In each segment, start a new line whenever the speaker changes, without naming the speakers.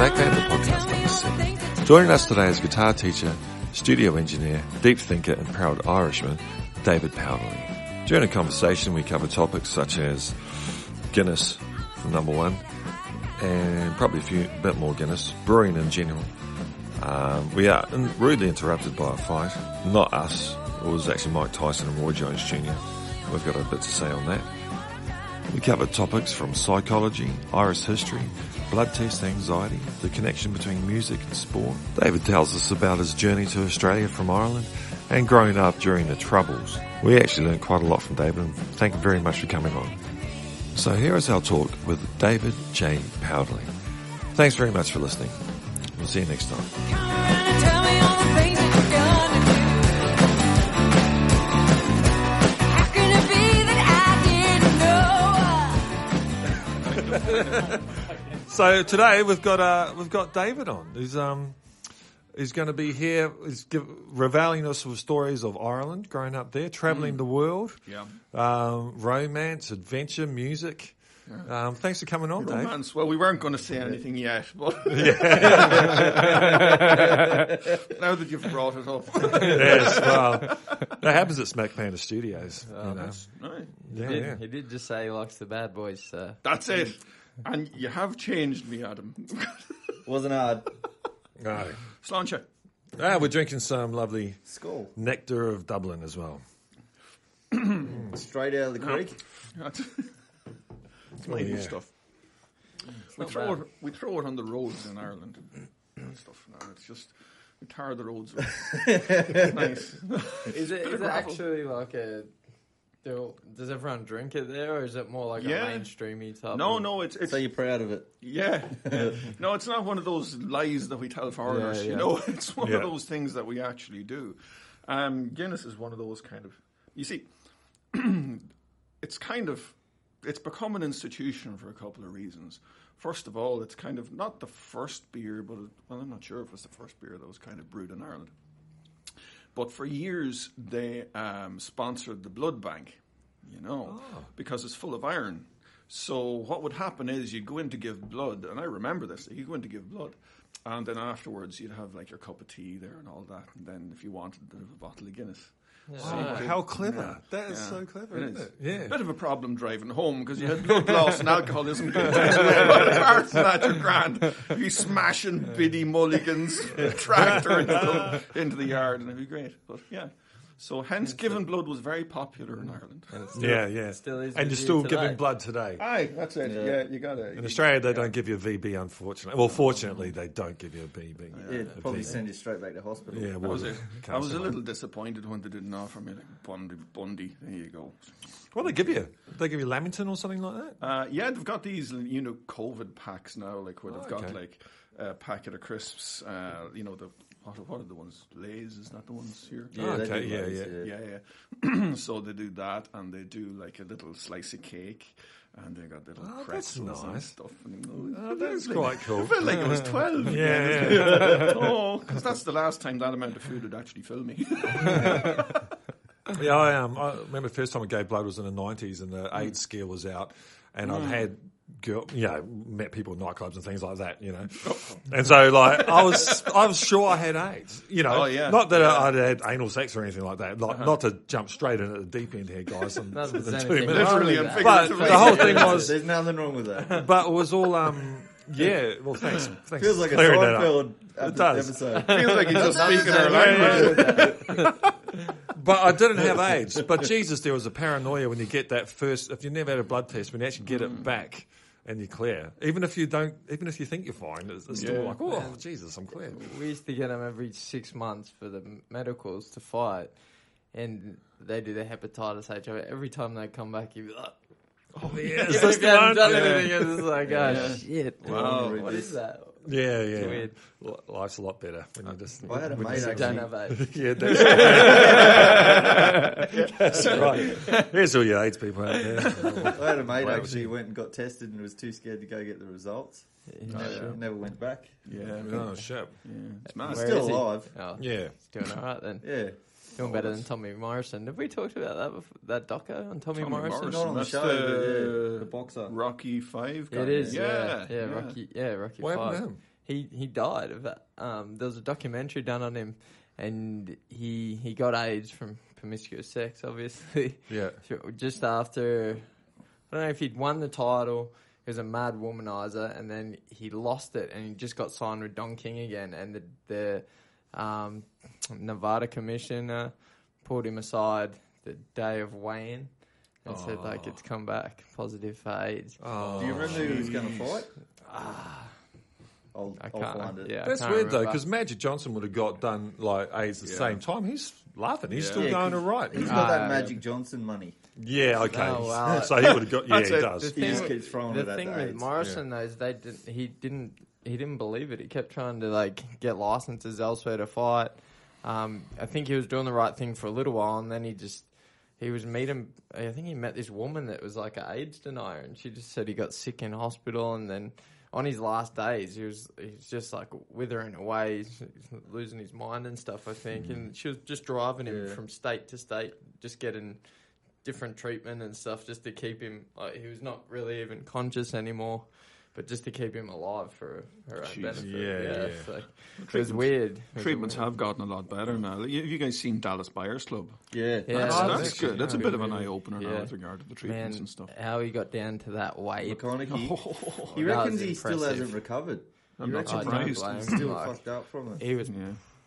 Smack Band, the podcast seven. Joining us today is guitar teacher, studio engineer, deep thinker, and proud Irishman, David Powderly. During a conversation, we cover topics such as Guinness, number one, and probably a few bit more Guinness, brewing in general. Um, we are rudely interrupted by a fight. Not us. It was actually Mike Tyson and Roy Jones Jr. We've got a bit to say on that. We cover topics from psychology, Irish history, blood test anxiety, the connection between music and sport. David tells us about his journey to Australia from Ireland and growing up during the Troubles. We actually learned quite a lot from David and thank him very much for coming on. So here is our talk with David J. Powderly. Thanks very much for listening. We'll see you next time. So today we've got uh, we've got David on. He's um he's going to be here. He's give, revealing us with stories of Ireland, growing up there, traveling the world,
Yeah.
um, romance, adventure, music. Um, thanks for coming on, Dave.
Romance. Well, we weren't going to say anything yet, but now that you've brought it up,
yes, well, that happens at Smack Panda Studios. you know.
right.
Yeah,
He did,
yeah.
he did just say he likes the bad boys, so.
that's it. And you have changed me, Adam.
Wasn't hard.
No.
Sláinte.
Ah, we're drinking some lovely
Skull.
nectar of Dublin as well.
Straight out of the creek.
That's it's my
yeah.
stuff. We
not
throw
bad.
it. We throw it on the roads in Ireland. and stuff. No, it's just we tar the roads. with nice.
Is it,
Bit
is
of
it actually like a. do- Does everyone drink it there, or is it more like
Yeah.
a mainstreamy type?
No,
of-
no, it's it's
So you're proud of it.
Yeah. no, it's not one of those lies that we tell foreigners,
Yeah,
you know, it's one
Yeah.
of those things that we actually do. Um, Guinness is one of those kind of, you see, it's kind of, it's become an institution for a couple of reasons. First of all, it's kind of not the first beer, but it, well, I'm not sure if it was the first beer that was kind of brewed in Ireland. But for years, they um, sponsored the blood bank, you know, because it's full of iron. So what would happen is you'd go in to give blood, and I remember this. You go in to give blood, and then afterwards you'd have like your cup of tea there and all that, and then if you wanted, a bottle of Guinness.
Oh, how clever. That is
Yeah.
so clever,
It
isn't
is.
it? Yeah.
Bit of a problem driving home because you had blood loss and alcoholism. Apart from that, you're grand. You'd smashing Biddy Mulligan's tractor into the, into the yard, and it'd be great. But yeah. So hence, giving blood was very popular in Ireland.
And it still,
Yeah, yeah.
it still is
and you're still
today.
giving blood today.
Aye, that's it.
Yeah.
Yeah, you got it.
In Australia, they don't give you a VB, unfortunately. Well, fortunately, they don't give you a VB.
Yeah,
A
probably
VB.
send you straight back to hospital.
Yeah, well,
was, a,
can't
I was a little disappointed when they didn't offer me like Bundy. Bundy. There you go.
What do they give you? They give you Lamington or something like that?
Uh, yeah, they've got these, you know, COVID packs now, like where they've got
okay.
like a packet of crisps. Uh, you know, the what, are- what are the ones? Lay's is not the ones here.
Yeah, they
Okay,
do
yeah,
those,
yeah.
Yeah, yeah. so they do that, and they do like a little slice of cake, and they got little
Oh, that's
pretzels and
nice.
stuff. And, you know,
Oh,
it's
that's
lovely.
quite cool.
I felt like I was twelve. again.
Yeah, yeah.
oh, because that's the last time that amount of food would actually fill me.
yeah, I, um, I remember the first time I gave blood was in the 90s and the
Mm.
AIDS scare was out. And I'd had, girl, you know, met people in nightclubs and things like that, you know. And so, like, I was, I was sure I had AIDS, you know.
Oh, yeah. Uh-huh.
Not that I'd had anal sex or anything like that. Like, Not to jump straight in at the deep end here, guys. In,
Not
within two
anything
minutes.
wrong
Literally
with
and
that.
But
figuratively.
the whole thing was,
There's nothing wrong with that.
but it was all, um, yeah. Well, thanks. thanks
Feels like a
for clearing that up.
Seinfeld
It does.
episode.
Feels like he's just speaking our
Yeah,
language.
But I didn't have AIDS. But Jesus, there was a paranoia when you get that first. If you never had a blood test, when you actually get it back and you're clear, even if you don't, even if you think you're fine, it's, it's still like, oh Jesus, I'm clear.
We used to get them every six months for the medicals to fight, and they do the hepatitis HIV. Every time they come back, you be like,
Oh yeah,
"Even
is
if
this
you
the
haven't done
Yeah.
anything, it's just like, oh
Yeah.
shit,
Wow.
what is that?
Yeah, yeah.
weird.
Li- Life's a lot better when you just.
I had a mate
you-
You don't
actually.
have AIDS.
Yeah, that's, that's right. Here's all your AIDS people out there.
I had a mate
Wow.
actually went and got tested and was too scared to go get the results. Never, oh, never went back.
Yeah,
Oh shit.
yeah. It's mad.
Where
Still alive.
Oh,
Yeah.
he's doing all right then.
Yeah.
Doing better than Tommy Morrison. Have we talked about that before? That doco on Tommy,
Tommy
Morrison?
Not on the
That's
show,
the-
but yeah, the boxer.
Rocky Five. Guy.
It is, yeah,
yeah,
yeah, Rocky, yeah, Rocky
What
Five.
happened to him?
he he died of that. Um, there was a documentary done on him, and he he got AIDS from promiscuous sex, obviously.
Yeah.
Just after, I don't know if he'd won the title. He was a mad womanizer, and then he lost it, and he just got signed with Don King again, and the the um, Nevada commissioner pulled him aside the day of weighing and said like it's come back positive for AIDS.
Oh,
Do you remember who was going to fight?
Ah.
I'll,
I
I'll
can't.
find it.
Yeah,
That's
can't
weird though, because Magic Johnson would have got done like AIDS the
Yeah.
same time. He's laughing. He's
Yeah.
still
Yeah,
going
'cause
all right.
He's got that
Ah,
Magic Johnson money.
Yeah, okay.
Oh, wow.
so he would have got. Yeah,
That's
he does.
The
He just
thing-
keeps throwing
the thing with
AIDS.
Morrison though is they didn't, he didn't he didn't believe it. He kept trying to like get licenses elsewhere to fight. Um, I think he was doing the right thing for a little while, and then he just he was meeting. I think he met this woman that was like an AIDS denier, and she just said he got sick in hospital, and then on his last days he was he's just like withering away, he's, he's losing his mind and stuff. I think, and she was just driving him
Yeah.
from state to state, just getting different treatment and stuff just to keep him like he was not really even conscious anymore but just to keep him alive for her own
Jeez.
benefit
Yeah, yeah.
so it was weird It was
Treatments
weird.
have gotten a lot better now. You- Have you guys seen Dallas Buyers Club?
Yeah.
Yeah.
That's,
Oh,
that's
that's
good. That's a bit of an eye opener now with regard to the treatments
man
and stuff.
how he got down to that weight
McConaughey. he reckons
was
he still hasn't recovered.
I'm
He
not
reckons he's
surprised.
blame him.
still fucked up from it.
he was
Yeah.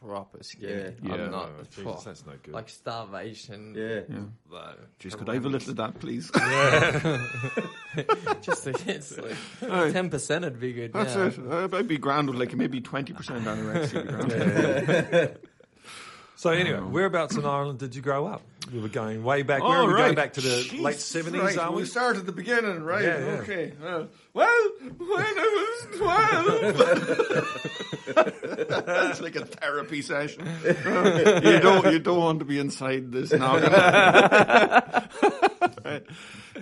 Proper skinny
Yeah.
Yeah.
I'm not
Oh, Jesus, that's no good.
like starvation
Yeah.
Yeah.
like,
Jeez, could I have a little of that, please? Yeah.
just against like
Aye.
ten percent would be good
That's
yeah.
it. Uh, I'd be grand with like maybe 20% anorexia. would be.
So anyway, whereabouts in Ireland did you grow up? We were going way back. Where
Oh,
are we
right.
going back to the
Jeez,
late seventies?
right.
Are we?
We start at the beginning, right?
Yeah, yeah.
Okay. Uh, well, when I was twelve, that's like a therapy session. Uh, you don't you don't want to be inside this now. Right.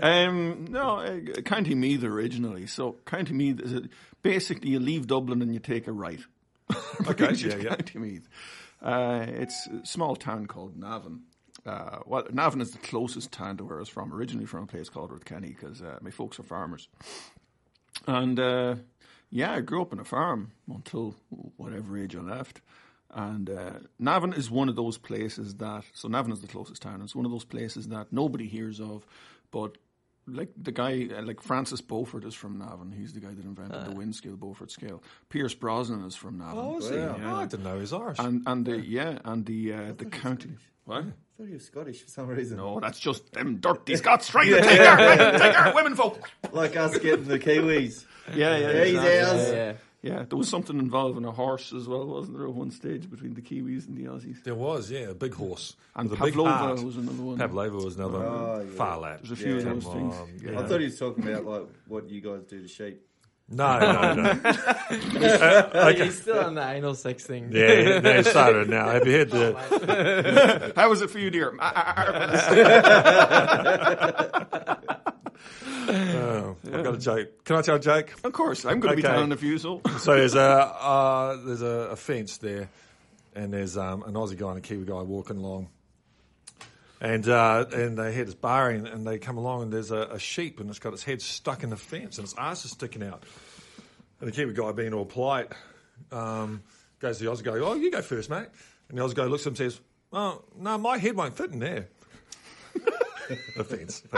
Um, no, uh, County Meath originally. So County Meath is a, basically you leave Dublin and you take a right.
Okay, yeah, yeah.
County Meath. Uh, it's a small town called Navan. Uh, well, Navan is the closest town to where I was from. Originally from a place called Rathkenny because uh, my folks are farmers. And uh, yeah, I grew up on a farm until whatever age I left. And uh, Navan is one of those places that, so Navan is the closest town. It's one of those places that nobody hears of, but like the guy, uh, like Francis Beaufort is from Navan. He's the guy that invented the wind scale, Beaufort scale. Pierce Brosnan is from Navan.
Oh, was he?
Wow.
Oh, I didn't know he was Irish.
And and the yeah, and the uh, the county. What?
I thought he was Scottish for some reason.
No, that's just them dirty Scots trying to take our right, take our women folk.
Like us getting the Kiwis.
Yeah, yeah,
Yeah, he's
exactly.
ours.
yeah, yeah.
Yeah, there was something involving a horse as well, wasn't there, at one stage between the Kiwis and the Aussies?
there was, yeah, a big horse
And
with a big
Pavlova was another one.
Pavlova was another oh, one.
Oh, yeah.
Phar Lap.
There's a few of
Come
those things.
on,
Yeah.
I thought he was talking about like what you guys do to sheep.
No, no, no.
Oh, he's still on the anal sex thing
yeah, they started now. Have you heard the?
How was it for you, dear?
Oh, I've got a joke. Can I tell a joke?
of course, I'm going to be
Okay.
telling a few, so.
So there's a uh, there's a, a fence there, and there's um, an Aussie guy and a Kiwi guy walking along, and uh, and they had this barring, and they come along, and there's a, a sheep, and it's got its head stuck in the fence, and its ass is sticking out, and the Kiwi guy, being all polite, um, goes to the Aussie guy, "Oh, you go first, mate," and the Aussie guy looks at him and says, "Oh, no, my head won't fit in there." the fence.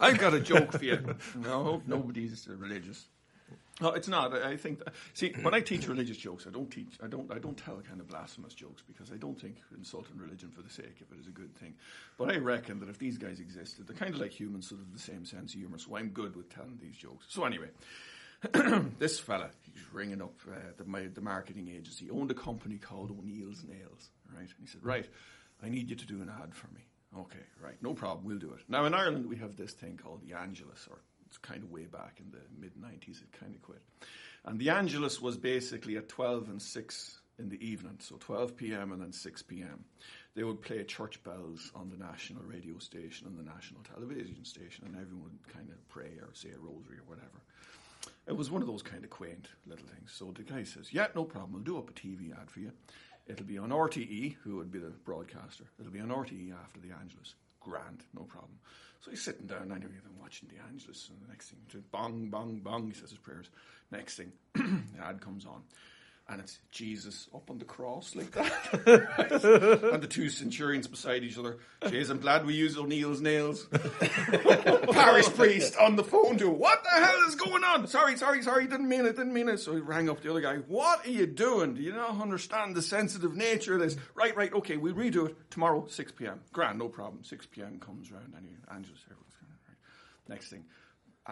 I've got a joke for you. I hope nobody's uh, religious. No, it's not. I think. That, see, when I teach religious jokes, I don't teach. I don't. I don't tell kind of blasphemous jokes because I don't think insulting religion for the sake of it is a good thing. But I reckon that if these guys existed, they're kind of like humans, sort of the same sense of humor. So I'm good with telling these jokes. So anyway, this fella, he's ringing up uh, the, my, the marketing agency. He owned a company called O'Neill's Nails, right? And he said, right, I need you to do an ad for me. Okay, right, no problem, we'll do it. Now in Ireland we have this thing called the Angelus, or it's kind of way back in the mid '90s. It kind of quit, and the Angelus was basically at 12 and 6 in the evening, so 12 p.m. and then 6 p.m. They would play church bells on the national radio station and the national television station, and everyone would kind of pray or say a rosary or whatever. It was one of those kind of quaint little things. So the guy says, Yeah, no problem. We'll do up a TV ad for you. It'll be on RTE, who would be the broadcaster. It'll be on RTE after the Angelus. Grand, no problem. So he's sitting down anyway, then watching the Angelus, and the next thing, bong, bong, bong, he says his prayers. Next thing, the ad comes on. And it's Jesus up on the cross like that. and the two centurions beside each other. Jeez, I'm glad we used O'Neill's nails. Parish priest on the phone to what the hell is going on? Sorry, sorry, sorry, didn't mean it, didn't mean it. So he rang up the other guy. What are you doing? Do you not understand the sensitive nature of this? Right, right, okay, we'll redo it tomorrow, 6 p.m. Grand, no problem. 6 p.m. comes round anyway. Angelus, everyone's kind of right. Next thing,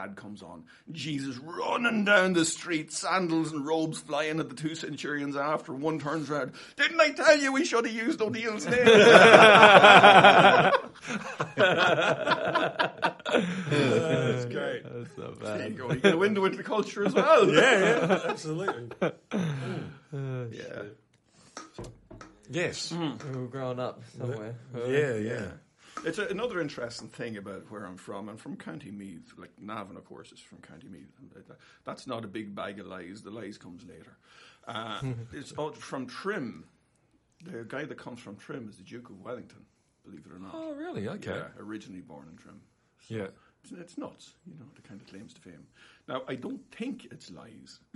ad comes on. Jesus running down the street, sandals and robes flying at the two centurions after. One turns around. Didn't I tell you we should have used O'Neill's name? That's great.
That's not
There you
bad.
go. You get a window into the culture as well.
Yeah, yeah, absolutely.
Oh, yeah.
Yes.
We were growing up somewhere.
Yeah, yeah.
It's a, another interesting thing about where I'm from. I'm from County Meath. Like Navan, of course, is from County Meath. And that- that- That's not a big bag of lies. The lies comes later. Uh, it's from Trim. The guy that comes from Trim is the Duke of Wellington. Believe it or not.
Oh, really? Okay.
Yeah, originally born in Trim. So
Yeah.
It's, it's nuts, you know, the kind of claims to fame. Now, I don't think it's lies.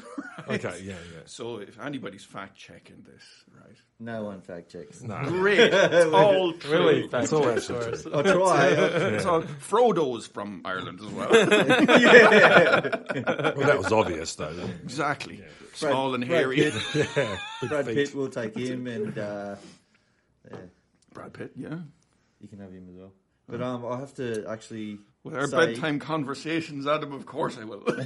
Okay, yeah, yeah.
So if anybody's fact checking this, right?
No one fact checks.
No.
Great. It's all true.
Really?
It's all actually true.
I'll try.
It's all, Frodo's from Ireland as well.
Well, that was obvious, though. wasn't it?
exactly. Small and
Brad
hairy.
Pitt,
Yeah.
Brad
feet.
Pitt will take him, and uh, yeah,
Brad Pitt, yeah.
you can have him as well. But um, I have to actually
With our
say,
bedtime conversations, Adam, of course I will.
I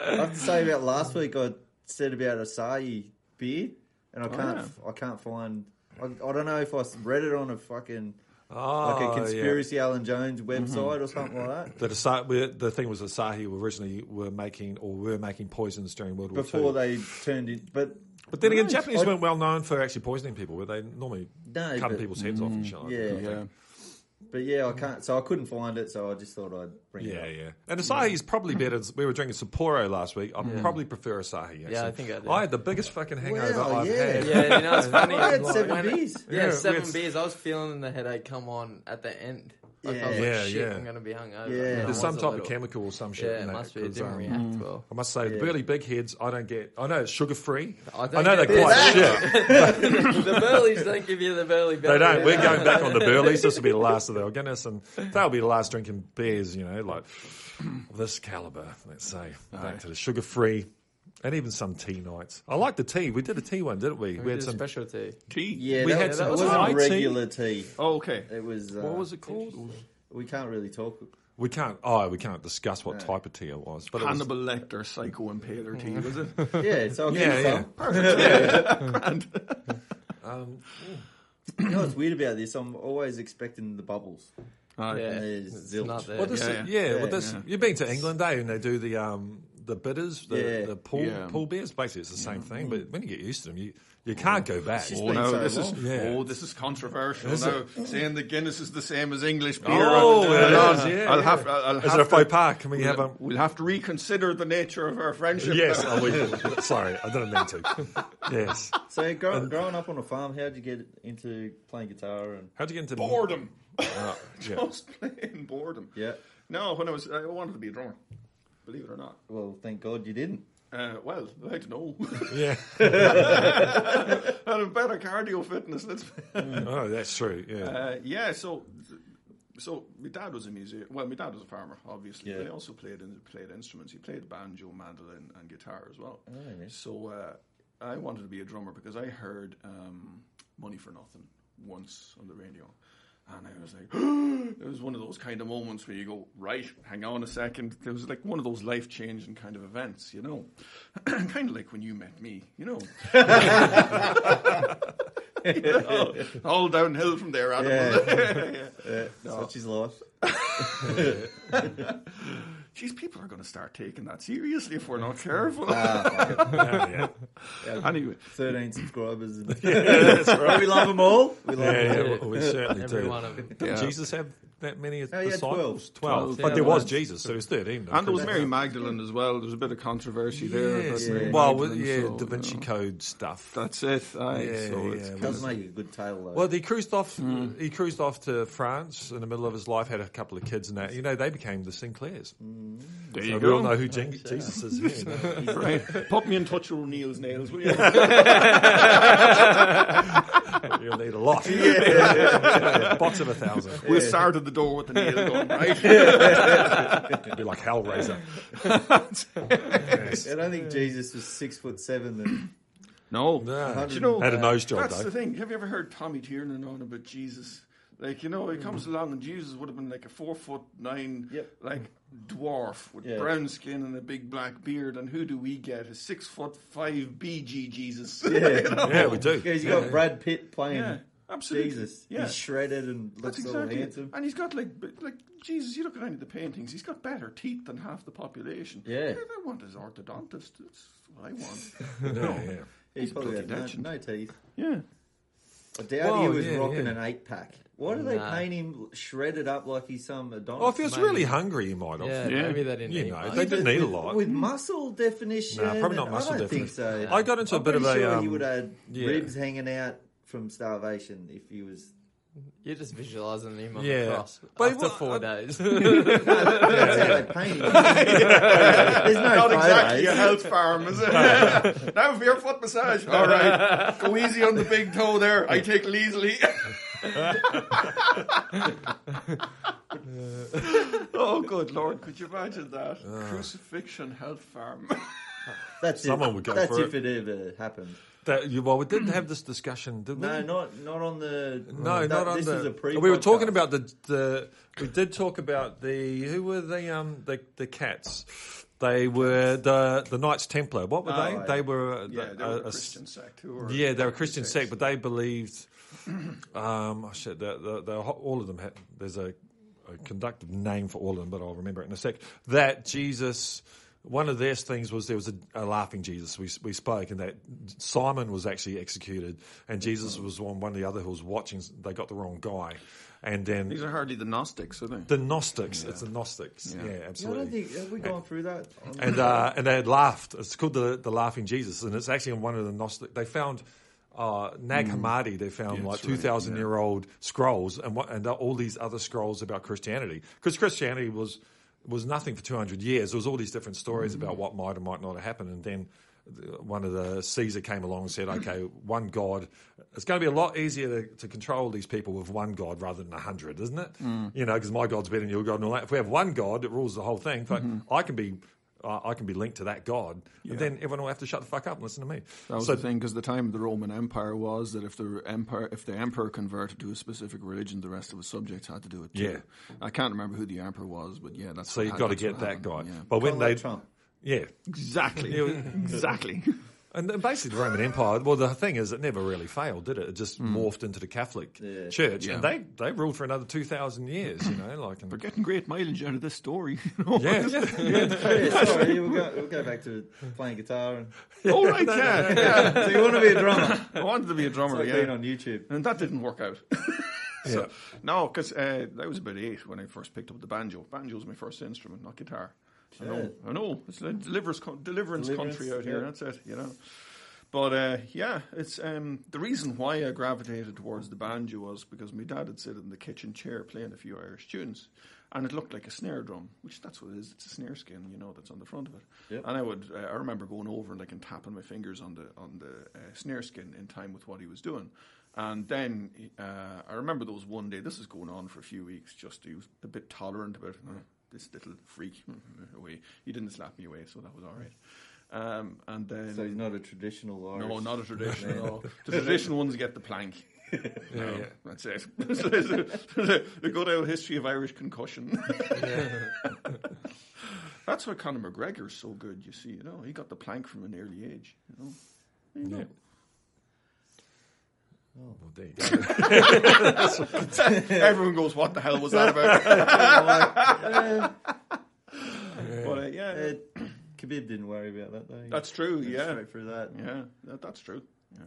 have to say about last week. I said about Asahi beer, and I oh, can't. I can't find. I, I don't know if I read it on a fucking
Oh,
like a conspiracy Alan Jones website mm-hmm. or something like that.
The, Asa- we- the thing was, the Asahi originally were making or were making poisons during World War
Before
II.
they turned in, but
but then again, Japanese
I-
weren't well known for actually poisoning people. Were they normally
No,
cutting
but-
people's heads off and shit? Like
yeah.
that?
yeah.
but yeah, I can't. So I couldn't find it, so I just thought I'd bring
Yeah,
it
yeah. yeah. And Asahi is probably better. We were drinking Sapporo last week. I probably prefer Asahi. Actually.
Yeah, I think I do.
I had the biggest fucking hangover
Wow,
I've
yeah.
had.
Yeah, you know, it's funny.
I had seven beers.
Yeah,
Yeah,
seven beers. I was feeling the headache come on at the end. Like, I was
Yeah.
like,
Yeah,
shit,
yeah.
I'm going to be hungover.
Yeah.
And
There's some
a
type of chemical or some shit.
Yeah,
in
it must be. It
'cause,
didn't
um,
react well.
I must say, the
Yeah.
really big heads, I don't get. I know it's sugar free.
I
I, know they're quite
that.
shit.
the Burleys don't give you the Burley
They don't. We're going back on the Burleys. This will be the last of the Guinness, and that'll be the last drinking beers. You know, like this caliber. Let's say back to the sugar free, and even some tea nights. I like the tea. We did a tea one, didn't we?
We,
We, had
did
some.
specialty.
Tea. Tea.
Yeah,
We
that,
had
that
some
wasn't
tea.
regular tea.
Oh, okay.
It was. Uh,
What was it called?
We can't really talk.
We can't. Oh, we can't discuss what type of tea it was. But it was,
Hannibal Lecter Psycho Impaler tea, was it?
Yeah, so I'll
yeah,
give
yeah.
some.
Grand.
Um,
You know what's weird about this? I'm always expecting the bubbles.
Ah,
Yeah, it's
zilch.
not there.
well, this,
Yeah,
yeah,
yeah.
well, this,
Yeah.
you've been to England, eh? And they do the um, the bitters, the,
Yeah.
the pool
Yeah.
pool beers. Basically, it's the same thing. But when you get used to them, you you oh. can't go back.
just
Oh no,
so
this is
yeah.
oh, this is controversial
Is
now. Saying that Guinness is the same as English oh, beer.
Oh,
I'll- I'll-
is,
I'll have. I'll
Is
have
it a
to-
faux pas? Can we have a?
We'll have to reconsider the nature of our friendship.
Yes, oh, we, sorry, I didn't mean to. Yes.
So grow, growing up on a farm, how did you get into playing guitar? And
How'd you get into
boredom.
Oh, yeah.
Just plain boredom.
yeah,
No, when I was, I wanted to be a drummer. Believe it or not.
well, thank God you didn't.
Uh, well, I don't know.
Yeah.
I have better cardio fitness. Let's.
Oh, that's true. Yeah.
Uh, yeah, so so my dad was a musician. Well, my dad was a farmer, obviously,
Yeah.
but he also played in, played instruments. He played banjo, mandolin, and guitar as well.
Oh, yeah.
So uh, I wanted to be a drummer because I heard um, "Money for Nothing" once on the radio. And I was like, it was one of those kind of moments where you go, right, hang on a second. It was like one of those life changing kind of events, you know? kind of like when you met me, you know? You know, all downhill from there, Adam.
Yeah. Yeah, Such is life.
Geez, people are going to start taking that seriously if we're not careful.
Ah, yeah, yeah.
anyway,
13 subscribers. And
That's right.
we love them all. We love
Yeah,
them
yeah,
all.
we certainly
Every
do.
one of them.
Did
Yeah.
Jesus have that many
Oh, he had
disciples?
12.
Twelve.
Twelve.
But there was Jesus, so he was thirteen.
And there was Mary Magdalene as well. There's a bit of controversy there.
Yes.
about Mary
Well,
Magdalene,
yeah,
so,
Da Vinci
you know.
Code stuff.
That's it. Aye,
Yeah,
so
yeah,
it's
it
Does make a good tale though.
Well, he cruised off. Hmm. He cruised off to France in the middle of his life. Had a couple of kids, and that you know they became the Sinclairs. Hmm. Mm-hmm.
there
So
you
we
go.
all know who Jen- Jesus is. Here, you know.
Right. Put me in touch with O'Neill's nails, will you?
You'll need a lot. Yeah, box of a thousand.
We'll start at the door with the nail gun, right?
It'd be like Hellraiser.
I don't think Jesus was six foot seven. Then
No.
No.
You know,
Had a nose job
that's
though.
the thing. Have you ever heard Tommy Tiernan on about Jesus? Like, you know, he comes mm. along and Jesus would have been like a four foot nine,
Yep.
like dwarf with
Yeah.
brown skin and a big black beard. And who do we get? A six foot five BG Jesus.
yeah,
Yeah, we do.
Because you got Brad Pitt playing
Yeah, absolutely.
Jesus.
Yeah.
He's shredded and looks all
exactly it.
handsome.
And he's got like, like Jesus. You look at any of the paintings. He's got better teeth than half the population.
Yeah.
I want his orthodontist. That's what I want.
Yeah, yeah.
He's probably
bloody
got no, no teeth.
yeah.
I doubt
Well,
he was
yeah,
rocking
yeah.
an eight pack. Why do they
Nah.
paint him shredded up like he's some Adonis?
Well, if he was really hungry, he might have.
Yeah,
Yeah.
maybe they didn't
You
eat
know,
much.
they didn't eat a lot.
with muscle definition.
Nah, probably not
and
muscle
I don't think
definition.
so.
I got into a
I'm
bit of
pretty
a,
Sure he
um,
would have had
yeah.
ribs hanging out from starvation if he was.
You're just visualizing him on
Yeah.
the cross
But
after
what-
four
uh,
days.
That's how they paint him. There's no
Not
photos.
exactly a health farm, is it? now barefoot massage. All right, go easy on the big toe there. I take leisurely. oh, good lord! Could you imagine that crucifixion health farm?
That's
Someone
if,
would go
That's
for
if it. ever happened.
That, you, well, we didn't have this discussion, did we?
No, not not on the.
No,
that-
not on
this
the.
is a pre.
we were talking about the, the. We did talk about the. Who were the um the the cats? They were the the Knights Templar. What were
Oh,
they?
right.
They were.
yeah,
a-
they were a
a-
Christian sect who were.
Yeah, they were a Christian sect, but they believed. Um, oh shit, they're, they're, they're, all of them. Had, there's a, a conductive name for all of them, but I'll remember it in a sec. That Jesus, one of their things was there was a, a laughing Jesus. We we spoke, and that Simon was actually executed, and Jesus was one. One of the other who was watching. They got the wrong guy, and then
These are hardly the Gnostics, are they?
the Gnostics. It's the Gnostics. Yeah,
Yeah.
Yeah, I
absolutely.
don't think have we gone through that.
and uh, and they had laughed. It's called the the laughing Jesus, and it's actually in one of the Gnostic. They found uh, Nag mm. Hammadi. They found
Yeah,
like
that's right,
two thousand year old scrolls, and what, and all these other scrolls about Christianity, because Christianity was was nothing for two hundred years. There was all these different stories about mm. what might or might not have happened, and then. One of the Caesar came along and said, mm. "Okay, one God. It's going to be a lot easier to, to control these people with one God rather than a hundred, isn't it? You know, because my God's better than your God. And all that. If we have one God that rules the whole thing, but mm-hmm. I can be I can be linked to that God, and then everyone will have to shut the fuck up and listen to me.
That was
so
the thing, because the time of the Roman Empire was that if the empire, if the emperor converted to a specific religion, the rest of his subjects had to do it too.
Yeah.
I can't remember who the emperor was, but yeah, that's
so you've got to get that
happened,
guy.
yeah.
But when they,
Trump.
yeah,
exactly, exactly.
and basically the Roman Empire. Well, the thing is, it never really failed, did it? It just morphed into the Catholic
Yeah.
Church,
Yeah.
and they they ruled for another two thousand years. You know, like and,
We're getting great mileage out of this story. you know?
yeah, yeah.
yeah, sorry, we'll go, we'll go back to playing guitar. And,
oh right, yeah, yeah.
so you want to be a drummer?
I wanted to be a drummer,
like
yeah.
being on YouTube.
and that didn't work out.
yeah.
No, because uh, I was about eight when I first picked up the banjo. Banjo was my first instrument, not guitar. I know, I know. It's like deliverance, deliverance,
Deliverance,
country out here.
yeah.
That's it, you know. But uh, yeah, it's um, the reason why I gravitated towards the banjo was because my dad had sit in the kitchen chair playing a few Irish tunes, and it looked like a snare drum, which that's what it is. It's a snare skin, you know, that's on the front of it.
Yep.
And I would, uh, I remember going over and like and tapping my fingers on the on the uh, snare skin in time with what he was doing. And then uh, I remember there was one day. This is going on for a few weeks. Just he was a bit tolerant about "Oh, this little freak away. He didn't slap me away, so that was all right. Um, and then
So he's not a traditional Irish.
no, not a traditional.
man.
no. The traditional ones get the plank.
Yeah,
No,
yeah.
That's it. There's a, there's a- a good old history of Irish concussion. That's why Conor McGregor's so good. You see, you know, he got the plank from an early age. You know, you go.
Yeah. Well, there you go.
Everyone goes, "What the hell was that about?" but uh, yeah,
Uh, Khabib didn't worry about that though. He
that's true. Yeah,
straight through that.
yeah, that, that's true. Yeah.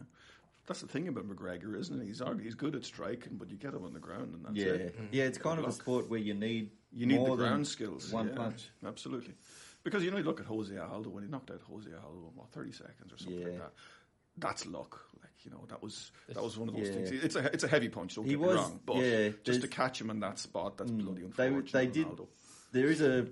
that's the thing about McGregor, isn't it? He's he's good at striking, but you get him on the ground and that's
Yeah,
it.
yeah. It's kind of a sport where you need
You need
more
the ground skills.
One
yeah,
punch.
Absolutely. Because you know, you look at Jose Aldo when he knocked out Jose Aldo in what thirty seconds or something like that. That's luck. Like you know, that was that was one of those
Yeah.
things. It's a it's a heavy punch. Don't
He
get
was-
me wrong, but
yeah,
just to catch him in that spot, that's mm. bloody
They
unfortunate.
they did.
Ronaldo.
There is a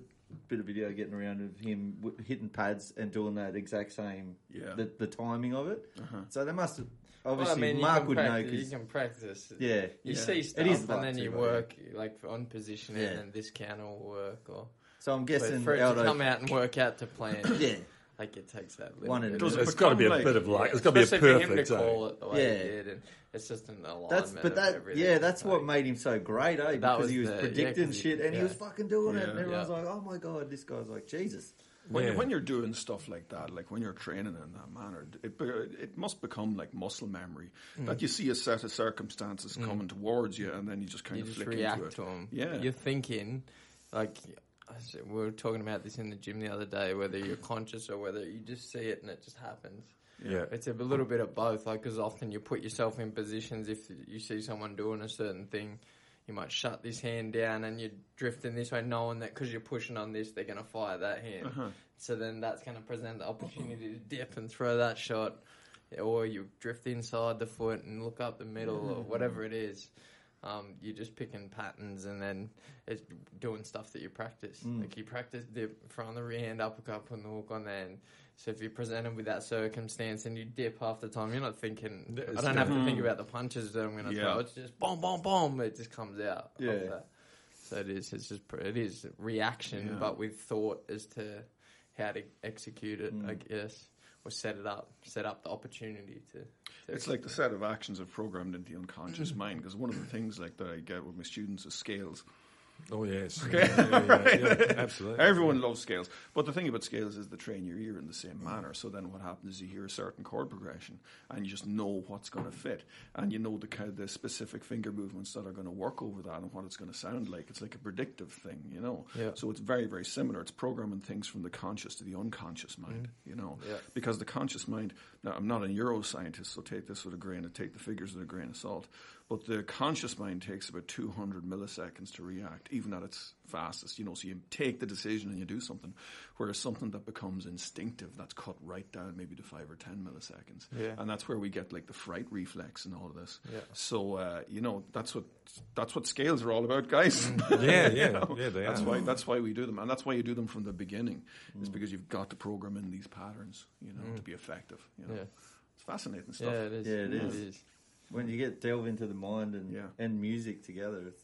bit of video getting around of him w- hitting pads and doing that exact same.
Yeah.
The, the timing of it. Uh-huh. So they must have.
Well,
Obviously,
I mean,
Mark
can
would know
practice, you can practice.
yeah,
You
Yeah.
see stuff,
is
and then
too,
you
though,
work like on positioning,
Yeah.
and this counter will work. Or
So I'm
but
guessing
for it
Aldo.
to come out and work out to plan,
Yeah.
Like it takes that little
One
bit
and
Does it
It's got to be a
become
bit of luck.
Yeah,
It's got to be a
especially for him
perfect
to call it the way
Yeah.
he did, and it's just an alignment.
That's but that
everything.
yeah, that's what made him so great, eh? Because
was
he was
the- yeah,
predicting
'cause he-
shit and he was fucking doing it, and
Yeah.
everyone's
Yeah.
like, "Oh my god, this guy's like Jesus."
When,
Yeah.
you, when you're doing stuff like that, like when you're training in that manner, it it must become like muscle memory.
Mm.
That you see a set of circumstances coming towards you, and then you just kind
you
of
just
flick
react
into it.
to them.
Yeah.
you're thinking like I said- we were talking about this in the gym the other day. Whether you're conscious or whether you just see it and it just happens.
Yeah.
It's a little bit of both. Like, because often you put yourself in positions if you see someone doing a certain thing, you might shut this hand down and you're drifting this way, knowing that because you're pushing on this, they're going to fire that hand.
Uh-huh.
So then that's going to present the opportunity to dip and throw that shot, or you drift inside the foot and look up the middle, or whatever it is. Um, you're just picking patterns and then it's doing stuff that you practice. Mm. Like you practice the front of the rear hand, uppercut, putting the hook on there. And so if you're presented with that circumstance and you dip half the time, you're not thinking, I don't have to mm. think about the punches that I'm going to
Yeah.
throw. It's just boom, boom, boom. It just comes out.
Yeah.
So it is. It's just it is reaction,
Yeah.
but with thought as to how to execute it. I mm. guess or set it up, set up the opportunity to. to
It's like the set of actions are programmed into the unconscious mind. Because one of the things like that I get with my students is scales.
Oh yes. Yeah, yeah, yeah, yeah, absolutely.
Everyone loves scales, but the thing about scales is they train your ear in the same manner. So then, what happens is you hear a certain chord progression, and you just know what's going to fit, and you know the kind of the specific finger movements that are going to work over that and what it's going to sound like. It's like a predictive thing, you know.
Yeah.
So it's very, very similar. It's programming things from the conscious to the unconscious mind, mm-hmm. you know.
Yeah.
Because the conscious mind. Now, I'm not a neuroscientist, so take this with a grain of take the figures with a grain of salt. But the conscious mind takes about 200 milliseconds to react, even at its fastest. You know, so you take the decision and you do something, whereas something that becomes instinctive, that's cut right down maybe to five or 10 milliseconds.
Yeah.
And that's where we get like the fright reflex and all of this.
Yeah.
So, uh, you know, that's what that's what scales are all about, guys. Mm.
Yeah,
You
yeah,
know?
yeah, they
That's
are.
why that's why we do them, and that's why you do them from the beginning. Is mm. because you've got to program in these patterns, you know, mm. to be effective. You know?
Yeah.
It's fascinating stuff.
yeah, it is.
Yeah, it is.
is.
When you get delve into the mind and
Yeah.
and music together, it's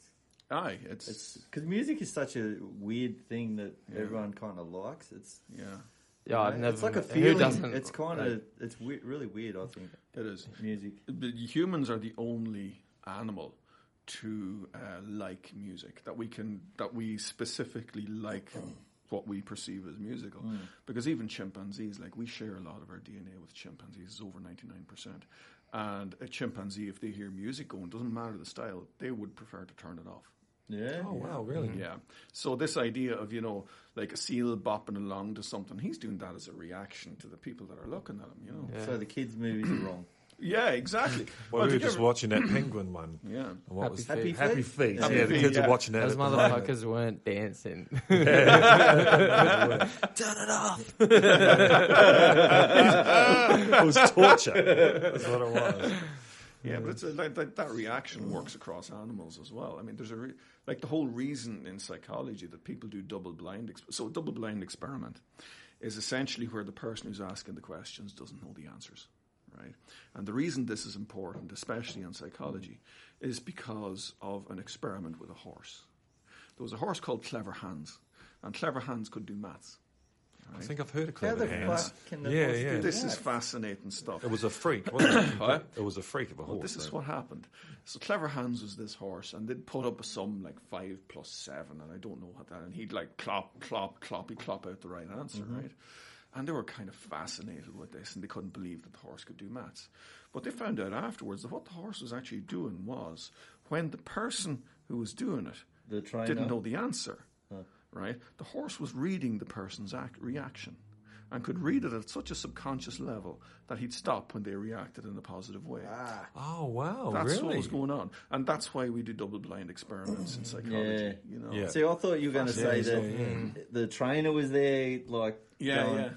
Aye, it's,
it's because music is such a weird thing that everyone kind of likes. It's
yeah,
Yeah, I've never.
it's like a
who
feeling.
doesn't-
It's kind
like,
of it's we- really weird. I think
it is.
music.
The humans are the only animal to uh, like music that we can that we specifically like what we perceive as musical because even chimpanzees like we share a lot of our DNA with chimpanzees it's over 99% and a chimpanzee if they hear music going doesn't matter the style they would prefer to turn it off
Yeah.
Oh wow, really? Mm-hmm.
Yeah. So this idea of you know like a seal bopping along to something, he's doing that as a reaction to the people that are looking at him. You know.
Yeah.
So the kids' movies are wrong.
Yeah, exactly.
Well, we were just
ever-
watching that penguin one.
Yeah.
And what
Happy
was
Feet.
Happy
Happy
Feet?
feet?
Happy
yeah, the kids
yeah.
are watching that.
Those
at the moment.
motherfuckers weren't dancing.
Turn it off. it was torture. That's what it was.
Yeah, but it's a, like that, that reaction works across animals as well. I mean, there's a re- like the whole reason in psychology that people do double blind. Exp- so, a double blind experiment is essentially where the person who's asking the questions doesn't know the answers, right? And the reason this is important, especially in psychology, is because of an experiment with a horse. There was a horse called Clever Hans, and Clever Hans could do maths.
I think I've heard of
How
Clever
the
Hans.
fuck can the
Yeah, yeah.
This
that?
is fascinating stuff.
It was a freak, wasn't it? It was a freak of a
Well,
horse.
this is
right?
what happened. So Clever Hans was this horse, and they'd put up a sum like five plus seven, and I don't know what that. And he'd like clop, clop, cloppy, clop out the right answer, mm-hmm. right? And they were kind of fascinated with this, and they couldn't believe that the horse could do maths. But they found out afterwards that what the horse was actually doing was when the person who was doing it
The
didn't know the answer, right? The horse was reading the person's act- reaction. and could read it at such a subconscious level that he'd stop when they reacted in a positive way. Ah.
Oh wow,
That's
really?
what was going on, and that's why we do double-blind experiments in psychology.
Yeah.
You know,
Yeah.
See, I thought you were going to say that
Fascinating.
the trainer was there, like
yeah,
going,
yeah.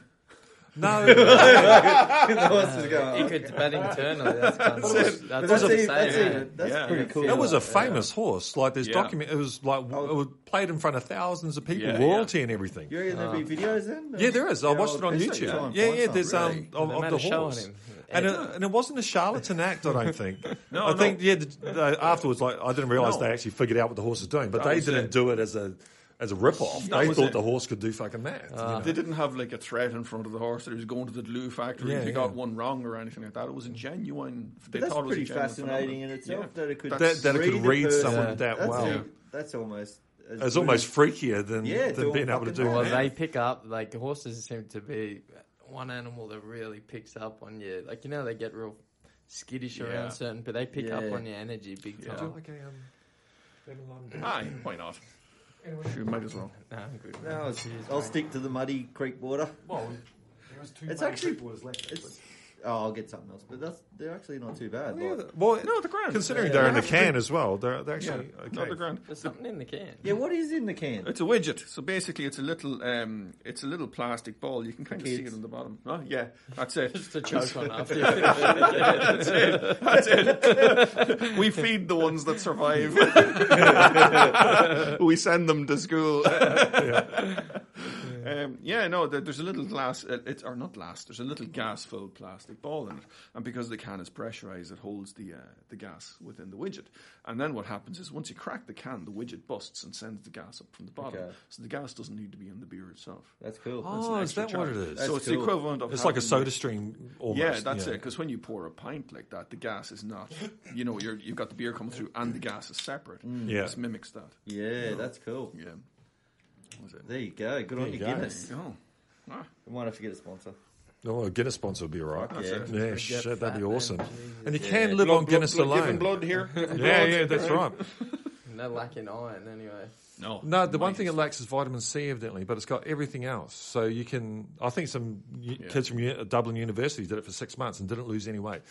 No,
the horse was going.
He
"Okay."
could bet internally. That's kind of
But
that's
that's,
what I'm
even,
saying.
that's,
yeah.
that's
Yeah.
pretty cool.
That was a
Yeah.
famous horse. Like there's
Yeah.
document. It was like w it was played in front of thousands of people,
Yeah,
royalty and everything.
You reckon there'd be videos then?
Yeah, there is. I watched it on YouTube. Yeah, yeah. There's um of, of the
a
horse, and it, and it wasn't a charlatan act. I don't think.
No,
I
no.
think yeah. The, the, afterwards, like I didn't realize
No.
they actually figured out what the horse was doing, but
That
they didn't do it as a as a rip off.
That
They thought
it.
the horse could do fucking that. you know?
They didn't have like a threat in front of the horse that he was going to the glue factory
Yeah,
if he
yeah.
got one wrong or anything like that. It was a genuine. They
that's
thought it was
pretty fascinating
phenomenon.
in itself
Yeah.
that it could
That's-
That- that it could read
person.
someone that
that's,
well.
Yeah.
That's almost. as
It's almost freakier than,
Yeah,
than being able to do
well,
that.
They pick up like horses seem to be one animal that really picks up on you. Like you know, they get real skittish
Yeah.
around certain, but they pick up on your energy big
Yeah.
time.
like a um,
Aye, why not? Sure, might as well.
No, I'm good.
No, I'll, I'll stick to the muddy creek water.
Well, there was two
It's
main
actually-
creek waters left.
It's, oh, I'll get something else, but that's they're actually not too bad.
Yeah,
like-
well,
No, the grand.
considering
Yeah.
they're in
They
the
have to
can as well, they're, they're
Yeah,
actually okay.
not the grand.
There's something in the can.
yeah, what is in the can?
It's a widget. So basically, it's a little, um, it's a little plastic ball. You can kind of see it on the bottom. Oh, yeah, that's it.
Just to choke on after.
that's it. That's it. we feed the ones that survive. we send them to school. Um, yeah, no, there's a little glass, uh, it's or not glass. There's a little gas-filled plastic ball in it, and because the can is pressurized, it holds the uh, the gas within the widget. And then what happens is once you crack the can, the widget busts and sends the gas up from the bottom.
Okay.
So the gas doesn't need to be in the beer itself.
That's cool.
Oh,
an
is
extra
that what
charge.
it is?
so
That's
it's the equivalent of
It's like a soda stream almost.
yeah, that's it. Because when you pour a pint like that, the gas is not. You know, you're, you've got the beer coming through, and the gas is separate.
Yeah.
This mimics that.
Yeah, that's cool.
Yeah. What was it?
There you go. Good on
you
you,
go.
Guinness.
Oh. Ah,
We might have to get a sponsor.
Oh, a Guinness sponsor would be all right.
That's
Yeah.
it.
Yeah,
Get
shit, that'd be awesome.
Jesus.
And you
Yeah.
can live on Guinness
blood,
alone.
Blood here.
Yeah,
blood.
yeah, that's right.
No lack in iron, anyway.
No,
No, the one thing it lacks is vitamin C, evidently, but it's got everything else. So you can. I think some
Yeah.
kids from U- Dublin University did it for six months and didn't lose any weight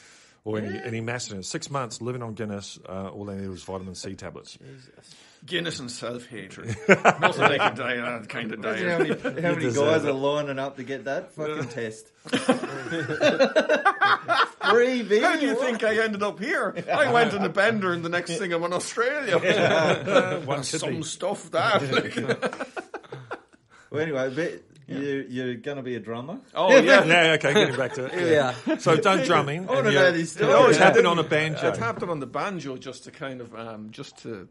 or any, any mass in it. Six months living on Guinness, uh, all they needed was vitamin C tablets.
Jesus.
Guinness and self hatred. Not Nothing like a diet, that kind of
Imagine how many, how many guys
it.
are lining up to get that fucking test. Free beer.
How do you think I ended up here? I went in a bender, and the next thing I'm in Australia.
One
Some
kidney.
stuff that.
Well, anyway, but you, you're going to be a drummer.
oh yeah.
Yeah, okay, getting back to it.
Yeah.
So don't drumming.
I wanna
and
know
you-
these
you
stories.
always
I
happen
didn't-
on a banjo.
I tapped it on the banjo just to kind of, um, just to.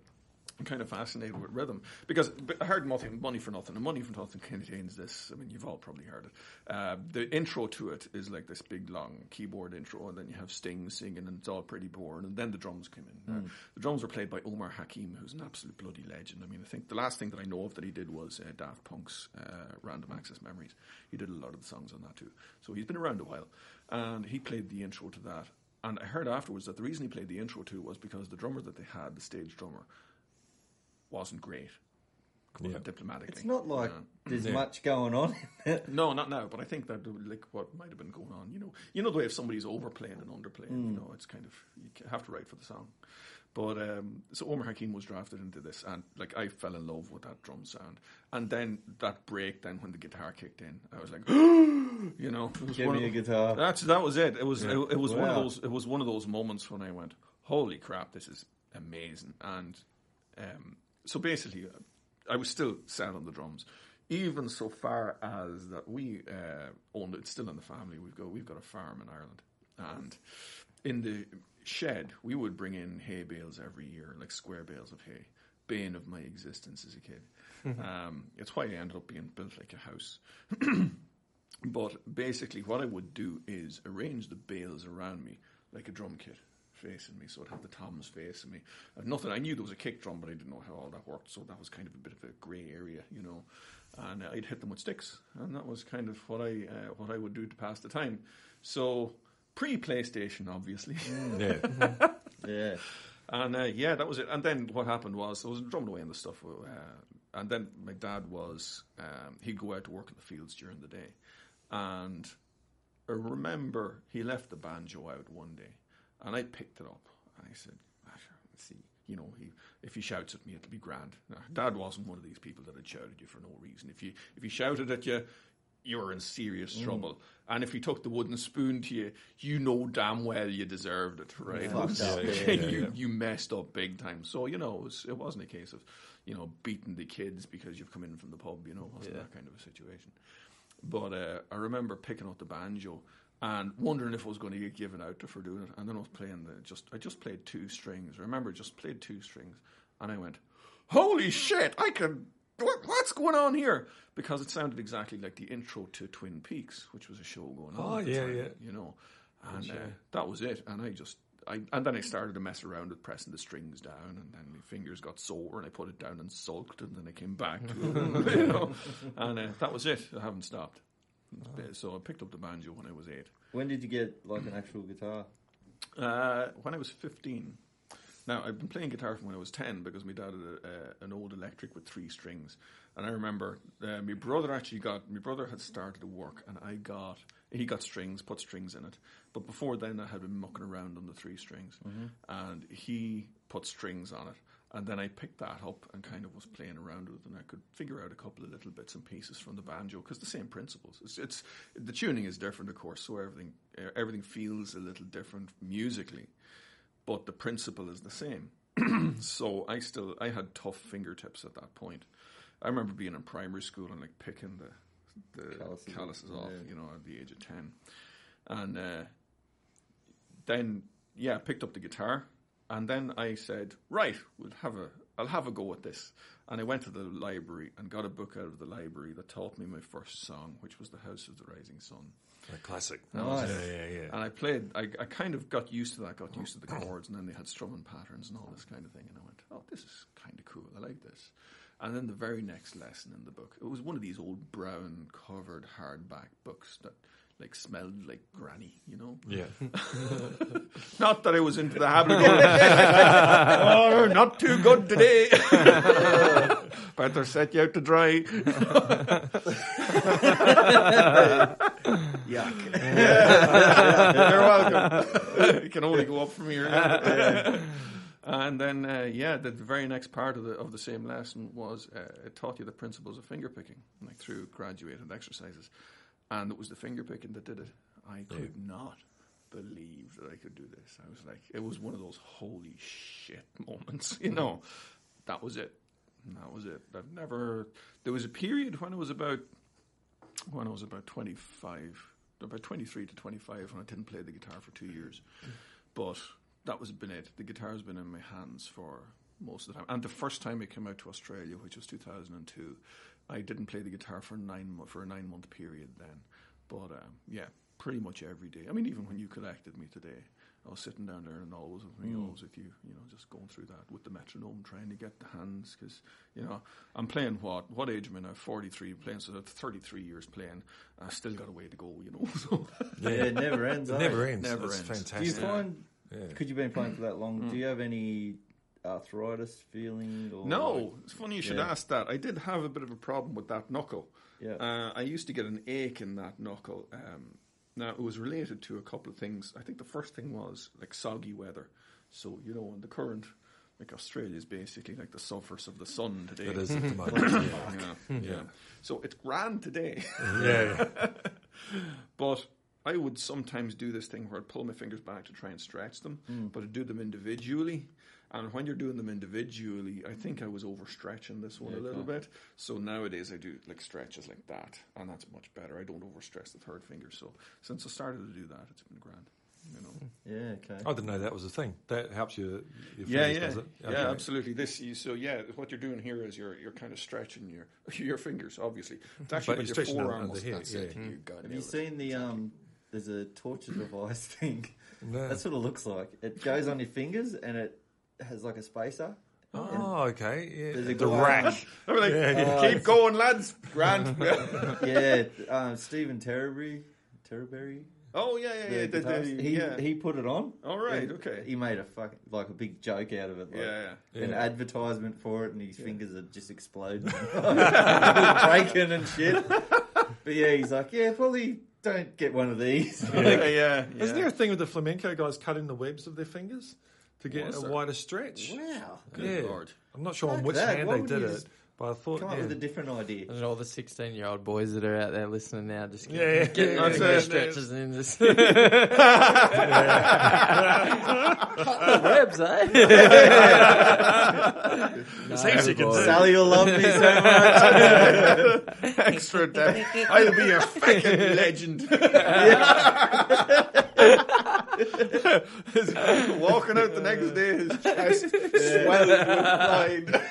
I'm kind of fascinated with rhythm because I heard money for nothing, and money for nothing contains this. I mean, you've all probably heard it. Uh, the intro to it is like this big long keyboard intro, and then you have Sting singing, and it's all pretty boring, and then the drums come in. Uh, the drums were played by Omar Hakim, who's an absolute bloody legend. I mean, I think the last thing that I know of that he did was uh, Daft Punk's uh, Random Access Memories. He did a lot of the songs on that too, so he's been around a while, and he played the intro to that. And I heard afterwards that the reason he played the intro to was because the drummer that they had, the stage drummer, wasn't great.
Yeah.
diplomatically.
It's not like
Yeah.
there's
Yeah.
much going on.
No, not now. But I think that like what might have been going on. You know, you know the way if somebody's overplaying and underplaying. You know, it's kind of you have to write for the song. But um, so Omar Hakim was drafted into this, and like I fell in love with that drum sound. And then that break, then when the guitar kicked in, I was like, you know,
Give me a
of-
guitar.
That's that was it. It was it, it was one of those it was one of those moments when I went, holy crap, this is amazing. And um, so basically, I was still sat on the drums, even so far as that we uh, owned it's still in the family. We've got we've got a farm in Ireland, and in the shed we would bring in hay bales every year, like square bales of hay. Bane of my existence as a kid. um, it's why I ended up being built like a house. But basically, what I would do is arrange the bales around me like a drum kit facing me. So I'd have the toms facing me. I'd nothing. I knew there was a kick drum, but I didn't know how all that worked. So that was kind of a bit of a grey area, you know. And uh, I'd hit them with sticks, and that was kind of what I uh, what I would do to pass the time. So pre PlayStation, obviously.
Yeah.
Yeah.
And uh, yeah, that was it. And then what happened was I was drumming away on the stuff. Uh, and then my dad was, um, he'd go out to work in the fields during the day. And I remember he left the banjo out one day, and I picked it up and I said, see, you know, he, if he shouts at me, it'll be grand. Now, Dad wasn't one of these people that had shouted at you for no reason. If you if he shouted at you, you were in serious trouble. And if he took the wooden spoon to you, you know damn well you deserved it, right? Was-
Fucked up,
yeah,
you you messed up big time. So you know, it, was, it wasn't a case of you know beating the kids because you've come in from the pub. You know, it wasn't
Yeah.
that kind of a situation. But uh, I remember picking up the banjo and wondering if I was going to get given out for doing it. And then I was playing the just I just played two strings. I remember just played two strings, and I went, "Holy shit! I can." What, what's going on here? Because it sounded exactly like the intro to Twin Peaks, which was a show going on.
Oh,
at the
yeah,
time,
yeah.
You know, and uh, that was it. And I just, I and then I started to mess around with pressing the strings down, and then my fingers got sore, and I put it down and sulked, and then I came back to it, you know, and uh, that was it. I haven't stopped. So I picked up the banjo when I was eight.
When did you get like an actual guitar?
Uh, when I was 15. Now, I've been playing guitar from when I was 10 because my dad had a, uh, an old electric with three strings. And I remember uh, my brother actually got, my brother had started to work and I got, he got strings, put strings in it. But before then, I had been mucking around on the three strings. And he put strings on it. And then I picked that up and kind of was playing around with it, and I could figure out a couple of little bits and pieces from the banjo because the same principles. It's, it's the tuning is different, of course, so everything everything feels a little different musically, but the principle is the same. so I still I had tough fingertips at that point. I remember being in primary school and like picking the the
Calluses
calluses,
off, yeah.
you know, at the age of ten, and uh, then yeah, I picked up the guitar, and then I said, right, we'll have a, I'll have a go at this. And I went to the library and got a book out of the library that taught me my first song, which was "The House of the Rising Sun."
A classic.
Nice.
Yeah, yeah, yeah.
And I played, I, I kind of got used to that, got used to the chords, and then they had strumming patterns and all this kind of thing. And I went, oh, this is kind of cool. I like this. And then the very next lesson in the book, it was one of these old brown covered hardback books that like smelled like granny, you know?
Yeah.
Not that I was into the habit of going, oh, not too good today. Better set you out to dry.
Yuck.
You're welcome. it can only go up from here. and then, uh, yeah, the, the very next part of the of the same lesson was uh, it taught you the principles of finger picking, like through graduated exercises, and it was the finger picking that did it. I could not believe that I could do this. I was like, it was one of those holy shit moments, you hmm. know. That was it. That was it. I've never. There was a period when I was about when I was about 25, about 23 to 25, when I didn't play the guitar for two years. Hmm. But that was been it. The guitar's been in my hands for most of the time. And the first time I came out to Australia, which was 2002, I didn't play the guitar for nine for a nine month period then. But um, yeah, pretty much every day. I mean, even when you collected me today, I was sitting down there and always with me, always with you, you know, just going through that with the metronome, trying to get the hands, because, you know, I'm playing what? What age am I now? 43, playing, so that's 33 years playing, I still got a way to go, you know. So,
Yeah, it never ends.
It
eh?
never ends.
Never
That's
ends.
Do you
fantastic.
find,
Yeah.
because you've been playing for that long, do you have any arthritis feeling? Or
No, it's funny you should
Yeah.
ask that. I did have a bit of a problem with that knuckle.
Yeah.
Uh, I used to get an ache in that knuckle. Um, now it was related to a couple of things. I think the first thing was like soggy weather. So you know, in the current, like Australia is basically like the surface of the sun today.
It is at the moment.
Yeah, yeah. So it's grand today.
yeah. yeah.
But I would sometimes do this thing where I'd pull my fingers back to try and stretch them, but I'd do them individually. And when you're doing them individually, I think I was overstretching this one a little bit. So nowadays I do like stretches like that, and that's much better. I don't overstretch the third finger. So since I started to do that, it's been grand. You know.
Yeah, okay.
I didn't know that was a thing. That helps you. Your
Yeah,
fingers,
yeah,
does it?
yeah, absolutely. This, you, so yeah, what you're doing here is you're you're kind of stretching your your fingers. Obviously, it's actually
But
about
you're
your
stretching them
forearm.
under
muscle.
here,
That's
yeah.
it. You
Have
nailed
you
it.
seen the um? There's a torture device thing.
No.
That's what it looks like. It goes on your fingers and it has like a spacer.
Oh, okay. Yeah.
There's a
The
guy-
rack.
I'm like,
Yeah, yeah.
keep going, lads. Grand.
Yeah, um, Stephen Terreberry, Terreberry,
Oh yeah, yeah, yeah. the- the-
guitarist, he
yeah.
he put it on.
All right,
and
okay.
He made a fucking like a big joke out of it. Like,
Yeah,
yeah.
An
Yeah.
advertisement for it, and his fingers are just exploding, breaking and shit. But yeah, he's like, yeah, probably don't get one of these.
yeah, yeah, yeah.
Isn't there a thing with the flamenco guys cutting the webs of their fingers to get
Was
a
there?
wider stretch?
wow.
yeah,
Lord.
I'm not sure on which
that.
hand
Why
they
would
did
you
it,
just
but I thought
Come up
yeah.
with a different idea.
And all the 16 year old boys that are out there listening now just get,
Yeah, yeah,
getting
yeah,
on
yeah,
their
yeah.
stretches and just. Cut the webs, eh?
It's easy to do.
Sally will love me so much.
Extra depth. I'll be a fucking legend. Walking out the next day, his chest swelled with pride.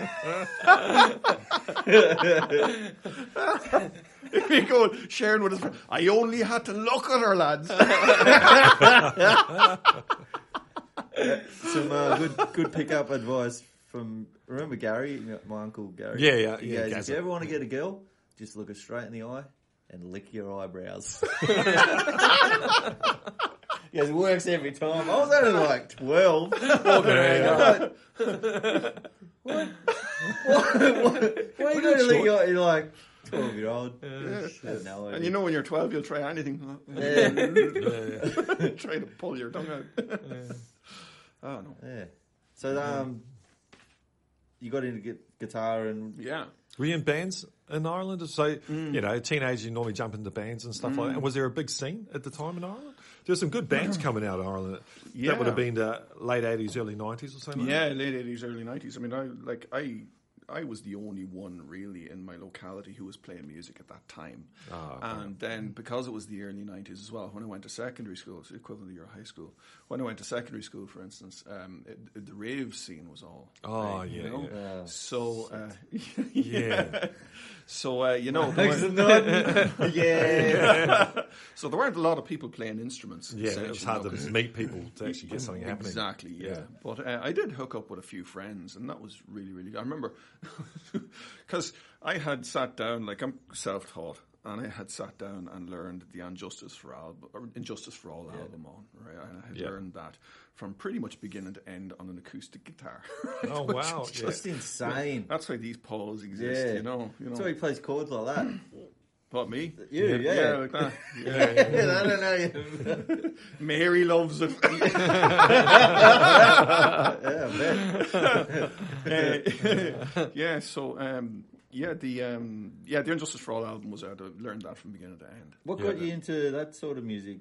he go sharing with his friend. I only had to look at her, lads.
Some uh, good good pickup advice from remember Gary, my uncle Gary.
Yeah, yeah,
He
yeah,
goes, if you ever want to get a girl, just look her straight in the eye and lick your eyebrows. Yes, it works every time. I was only like twelve. Walking around, what? What? What? What? Why are you going to lick your? You're like twelve year old. Have no.
And you know when you're 12, you'll try anything.
Yeah.
try to pull your tongue out. oh, no.
yeah. So um, you got into guitar and
Yeah.
Were you in bands in Ireland? So,
Mm.
you know, teenagers, you normally jump into bands and stuff like that. And was there a big scene at the time in Ireland? There were some good bands mm-hmm. coming out of Ireland.
Yeah.
That would have been the late 80s, early 90s or something. like
Yeah, late eighties, early nineties. I mean, I like I. I was the only one really in my locality who was playing music at that time. Ah, and then because it was the early 90s as well, when I went to secondary school, it's the equivalent of your high school. When I went to secondary school, for instance, um, it, it- the rave scene was all.
Oh,
big, you
yeah,
know?
yeah.
So, uh,
Yeah.
So, uh, you know, there
Thanks for
weren't,
nodding. yeah.
so there weren't a lot of people playing instruments.
Yeah, it was
essentially,
hard
you know,
to
'cause-
meet people to actually get something happening.
Exactly, yeah.
Yeah.
But uh, I did hook up with a few friends, and that was really, really good. I remember because I had sat down, like I'm self-taught, and I had sat down and learned the And Justice for album, or And Justice for All album on, right? And I had
Yeah.
learned that from pretty much beginning to end on an acoustic guitar.
Oh, wow.
is
Yeah.
That's insane.
That's why these Pauls exist,
Yeah.
you know. You know,
That's why he plays chords like that.
what me?
You, yeah.
Yeah, like that.
Yeah, I don't know.
Mary loves it.
yeah, I bet.
Uh, yeah, so um, yeah, the um, yeah, the And Justice for All album was out. I learned that from beginning to end.
What
Yeah.
got you into that sort of music?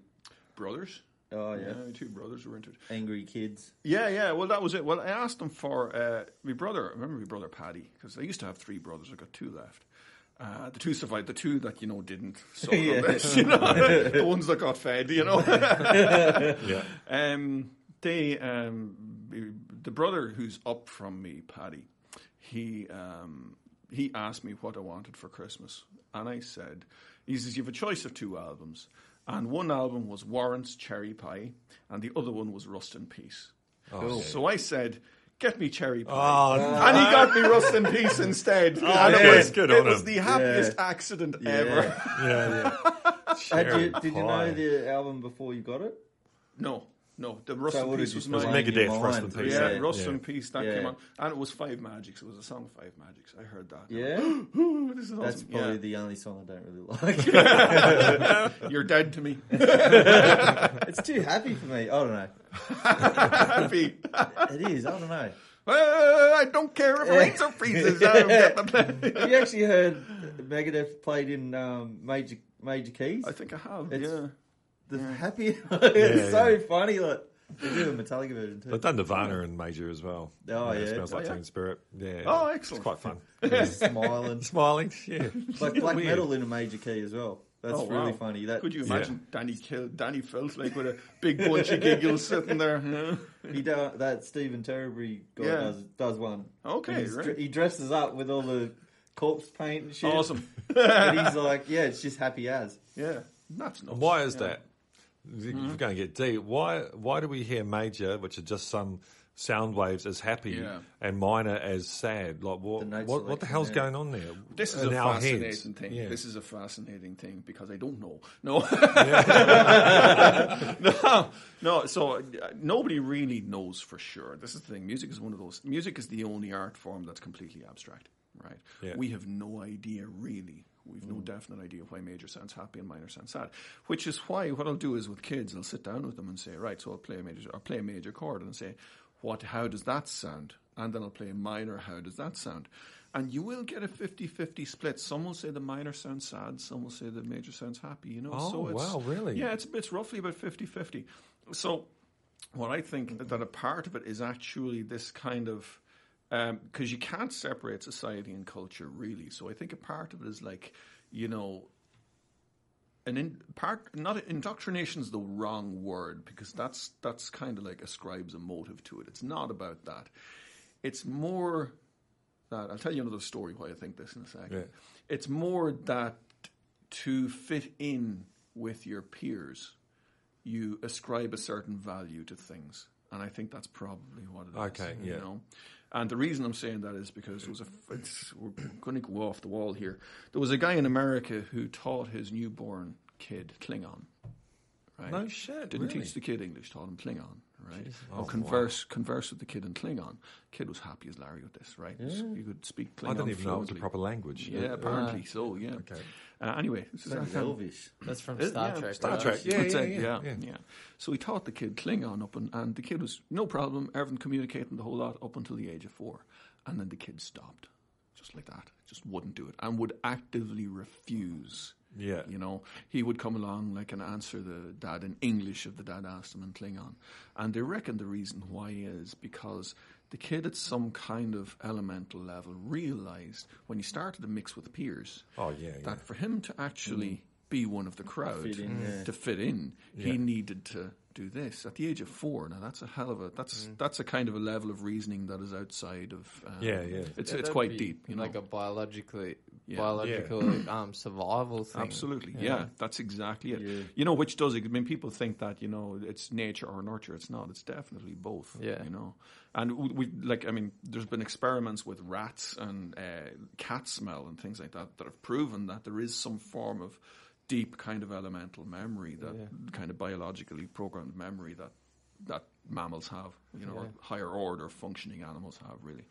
Brothers,
Oh yeah,
yeah, two brothers were into it.
angry kids.
Yeah, yeah. Well, that was it. Well, I asked them for uh, my brother. I remember my brother Paddy because I used to have three brothers. I've got two left. Uh, the two survived. The two that you know didn't. So
Yeah.
you know, the ones that got fed. You know.
Yeah.
Um, they, um, the brother who's up from me, Paddy, he, um, he asked me what I wanted for Christmas, and I said, he says, you have a choice of two albums, and one album was Warrant's Cherry Pie, and the other one was Rust in Peace. Oh, so I said, get me Cherry Pie.
Oh,
and he got me Rust in Peace instead. Oh, and
yeah.
it was,
Good
it
on
was
him.
the happiest
Yeah.
accident
Yeah.
ever.
yeah, yeah.
Had you, did you know the album before you got it?
No, no, the Rust
So
in Peace
did
was
you
mine.
find in
Megadeth,
your
Rust
mind?
in Peace.
Yeah,
Yeah.
Rust
Yeah.
in Peace that
Yeah.
came on, and it was Five Magics. It was a song of Five Magics. I heard that.
Yeah,
Ooh, this is awesome.
that's probably
Yeah.
the only song I don't really like.
You're dead to me.
it's too happy for me. I don't know.
Happy.
It is. I don't know.
I don't care if it rains or freezes. I don't get the play.
Have you actually heard Megadeth played in um, major major keys?
I think I have.
It's-
yeah.
The happy. it's
Yeah,
so
yeah.
funny. Like they do a Metallica version too.
They've done Nirvana and Major as well.
Oh,
It
yeah.
smells like
Oh, yeah.
Teen Spirit. Yeah.
Oh, excellent.
It's quite fun.
Smiling.
Smiling. Yeah.
like black
Weird.
metal in a major key as well. That's
Oh,
really
wow.
funny. That
Could you
Yeah.
imagine Danny kill Dani Filth like with a big bunch of giggles sitting there? Yeah.
he do, that Stephen Terreberry guy
Yeah.
does does one.
Okay, right.
he dresses up with all the corpse paint and shit.
Awesome.
and he's like, yeah, it's just happy as.
Yeah, that's nuts.
And why is
Yeah.
that? If we're going to get deep, why why do we hear Major, which are just some sound waves as happy
Yeah.
and minor as sad. Like what?
The
what, what the hell's
yeah.
going on there?
This is
in
a
our
fascinating
heads?
thing.
Yeah.
This is a fascinating thing because I don't know. No, no, no. So uh, nobody really knows for sure. This is the thing. Music is one of those. Music is the only art form that's completely abstract. Right?
Yeah.
We have no idea really. We've no mm. definite idea why major sounds happy and minor sounds sad. Which is why what I'll do is with kids, I'll sit down with them and say, right, so I'll play a major, I'll play a major chord and say, what, how does that sound? And then I'll play a minor, how does that sound? And you will get a 50-50 split. Some will say the minor sounds sad, some will say the major sounds happy, you know.
Oh,
so it's,
wow, really?
Yeah, it's, it's roughly about 50-50. So what I think that a part of it is actually this kind of Um, because you can't separate society and culture really. So I think a part of it is like you know an in, part not indoctrination is the wrong word because that's that's kind of like ascribes a motive to it. It's not about that. It's more that I'll tell you another story why I think this in a second.
Yeah.
It's more that to fit in with your peers, you ascribe a certain value to things, and I think that's probably what it is.
Okay,
you
yeah.
know. And the reason I'm saying that is because there was a, it's, we're going to go off the wall here. There was a guy in America who taught his newborn kid Klingon. Right?
No shit,
Didn't
really?
teach the kid English, taught him Klingon. Right?
Oh,
or converse converse with the kid in Klingon. Kid was happy as Larry with this. Right? You could speak Klingon.
I didn't even know it was a proper language.
Yeah, apparently so. Yeah.
Okay.
Uh, anyway, this is
Sounds Elvish.
That's from
Uh,
Star
yeah,
Trek.
Star
right?
Trek. Yeah,
That's
yeah, yeah,
yeah,
yeah.
yeah. So he taught the kid Klingon up, and, and the kid was no problem, everything communicating the whole lot up until the age of four, and then the kid stopped, just like that, just wouldn't do it, and would actively refuse.
Yeah.
You know, he would come along like and answer the dad in English if the dad asked him in Klingon. And they reckon the reason why is because the kid at some kind of elemental level realized when he started to mix with peers
Oh, yeah, yeah.
that for him to actually mm. be one of the crowd,
Fit in, yeah.
to fit in,
Yeah.
he needed to do this at the age of four. Now that's a hell of a that's that's a kind of a level of reasoning that is outside of um,
Yeah, yeah.
It's
Yeah,
it's quite deep, you know.
like a biologically
Yeah.
biological um, survival thing.
Absolutely, yeah. that's exactly it.
Yeah.
You know, which does I mean, people think that you know it's nature or nurture. It's not. It's definitely both.
Yeah.
you know, and we, we like. I mean, there's been experiments with rats and uh, cat smell and things like that that have proven that there is some form of deep kind of elemental memory that kind of biologically programmed memory that that mammals have. You know, or higher order functioning animals have really.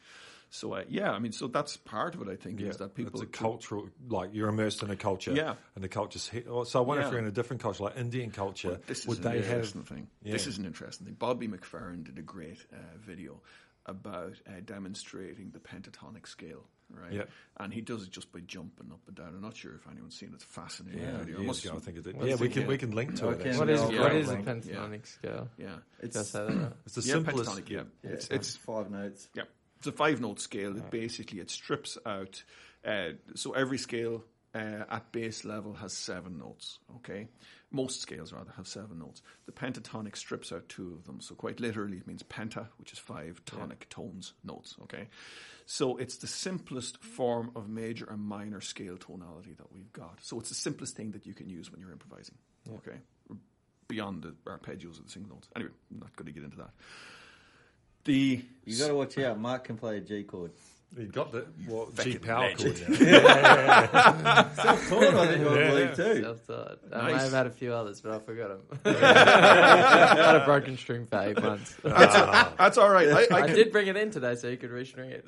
So uh, yeah, I mean, so that's part of it. I think
Yeah,
is that people
it's a cultural, like you're immersed in a culture,
Yeah.
and the culture's. Hit, oh, so I wonder if you're in a different culture, like Indian culture.
This
would
is an
they have?
interesting thing. This is an interesting thing. Bobby McFerrin did a great uh, video about uh, demonstrating the pentatonic scale, right?
Yep.
And he does it just by jumping up and down. I'm not sure if anyone's seen it. It's fascinating
Yeah,
video.
Years
must-
ago, I think it did.
What's
Yeah, we can
called?
we can link to it.
Okay.
actually.
What is
Yeah.
what is a
Yeah.
pentatonic scale?
Yeah. It's,
say that?
It's the
yeah,
simplest.
pentatonic, yeah.
Yeah,
It's,
it's,
it's
five notes.
yeah, it's a five note scale. It basically it strips out. Uh, so every scale uh, at base level has seven notes. Okay, most scales rather have seven notes. The pentatonic strips out two of them. So quite literally, it means penta, which is five tonic tones notes. Okay, so it's the simplest form of major and minor scale tonality that we've got. So it's the simplest thing that you can use when you're improvising. Okay, beyond the arpeggios of the single notes. Anyway, I'm not going to get into that. The
You got to watch out. Mark can play a G chord.
You got the what G power chord.
legend.
Yeah.
Self-taught, I think I believe too.
Self-taught. I
Nice.
may have had a few others, but I forgot them. had a broken string for eight months.
that's all right. I, I
I
can-
did bring it in today, so you could restring it.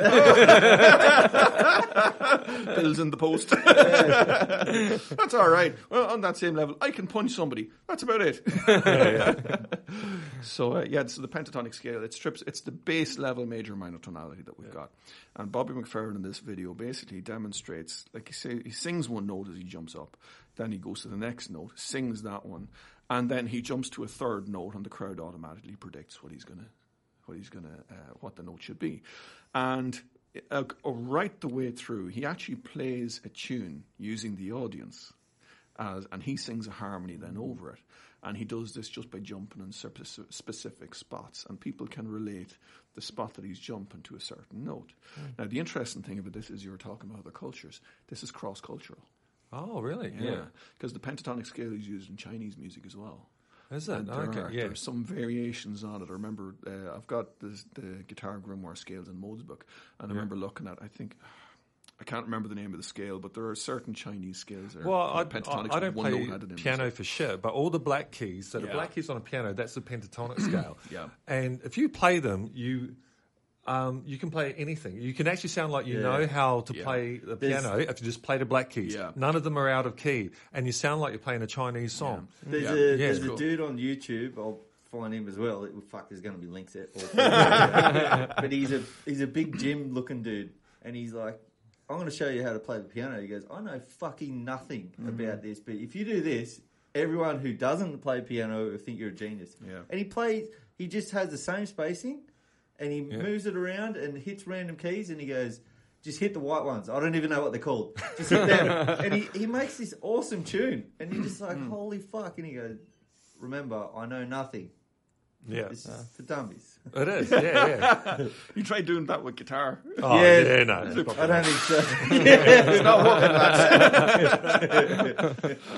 bills in the post. That's all right. Well, on that same level, I can punch somebody. That's about it. so uh, yeah, so the pentatonic scale it strips. It's the base level major minor tonality that we've got. And Bobby McFerrin in this video basically demonstrates, like he say, he sings one note as he jumps up, then he goes to the next note, sings that one, and then he jumps to a third note, and the crowd automatically predicts what he's gonna what he's to, uh, what the note should be. And uh, uh, right the way through, he actually plays a tune using the audience, as, and he sings a harmony then over it. And he does this just by jumping in spec- specific spots, and people can relate the spot that he's jumping to a certain note. Now, the interesting thing about this is you were talking about other cultures. This is cross cultural.
Oh, really?
Yeah, because the pentatonic scale is used in Chinese music as well.
Is?
And there
Okay,
are,
yeah.
There's some variations on it. I remember uh, I've got this, the guitar grimoire scales in Mode's book, and I remember looking at. I think I can't remember the name of the scale, but there are certain Chinese scales. There.
Well, I,
Like pentatonics
I, I don't
one
play
note added
piano for shit, but all the black keys, so the black keys on a piano, that's the pentatonic scale.
Yeah.
And if you play them, you um, you can play anything. You can actually sound like you
Yeah.
know how to
Yeah.
play the
There's-
piano if you just play the black keys.
Yeah.
None of them are out of key, and you sound like you're playing a Chinese song.
There's
Yeah.
a
Yeah,
there's
it's
a dude on YouTube. I'll find him as well. It, fuck, there's going to be links there. but he's a he's a big gym looking dude, and he's like, I'm going to show you how to play the piano. He goes, I know fucking nothing
Mm-hmm.
about this, but if you do this, everyone who doesn't play piano will think you're a genius.
Yeah.
And he plays. He just has the same spacing, and he moves it around and hits random keys, and he goes. Just hit the white ones. I don't even know what they're called. Just hit them. and he, he makes this awesome tune. And you're just like,
Mm.
holy fuck. And he goes, remember, I know nothing.
Yeah,
This is for dummies.
it is. Yeah, yeah.
You try doing that with guitar.
Oh,
Yeah.
yeah, no. it's
I don't think so.
it's not working. lads.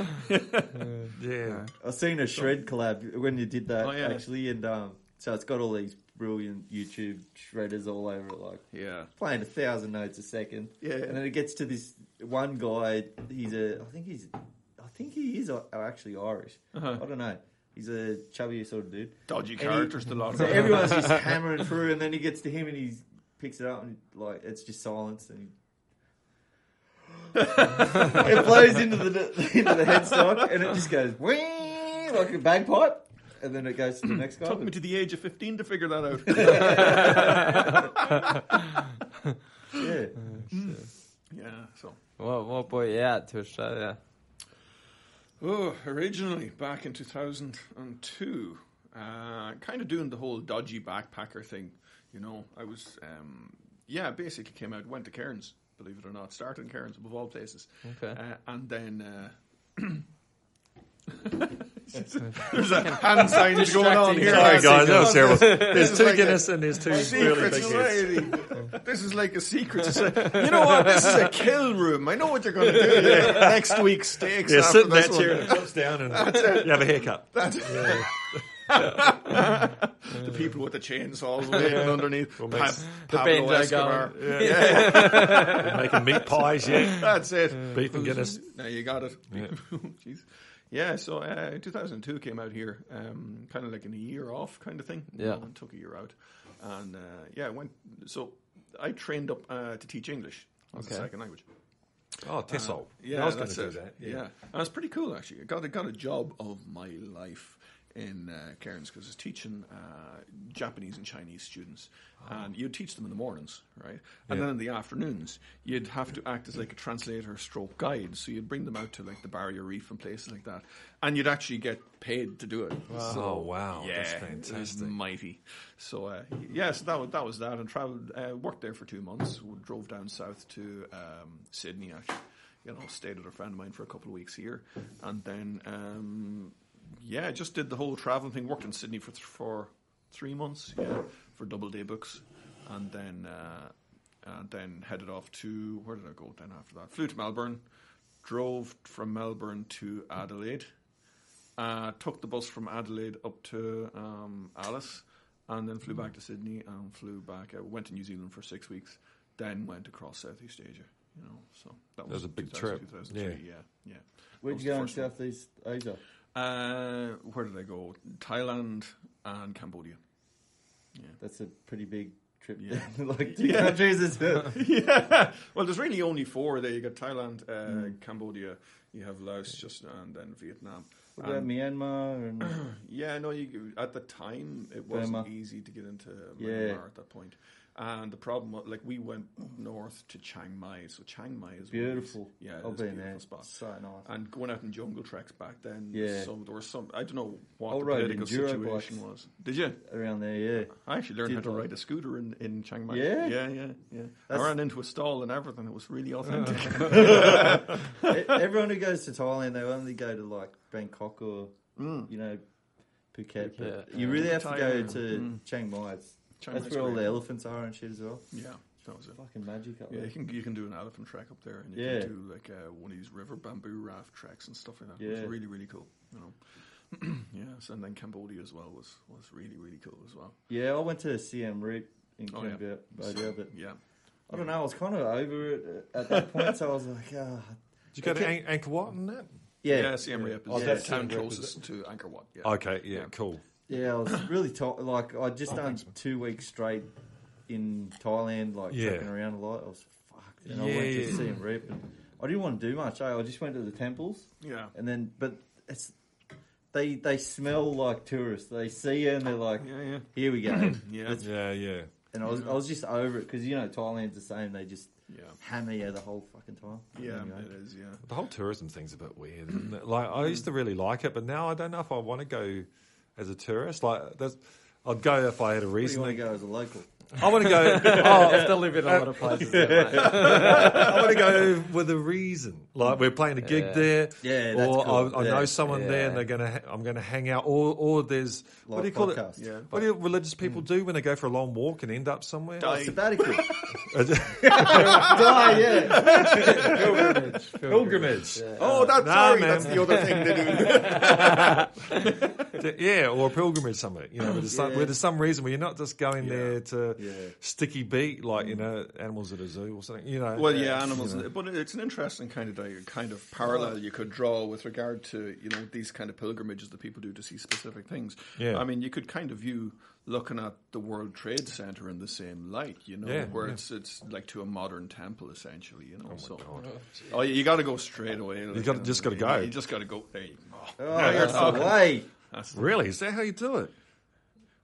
Yeah.
I've seen a shred collab when you did that
Oh, yeah.
actually, and um, so it's got all these brilliant YouTube shredders all over it, like
yeah.
playing a thousand notes a second.
Yeah.
and then it gets to this one guy. He's a, I think he's, I think he is uh, actually Irish.
Uh-huh.
I don't know. He's a chubby sort of dude.
Dodgy
And he-
characters, a lot of
So everyone's just hammering through, and then he gets to him, and he picks it up, and like it's just silence, and he it blows into the into the headstock, and it just goes wee like a bagpipe, and then it goes to the next guy.
Took me to the age of 15 to figure that out.
yeah, mm.
yeah, so.
What what brought you out to Australia?
Oh, originally back in 2002, uh, kind of doing the whole dodgy backpacker thing. You know, I was, um, yeah, basically came out, went to Cairns, believe it or not, started in Cairns, above all places.
Okay.
Uh, and then. Uh, There's a hand signs going on here.
Oh Sorry,
Nancy.
guys, that was terrible. There's two
like a-
Guinness and there's two really big heads.
society. this is like a secret society. You know what? This is a kill room. I know what you're going to do next week. Steaks.
Yeah,
after
sit in
this
that chair
one.
and it flips down and you have a haircut.
the people with the chainsaws waving underneath.
We'll
Pa-
make-
The
Pablo Escobar.
going.
Yeah,
Making meat pies, yeah.
that's it.
Beef and Guinness.
Now you got it. Jeez. Yeah, so uh, 2002 came out here, um, kind of like in a year off kind of thing.
Yeah.
and took a year out, and uh, yeah, went. So I trained up uh, to teach English as a second language.
Oh, TESOL.
Yeah,
I was going
that's
to do
it.
that.
Yeah. and it's pretty cool actually. I got I got a job of my life in uh, Cairns because I was teaching uh, Japanese and Chinese students, and you'd teach them in the mornings, right? And
Yeah.
then in the afternoons, you'd have to act as like a translator, stroke guide. So you'd bring them out to like the Barrier Reef and places like that, and you'd actually get paid to do it. So,
Oh, wow.
Yeah,
That's fantastic.
mighty. So uh, yeah, so that was, that was that, and travelled, uh, worked there for two months. Drove down south to um, Sydney actually. You know, stayed with a friend of mine for a couple of weeks here, and then um, yeah, I just did the whole traveling thing. Worked in Sydney for th- for three months, yeah, for double day books, and then uh, and then headed off to where did I go then after that? Flew to Melbourne, drove from Melbourne to Adelaide, uh, took the bus from Adelaide up to um, Alice, and then flew back to Sydney and flew back. uh, went to New Zealand for six weeks, then went across Southeast Asia. You know, so that was,
was a big
2000,
trip.
2003, yeah, yeah.
where'd you
was
go in
the first one.
Southeast Asia?
Uh, where did I go? Thailand and Cambodia. Yeah.
That's a pretty big trip.
Yeah.
like two
Yeah.
countries. Is
yeah. Well, there's really only four there. You got Thailand, uh,
Mm.
Cambodia, you have Laos, just and then Vietnam.
What about
And-
Myanmar and
Yeah, no. You, at the time, it wasn't
Burma.
easy to get into
Yeah.
Myanmar at that point. And the problem, was, like, we went north to Chiang Mai, so Chiang Mai is one of these-
beautiful?
Yeah, it's a beautiful
there.
spot.
So nice.
And going out in jungle treks back then,
Yeah.
So there was some. I don't know what
I
the political
enduro
situation
bikes.
was. Did you?
Around there, yeah.
I actually learned
Did
how to ride a scooter in, in Chiang Mai.
Yeah?
yeah, yeah, yeah. I ran into a stall and everything. It was really authentic.
Everyone who goes to Thailand, they only go to like Bangkok or
Mm.
you know Phuket. But
Phuket,
you really have to go to
mm.
Chiang Mai. It's,
Chiang
that's
Mai's
where all the elephants are and shit as well.
Yeah, that was it.
Fucking magic up
Yeah,
there.
you can you can do an elephant track up there, and you
Yeah.
can do like uh, one of these river bamboo raft tracks and stuff like that.
Yeah.
It's really really cool. You know, yeah. so- and then Cambodia as well was was really really cool as well.
Yeah, I went to Siem Reap in
Oh, yeah.
Cambodia, but
Yeah,
I don't know. I was kind of over it at that point, so I was like, ah,
Did you go to
Okay.
An- Angkor Wat and that?
yeah,
yeah, Siem Reap is
Oh,
the
that's
town
Siem Reap, is
closest to Angkor Wat. Yeah.
Okay, yeah,
Yeah.
cool.
Yeah. I was really tired. Like I just
Oh,
done
thanks,
two weeks straight in Thailand, like
Yeah.
trekking around a lot. I was fucked, and I
Yeah,
went to
yeah.
Siem Reap, and I didn't want to do much. eh? I just went to the temples,
Yeah.
and then but it's they they smell like tourists. They see you and they're like,
Yeah, yeah.
here we go.
Yeah.
Let's-
Yeah, yeah.
and I was I was just over it because you know Thailand's the same. They just
Yeah.
hammer you the whole fucking time.
Yeah,
Anyway.
it is. Yeah.
The whole tourism thing's a bit weird. Isn't it? Like I used to really like it, but now I don't know if I want to go as a tourist. Like I'd go if I had a
Where do
reason.
you want
to
go as a local?
I want to go.
Oh, I
Oh,
still live in a lot of places. there.
I want to go with a reason. Like we're playing a gig
Yeah.
there,
Yeah, that's
or
cool.
I, I
Yeah.
know someone there, and they're gonna. Ha- I'm gonna hang out, or or there's what do you
Live
call
podcast.
it?
Yeah.
What do you, religious people do when they go for a long walk and end up somewhere?
Die.
Sabbatical.
Die, yeah. Pilgrimage.
Pilgrimage.
Oh, that's
Nah,
sorry.
man.
That's the other thing they do.
yeah, or a pilgrimage somewhere. You know, where there's, some, where there's some reason where you're not just going
Yeah.
there to
Yeah.
sticky beat like you know animals at a zoo or something. You know.
Well, yeah, animals, but it's an interesting kind of di- kind of parallel you could draw with regard to you know these kind of pilgrimages that people do to see specific things.
Yeah.
I mean, you could kind of view looking at the World Trade Center in the same light, you know,
Yeah,
where
yeah.
it's it's like to a modern temple essentially, you know. Oh so,
God.
oh, you, got to go straight away. like,
gotta-
know,
just gotta go.
You just got to go. There you go.
Oh,
Now
that's the way.
That's-
Really? Is that how you do it?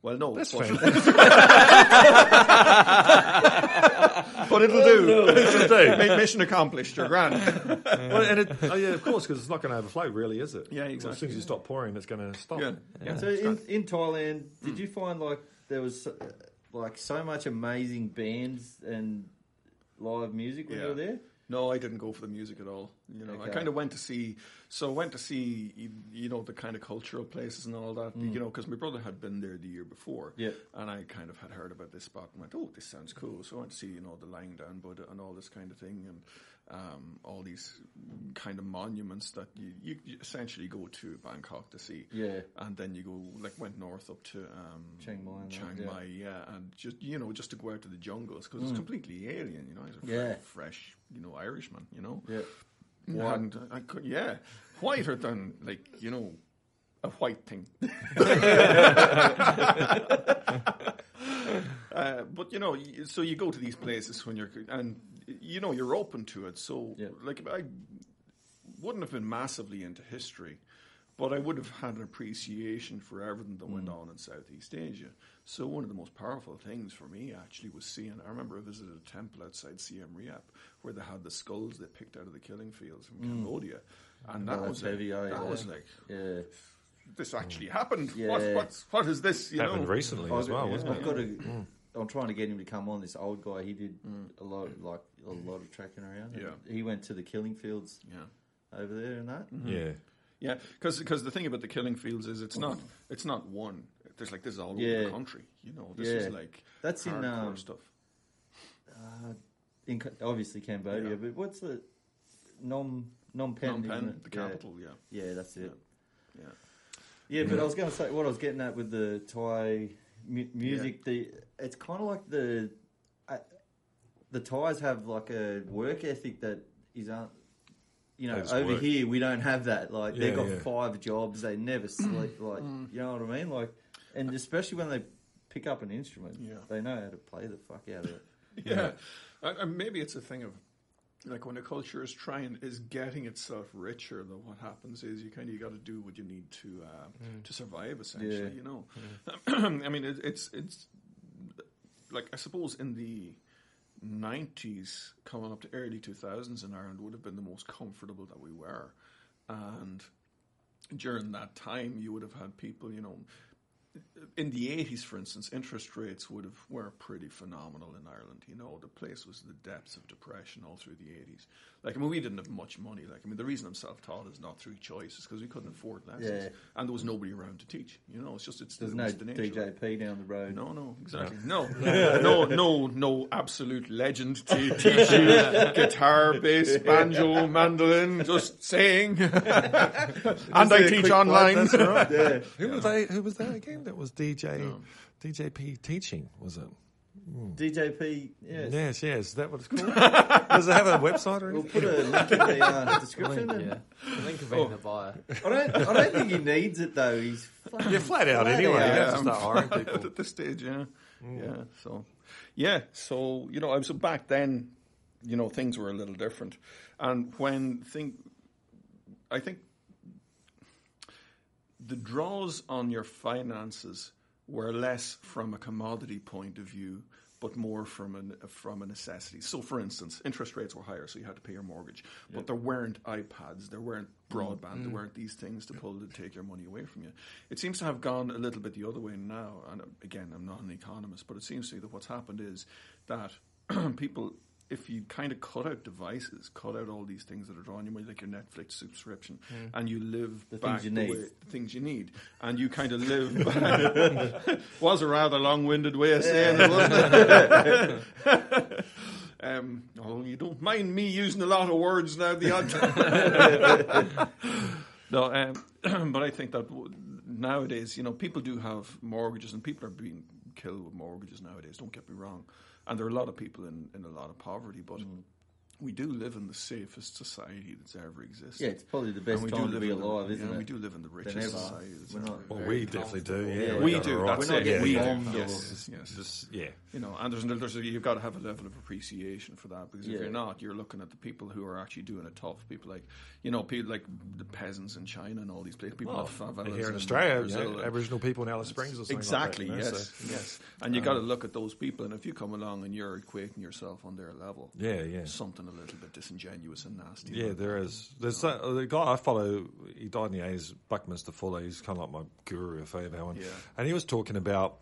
Well, no,
That's
but, but it'll do.
It'll do.
Mi- Mission accomplished. You're grand.
well, and it, oh yeah, of course, because it's not going to overflow, really, is it?
Yeah,
Well,
exactly.
as soon as you stop pouring, it's going to stop.
yeah, yeah.
So in, in Thailand, did you find like there was uh, like so much amazing bands and live music when
Yeah.
you were there?
No, I didn't go for the music at all. You know, I kind of went to see. So I went to see, you- you know, the kind of cultural places and all that. Mm. You know, because my brother had been there the year before.
Yeah.
And I kind of had heard about this spot and went, "Oh, this sounds cool." So I went to see, you know, the lying down Buddha and all this kind of thing, and um, all these kind of monuments that you, you, you essentially go to Bangkok to see.
Yeah.
And then you go like went north up to um,
Chiang Mai
Chiang
yeah.
Mai, yeah, and just you know just to go out to the jungles because it's completely alien. You know, he's a
Mm. Yeah.
fre- fresh, you know, Irishman. You know,
Yeah.
and I could, yeah, whiter than like you know, a white thing. uh, but you know, so you go to these places when you're and you know you're open to it. So
Yeah.
like I wouldn't have been massively into history. But I would have had an appreciation for everything that
Mm.
went on in Southeast Asia. So one of the most powerful things for me actually was seeing. I remember I visited a temple outside Siem Reap where they had the skulls they picked out of the killing fields from Cambodia, and that
Mm. Oh,
was
that's
like,
heavy, oh,
that
yeah.
was like
Yeah.
this actually happened.
Yeah.
What, what's, what is this? You
Happened
know?
recently
I've,
as well, wasn't
I've
it?
got to. I'm trying to get him to come on. This old guy, he did a lot, like a lot of tracking around.
Yeah.
he went to the killing fields
Yeah.
over there and that.
Yeah.
Yeah, because the thing about the killing fields is it's not it's not one. There's like this is all over the country. You know, this
Yeah.
is like
That's in, um,
stuff.
Uh, in obviously Cambodia,
Yeah.
but what's the Nom Phnom Penh?
Phnom
isn't
Penh, the capital. Yeah,
Yeah, that's it.
yeah.
Yeah, but I was going to say what I was getting at with the Thai mu- music. The it's kind of like the uh, the Thais have like a work ethic that is un, you know over
work.
here we don't have that. Like
Yeah,
they've got
yeah.
five jobs, they never sleep. Like you know what I mean? Like and especially when they pick up an instrument,
Yeah.
they know how to play the fuck out of it.
Yeah, and, and maybe it's a thing of like when a culture is trying is getting itself richer. Then what happens is you kind of you got to do what you need to uh, to survive. Essentially,
Yeah.
you know. I mean, it, it's it's like I suppose in the. 90s coming up to early 2000s in Ireland would have been the most comfortable that we were and during that time you would have had people you know in the 80s, for instance, interest rates would have were pretty phenomenal in Ireland. You know, the place was the depths of depression all through the 80s. Like, I mean, we didn't have much money. Like, I mean, the reason I'm self-taught is not through choice, is because we couldn't afford lessons,
Yeah.
and there was nobody around to teach. You know, it's just it's
There's
it
no
was the nature of it.
DJP down the road.
No, no, exactly. No, no, no, no absolute legend to teach you guitar, bass, banjo, mandolin. Just saying. and I teach online.
plug, that's right. Yeah.
Who was they? Who was that again? That was DJ um, DJP teaching, was it? Hmm.
DJP, yes.
Yes, yes. Is that what it's called? Does it have a website or anything?
We'll put a link in the uh, description.
Link,
and-
yeah. The link will be in the bio.
I don't. I don't think he needs it though. He's fucking
You're flat out
flat
anyway.
out.
You have
I'm
start hiring
flat
people.
at this stage, yeah, hmm. yeah. So, yeah. So you know, I was back then. You know, things were a little different, and when think, I think the draws on your finances were less from a commodity point of view, but more from a from a necessity. So, for instance, interest rates were higher, so you had to pay your mortgage, but there weren't iPads, there weren't mm. broadband, there mm. weren't these things to pull to take your money away from you. It seems to have gone a little bit the other way now. And again, I'm not an economist, but it seems to me that what's happened is that people if you kind of cut out devices, cut out all these things that are drawing you money, like your Netflix subscription, and you live
The
back
things you
the
need.
way, the things you need, and you kind of live. was a rather long-winded way of saying it, wasn't it? um, oh, you don't mind me using a lot of words now. The odd no, um, but I think that w- nowadays, you know, people do have mortgages, and people are being killed with mortgages nowadays. Don't get me wrong, and there are a lot of people in, in a lot of poverty, but
Mm.
We do live in the safest society that's ever existed.
Yeah, it's probably the best
we do
time to
live
be
in the-
alive, isn't
yeah,
it?
We do live in the richest society. That's
We're not-
Well, we definitely do. Yeah,
Yeah,
we do.
right.
That's
We're not
it.
getting
we
bombed
do. Yes, yes.
Just yeah.
You know, and there's, there's a, you've got to have a level of appreciation for that because if
Yeah.
you're not, you're looking at the people who are actually doing it tough. People like, you know, people like the peasants in China and all these places. People
Well,
have favelas
here in
in
Australia, you
Brazil
know, Aboriginal people in Alice Springs or something
Exactly.
like that. you know,
yes.
so-
yes. And you got to um, look at those people, and if you come along and you're equating yourself on their level,
Yeah, yeah.
something a little bit disingenuous and nasty.
Yeah, there
that.
is. There's uh, the guy I follow. He died in the eighties. Buckminster Fuller. He's kind of like my guru, if I ever one.
Yeah.
And he was talking about.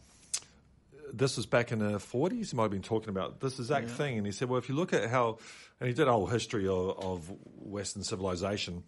This was back in the forties. He might have been talking about this exact thing, and he said, "Well, if you look at how," and he did a whole history of, of Western civilization,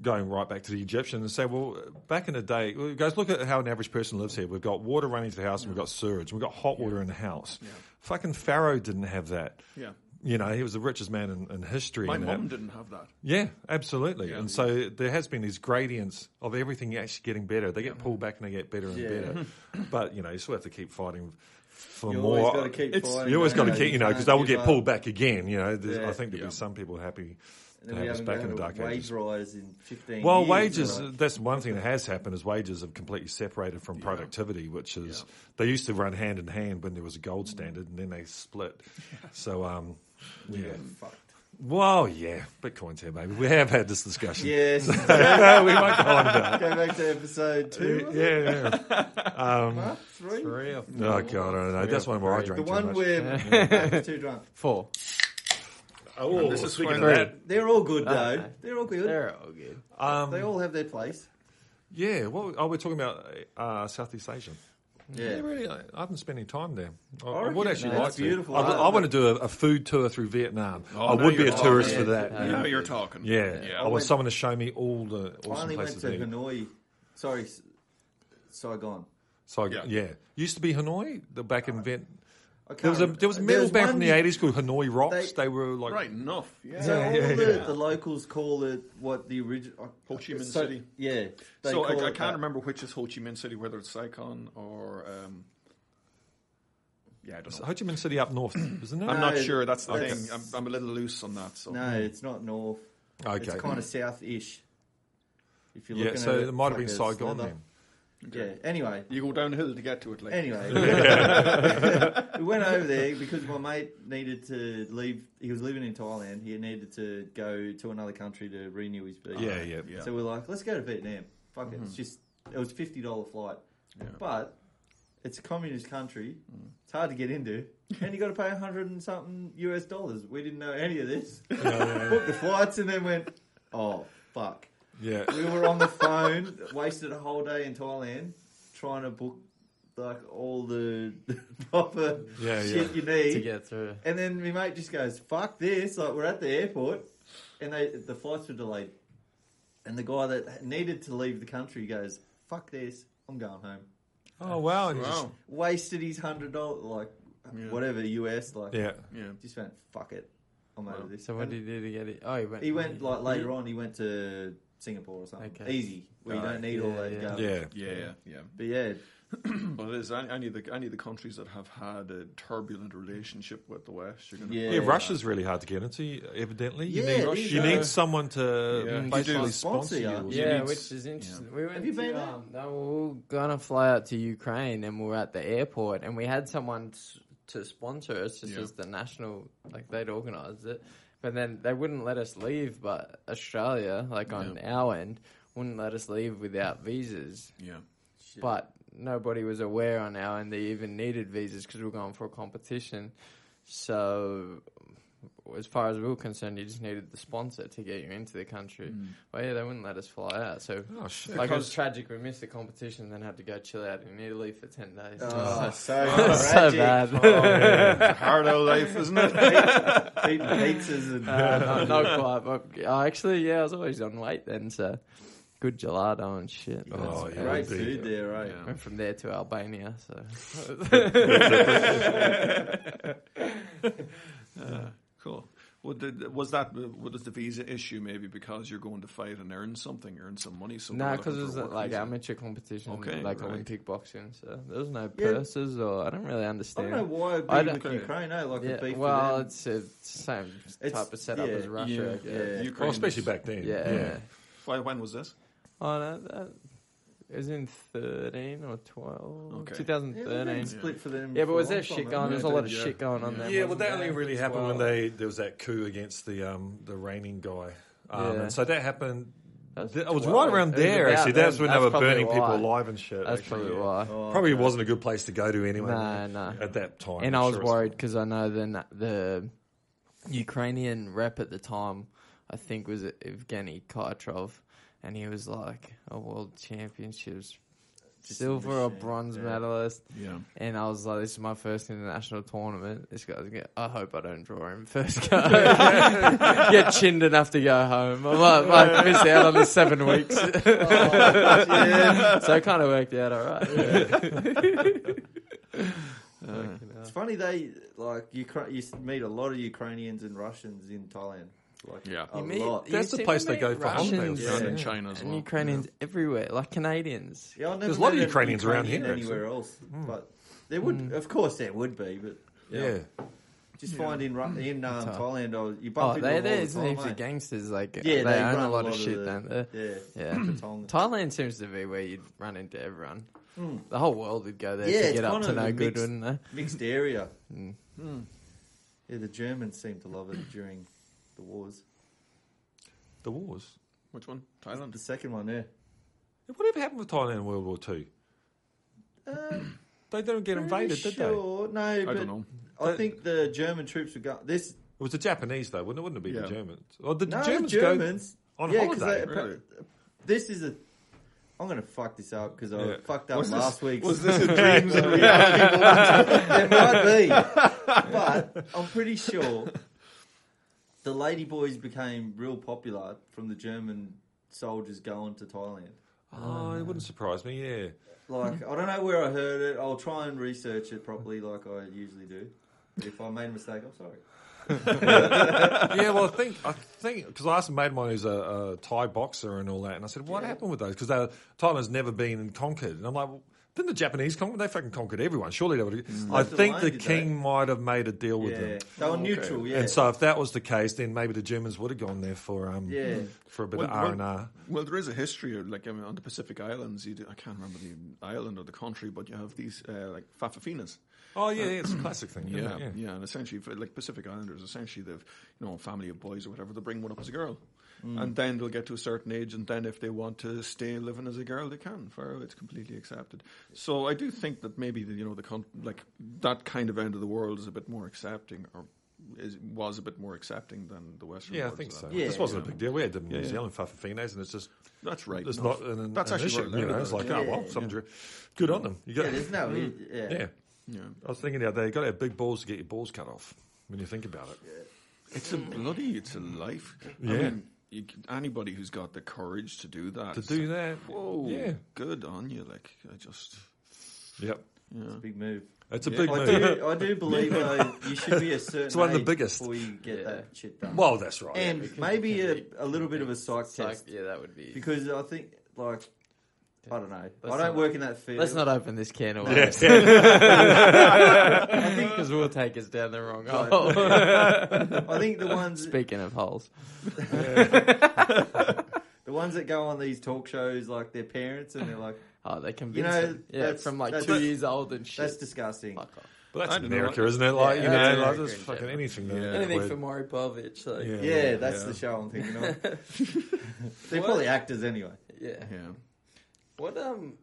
going right back to the Egyptians, and say, "Well, back in the day, guys, look at how an average person lives here. We've got water running to the house, and we've got sewage, and we've got hot water in the house. Fucking Pharaoh didn't have that.
Yeah.
You know, he was the richest man in, in history.
My mum didn't have that.
yeah, absolutely. And so there has been these gradients of everything actually getting better. They get pulled back and they get better and
Yeah.
better. But you know, you still have to keep fighting for
You
more.
always fighting,
you always got to keep, you know, because they will get pulled back again. You know,
Yeah.
I think there'll
Yeah.
be some people happy
And
to have us back in the dark
wage
ages.
rise in 15
Well,
years.
wages,
like-
that's one thing that has happened is wages have completely separated from productivity, which is, they used to run hand in hand when there was a gold standard and then they split. So, um, yeah.
Fucked.
Well, yeah, Bitcoin's here, baby. We have had this discussion.
Yes.
we might go on about it.
Go back to episode two.
it. Yeah, yeah.
Huh? Three?
Three or four.
Oh, God, I don't know. That's one where I
three.
The
drank too
one
much.
where I was too drunk.
Four.
Oh,
this is
speaking of
when-
that,
They're all good though.
Okay.
They're all good.
They're all good.
um,
they all have their place.
yeah, what, oh, we're talking about uh, Southeast Asia.
Yeah.
Yeah, really, I I haven't spent any time there. I, I
reckon
would actually
that's
like to.
beautiful.
I,
I-
I want to do a, a food tour through Vietnam.
Oh,
I
now
would be a tourist
talking.
for that.
Yeah.
Yeah,
Now you're talking.
yeah.
Yeah.
I,
I
want
went-
someone to show me all the
I
awesome
only went
places
to
to eat.
Hanoi. Sorry, S- Saigon.
So yeah.
Yeah.
used to be Hanoi. The back in uh, Viet.
I
There was a
remember.
there was a metal
There's
band from the eighties called Hanoi Rocks.
They-
They, were like
Right enough. Yeah.
So
Yeah,
all
yeah,
the, the locals call it what the original
Ho Chi Minh
so,
City.
Yeah, they
so I,
call
I
it
can't
that.
remember which is Ho Chi Minh City, whether it's Saigon or. Um, yeah, I don't know.
Ho Chi Minh City up north, isn't it?
I'm
No,
not sure. That's the
that's-
thing. I'm, I'm a little loose on that. So
No, it's not north.
Okay.
It's kind of south-ish. If you're
yeah,
looking
so
at
it might have
like
been
a
Saigon
sliver.
then.
Yeah. Anyway,
you go downhill to get to it. Like
anyway, we went over there because my mate needed to leave. He was living in Thailand. He needed to go to another country to renew his visa.
Yeah, yeah.
Yeah.
So we're like, let's go to Vietnam. Fuck it. It's mm-hmm. just it was fifty dollar flight,
Yeah.
but it's a communist country. Mm. It's hard to get into, and you got to pay a hundred and something US dollars. We didn't know any of this. Booked the flights and then went, oh fuck.
Yeah.
We were on the phone, wasted a whole day in Thailand trying to book like all the, the proper
Yeah,
shit
yeah.
you
to
need.
get through.
And then my mate just goes, "Fuck this!" Like we're at the airport, and they the flights were delayed, and the guy that needed to leave the country goes, "Fuck this! I'm going home."
Oh wow! And you just-
Wow.
Wasted his hundred dollars, like
Yeah.
whatever US, like
yeah.
Yeah.
just went, "Fuck it, I'm out
Wow.
of this."
So what
And
did he do to get it? Oh, he went.
he went like later on. He went to Singapore or something.
Okay.
Easy, where you
Oh,
don't need all
yeah,
that.
yeah.
garbage.
Yeah.
Yeah, yeah, yeah.
But yeah,
But it is any, any of the any of the countries that have had a turbulent relationship with the West. You're gonna
Yeah.
Yeah, Russia's really hard to get into. Evidently, you
Yeah,
need
it is,
you
uh,
need someone to
Yeah.
basically
You do.
sponsor you.
Sponsor,
or
yeah.
Yeah, which is interesting. We went
Have you
to,
been there?
um, no, we were gonna fly out to Ukraine, and we were at the airport, and we had someone s- to sponsor us, just
Yeah.
as the national, like they'd organised it, but then they wouldn't let us leave. But Australia, like on our end, wouldn't let us leave without visas.
Yeah.
But nobody was aware on our end they even needed visas because we were going for a competition. So, as far as we were concerned, you just needed the sponsor to get you into the country. But yeah, they wouldn't let us fly out. So,
Oh shit!
like, it was tragic. We missed the competition, and then had to go chill out in Italy for 10 days.
oh,
so,
so,
so
tragic.
bad.
It's a hard old life, isn't it?
Eating pizzas and
Uh, not, not quite. But uh, actually, yeah, I was always on weight then, so good gelato and shit.
Oh,
That's-
yeah,
great
would be.
food there, right?
Yeah.
Went from there to Albania, so.
Cool. Would the, was that what is the visa issue? Maybe because you're going to fight and earn something, earn some money. So
No, because it was
for a work
like
visa.
amateur competition,
Okay,
like
right.
Olympic boxing. So there was no
Yeah.
purses, or I don't really understand.
I
understand.
don't know why it'd
I don't-
with Ukraine, eh? Like
yeah,
beef
well,
with them.
it's the same
It's-
type of setup
yeah,
as Russia.
yeah,
I
yeah.
Ukraine
well, especially back then.
Yeah.
yeah.
Why, when was this?
Oh no, that it was in thirteen or twelve.
Okay.
2013.
they've split for them.
Yeah, but was
long
there shit
haven't
going?
they?
There's a lot of
Yeah.
shit going on
Yeah.
there.
Yeah, well, that only really happened when they there was that coup against the um, the reigning guy, um,
Yeah.
and so that happened.
That's
th- I was right around there actually.
then.
That's when they were
probably
burning people alive and shit.
That's
actually,
probably why.
Oh,
Probably
okay.
wasn't a good place to go to anyway.
No, no.
At that time,
And
I'm
I was
sure
worried because I know the the Ukrainian rep at the time, I think was Evgeny Khytrov, and he was like a world championships silver or bronze
yeah.
medalist.
Yeah.
And I was like, this is my first international tournament. This guy's get. I hope I don't draw him first go. Get chinned enough to go home. I might, might miss out on the seven weeks.
yeah.
so it kind of worked out all right.
It's funny they like Ukra- you meet a lot of Ukrainians and Russians in Thailand. Like
Yeah.
a
You meet-
lot.
That's the place they
meet
go for holidays.
Russians
Yeah.
And in China as
and
well.
Ukrainians everywhere, like Canadians.
Yeah, I've never
There's a lot of
met
Ukrainians around here,
anywhere else, hmm. but there would, hmm. of course, there would be, but
Yeah.
just find in hmm. in um, Thailand, oh, you
Oh,
bump into
they,
them all
there's
the time,
heaps of
mate.
gangsters. Like
Yeah,
they,
they
own
run
a lot of
of
shit
the-
down there.
Yeah,
Yeah. Thailand seems to be where you'd run into everyone. The whole world would go there
Yeah,
to get up to
of
no good,
mixed-
wouldn't they?
mixed area.
Mm.
Yeah, the Germans seem to love it during the wars.
The wars.
Which one? Thailand.
The second one, yeah.
Whatever happened with Thailand in World War Two?
Um,
They didn't get invaded, did they?
No,
I
but
don't know.
I think the German troops were going. This
It was the Japanese though, wouldn't it? Wouldn't it be
Yeah.
the Germans? Or did the
no,
Germans,
Germans
go on
yeah, 'cause
holiday?
they-
Really?
This is a. I'm gonna fuck this up because I
Yeah.
fucked up
Was this-
last week.
Was this a dreams and reality?
there might be, but I'm pretty sure the Ladyboys became real popular from the German soldiers going to Thailand.
Oh, it wouldn't surprise me. Yeah.
Like I don't know where I heard it. I'll try and research it properly, like I usually do. If I made a mistake, I'm sorry.
yeah, well, I think I think because I asked a mate of mine who's a, a Thai boxer and all that, and I said, "What happened with those?" Because Thailand's never been conquered, and I'm like, well, "Didn't the Japanese conquer? They fucking conquered everyone. Surely they would." I
Left
think
alone,
the king
they?
might have made a deal with
Yeah,
them,
they were
okay.
neutral. Yeah,
and so if that was the case, then maybe the Germans would have gone there for um
Yeah.
for a bit
Well,
of R and R.
Well, there is a history, of, like I mean, on the Pacific Islands. You do, I can't remember the island or the country, but you have these uh, like fa'afafinas.
Oh yeah, yeah, it's a classic thing. isn't
Yeah, yeah, and essentially, for, like Pacific Islanders, essentially they've you know a family of boys or whatever. They bring one up as a girl, and then they'll get to a certain age, and then if they want to stay living as a girl, they can. For it's completely accepted. So I do think that maybe the, you know the con- like that kind of end of the world is a bit more accepting, or is, was a bit more accepting than the Western.
Yeah, I
world
think so.
Yeah.
this wasn't a big deal. We had them in
Yeah,
New
yeah.
Zealand, Fa'afafines, and it's just
That's right.
it's not an,
That's
an
actually
issue. You know, it's like,
Yeah,
oh well,
yeah,
some
yeah.
good on them. You got,
Yeah, there's no.
Mm.
Yeah.
yeah.
Yeah.
I was thinking the other day, you got to have big balls to get your balls cut off when you think about it.
It's a bloody, it's a life. I
Yeah.
mean, you, anybody who's got the courage to do that,
To do
like,
that,
whoa,
yeah,
good on you. Like, I just,
yep,
yeah.
Big move.
it's a
Yeah.
big
I
move.
do, I do believe though you should be a certain
It's one of the biggest.
before you get
Yeah.
that shit done.
Well, that's right.
and maybe a, a little bit of a psych
Psych-
test
yeah, that would be.
because I think like I don't know.
Let's
I don't
not-
work in that field.
Let's not open this can of
Yeah.
worms. I think because we'll take us down the wrong
Right.
hole.
I think the ones
Speaking of holes,
the ones that go on these talk shows like their parents and they're like
oh, they convince
You know,
them. Yeah,
that's-
from like
that's-
two years old and shit.
that's disgusting.
Fuck off.
but that's
I don't know.
America, isn't it? Like
Yeah,
you
that's
know, like
America
there's
in
fucking
general.
anything.
Yeah.
there.
Anything for Maury Povich. So.
Yeah.
Yeah.
Yeah, that's
Yeah.
the show I'm thinking of. they're
What?
probably actors anyway.
Yeah.
What um.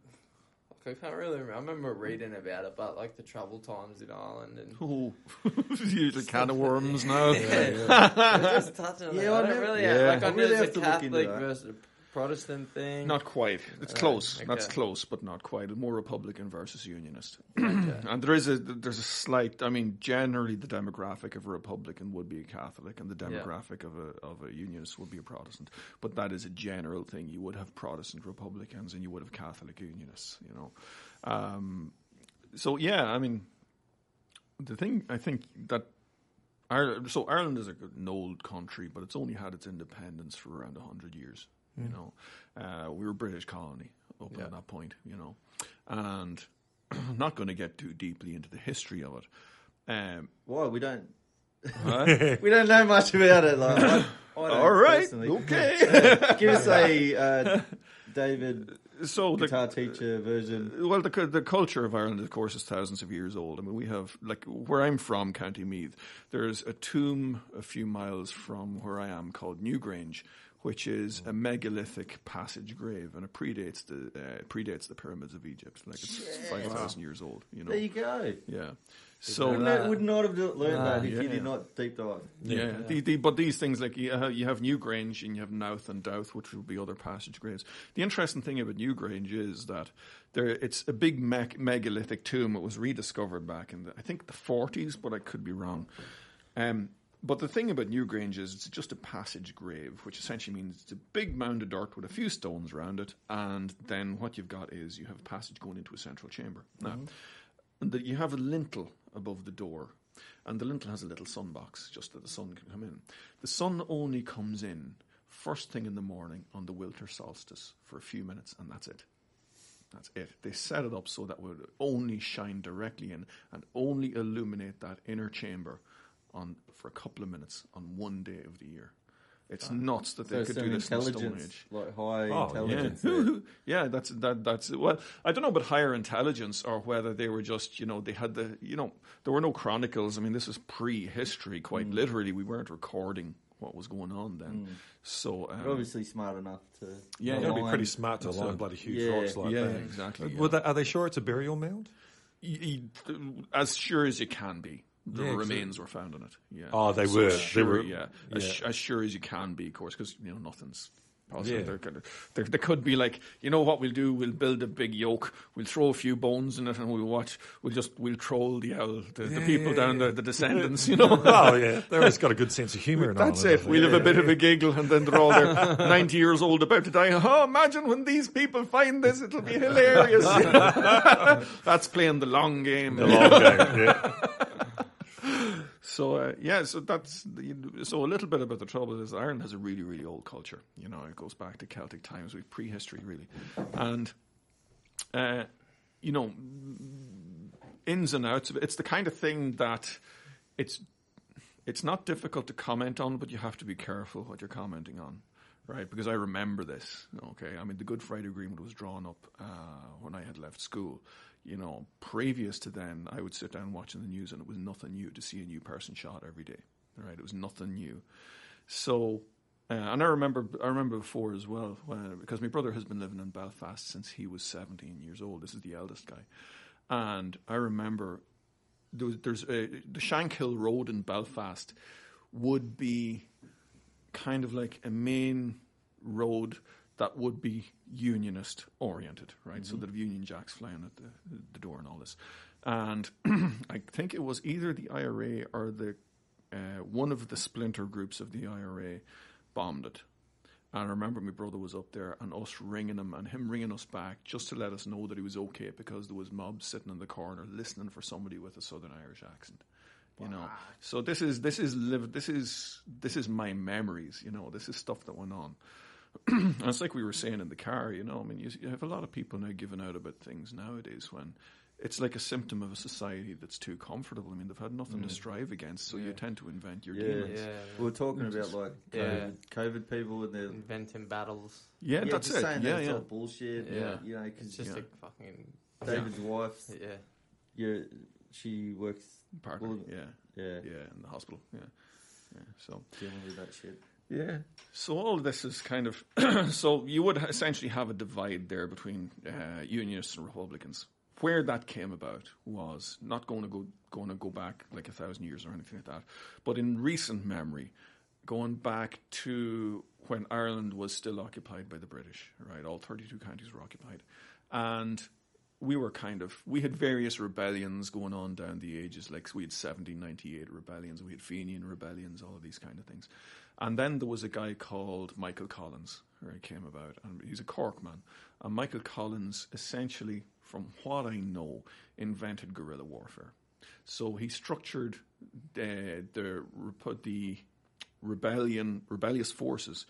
I can't really remember. I remember reading about it, but like the travel times in Ireland and
Oh, usually can of worms now.
We're just touching on
Yeah,
that.
I
I don't
never-
really.
Yeah.
Like I
I
know
really
a
have to look into that.
versus a Protestant thing.
Not quite. It's
Uh,
close.
okay.
That's close, but not quite. More Republican versus Unionist.
Okay.
And there is a there's a slight. I mean, generally the demographic of a Republican would be a Catholic, and the
Yeah.
demographic of a of a Unionist would be a Protestant. But that is a general thing. You would have Protestant Republicans, and you would have Catholic Unionists. You know, um, so yeah. I mean, the thing I think that. Ireland, so Ireland is a, an old country, but it's only had its independence for around hundred years. You know, uh, we were a British colony up
Yeah.
at that point. You know, and I'm not going to get too deeply into the history of it. Um,
Why we don't
huh?
we don't know much about it. Like, I, I
All right,
personally.
okay.
Give us a uh, David
so the,
guitar teacher version.
Well, the the culture of Ireland, of course, is thousands of years old. I mean, we have like where I'm from, County Meath. There's a tomb a few miles from where I am called Newgrange, which is a megalithic passage grave, and it predates the uh, predates the pyramids of Egypt. Like it's
Yeah.
five thousand years old. You know,
There you go.
yeah. So
Would not, would not have learned
Nah.
that if you
Yeah.
did not deep dive.
Yeah, The, the, but these things like you have, you have Newgrange and you have Knowth and Dowth, which would be other passage graves. The interesting thing about Newgrange is that there it's a big meg- megalithic tomb. It was rediscovered back in the I think the forties, but I could be wrong. Um, but the thing about Newgrange is it's just a passage grave, which essentially means it's a big mound of dirt with a few stones around it, and then what you've got is you have a passage going into a central chamber. Now, mm-hmm. and that you have a lintel above the door, and the lintel has a little sun box just that the sun can come in. The sun only comes in first thing in the morning on the winter solstice for a few minutes, and that's it. That's it. They set it up so that would only shine directly in and only illuminate that inner chamber on for a couple of minutes on one day of the year. It's nuts that they
So
could do this in the Stone
intelligence,
Age.
like high
Oh,
intelligence.
Yeah, yeah, that's that. That's well. I don't know about higher intelligence or whether they were just you know they had the you know there were no chronicles. I mean, this was pre-history. Quite
Mm.
literally, we weren't recording what was going on then. So um,
obviously smart enough to.
Yeah,
You've got be pretty smart to
That's
align
a-
bloody huge
yeah,
rocks like
yeah,
that.
exactly.
Were
yeah.
they- are they sure it's a burial mound?
Y- y- as sure as you can be. The
Yeah,
remains were found on it. Yeah.
Oh, they
So
were. They were-
Yeah. As,
yeah.
as sure as you can be, of course, because you know nothing's. Possible.
Yeah.
There, could, there, there could be like, you know what we'll do? We'll build a big yoke. We'll throw a few bones in it, and we'll watch. We'll just we'll troll the owl, the, the people down there, the descendants. You know.
oh yeah, they've always got a good sense of humour. in
that.
That's
it. We'll have a bit of a giggle, and then they're all there, ninety years old, about to die. Oh, imagine when these people find this; it'll be hilarious. That's playing the long game.
The long game. Yeah.
So uh, yeah, so that's so a little bit about the trouble is Ireland has a really really old culture. You know, it goes back to Celtic times, with prehistory really, and uh, you know, ins and outs of it. It's the kind of thing that it's it's not difficult to comment on, but you have to be careful what you're commenting on. Right, because I remember this. Okay, I mean the Good Friday Agreement was drawn up uh, when I had left school. You know, previous to then, I would sit down watching the news, and it was nothing new to see a new person shot every day. Right, it was nothing new. So, uh, and I remember, I remember before as well, when, because my brother has been living in Belfast since he was 17 years old. This is the eldest guy, and I remember there was, there's a, the Shankill Road in Belfast would be kind of like a main road that would be unionist oriented, right? So that have Union Jacks flying at the, the door and all this. And I think it was either the IRA or the uh, one of the splinter groups of the IRA bombed it. And I remember my brother was up there and us ringing him and him ringing us back just to let us know that he was okay because there was mobs sitting in the corner listening for somebody with a Southern Irish accent. You know, so this is this is live this is this is my memories. You know, this is stuff that went on. And it's like we were saying in the car. You know, I mean, you, you have a lot of people now giving out about things nowadays when it's like a symptom of a society that's too comfortable. I mean, they've had nothing to mm. strive against, so you tend to invent your
Yeah.
demons.
Yeah.
We were talking about like
Yeah.
COVID, COVID people and their
Inventing battles.
Yeah,
yeah,
that's
just
it.
saying
Yeah,
that's
yeah.
all bullshit.
Yeah.
you know,
It's
because
just
Yeah.
a fucking
David's wife,
yeah.
yeah, she works,
Partner.
Well,
yeah,
yeah,
yeah, in the hospital. Yeah, yeah. So
dealing with that shit.
Yeah. So all this is kind of so you would essentially have a divide there between uh, Unionists and Republicans. Where that came about was not going to go going to go back like a thousand years or anything like that, but in recent memory, going back to when Ireland was still occupied by the British. Right, all thirty-two counties were occupied, and we were kind of we had various rebellions going on down the ages like we had 1798 rebellions we had fenian rebellions all of these kind of things and then there was a guy called michael collins who came about and he's a cork man. And michael collins essentially from what i know invented guerrilla warfare. So he structured uh, the the rebellion rebellious forces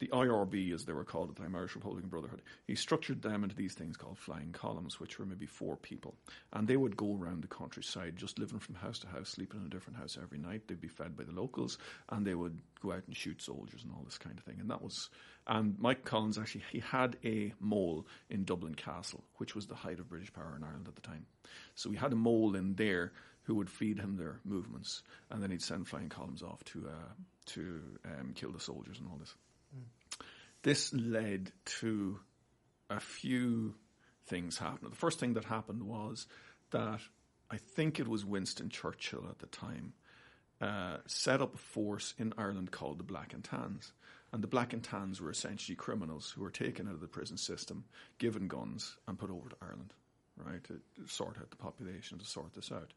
the IRB, as they were called at the time, Irish Republican Brotherhood, he structured them into these things called flying columns, which were maybe four people. And they would go around the countryside, just living from house to house, sleeping in a different house every night. They'd be fed by the locals, and they would go out and shoot soldiers and all this kind of thing. And that was, and Mike Collins actually, he had a mole in Dublin Castle, which was the height of British power in Ireland at the time. So he had a mole in there who would feed him their movements, and then he'd send flying columns off to, uh, to um, kill the soldiers and all this this led to a few things happening. The first thing that happened was that I think it was Winston Churchill at the time uh, set up a force in Ireland called the Black and Tans. And the Black and Tans were essentially criminals who were taken out of the prison system, given guns, and put over to Ireland, right, to, sort out the population, to sort this out.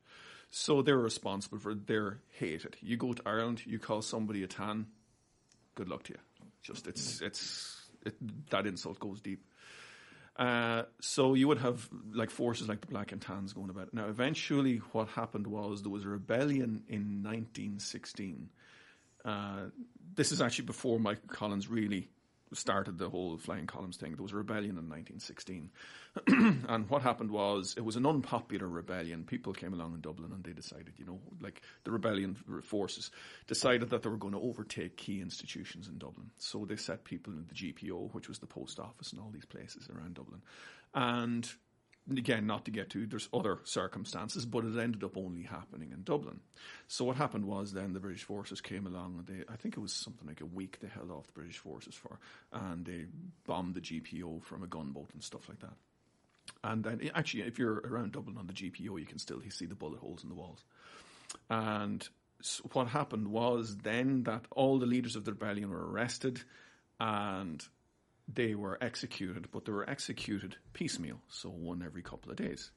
So they were responsible for, they're hated. You go to Ireland, you call somebody a tan, good luck to you. Just it's it's it, that insult goes deep. Uh, so you would have like forces like the Black and Tans going about. Now, eventually, what happened was there was a rebellion in 1916. Uh, this is actually before Michael Collins really started the whole flying columns thing. There was a rebellion in 1916, and what happened was it was an unpopular rebellion. People came along in Dublin and they decided, you know, like the rebellion forces decided that they were going to overtake key institutions in Dublin. So they set people in the GPO, which was the post office and all these places around Dublin, and again, not to get to, there's other circumstances, but it ended up only happening in Dublin. So what happened was then the British forces came along and they, I think it was something like a week they held off the British forces for, and they bombed the GPO from a gunboat and stuff like that. And then, actually, if you're around Dublin on the GPO, you can still see the bullet holes in the walls. And s what happened was then that all the leaders of the rebellion were arrested and they were executed, but they were executed piecemeal, so one every couple of days.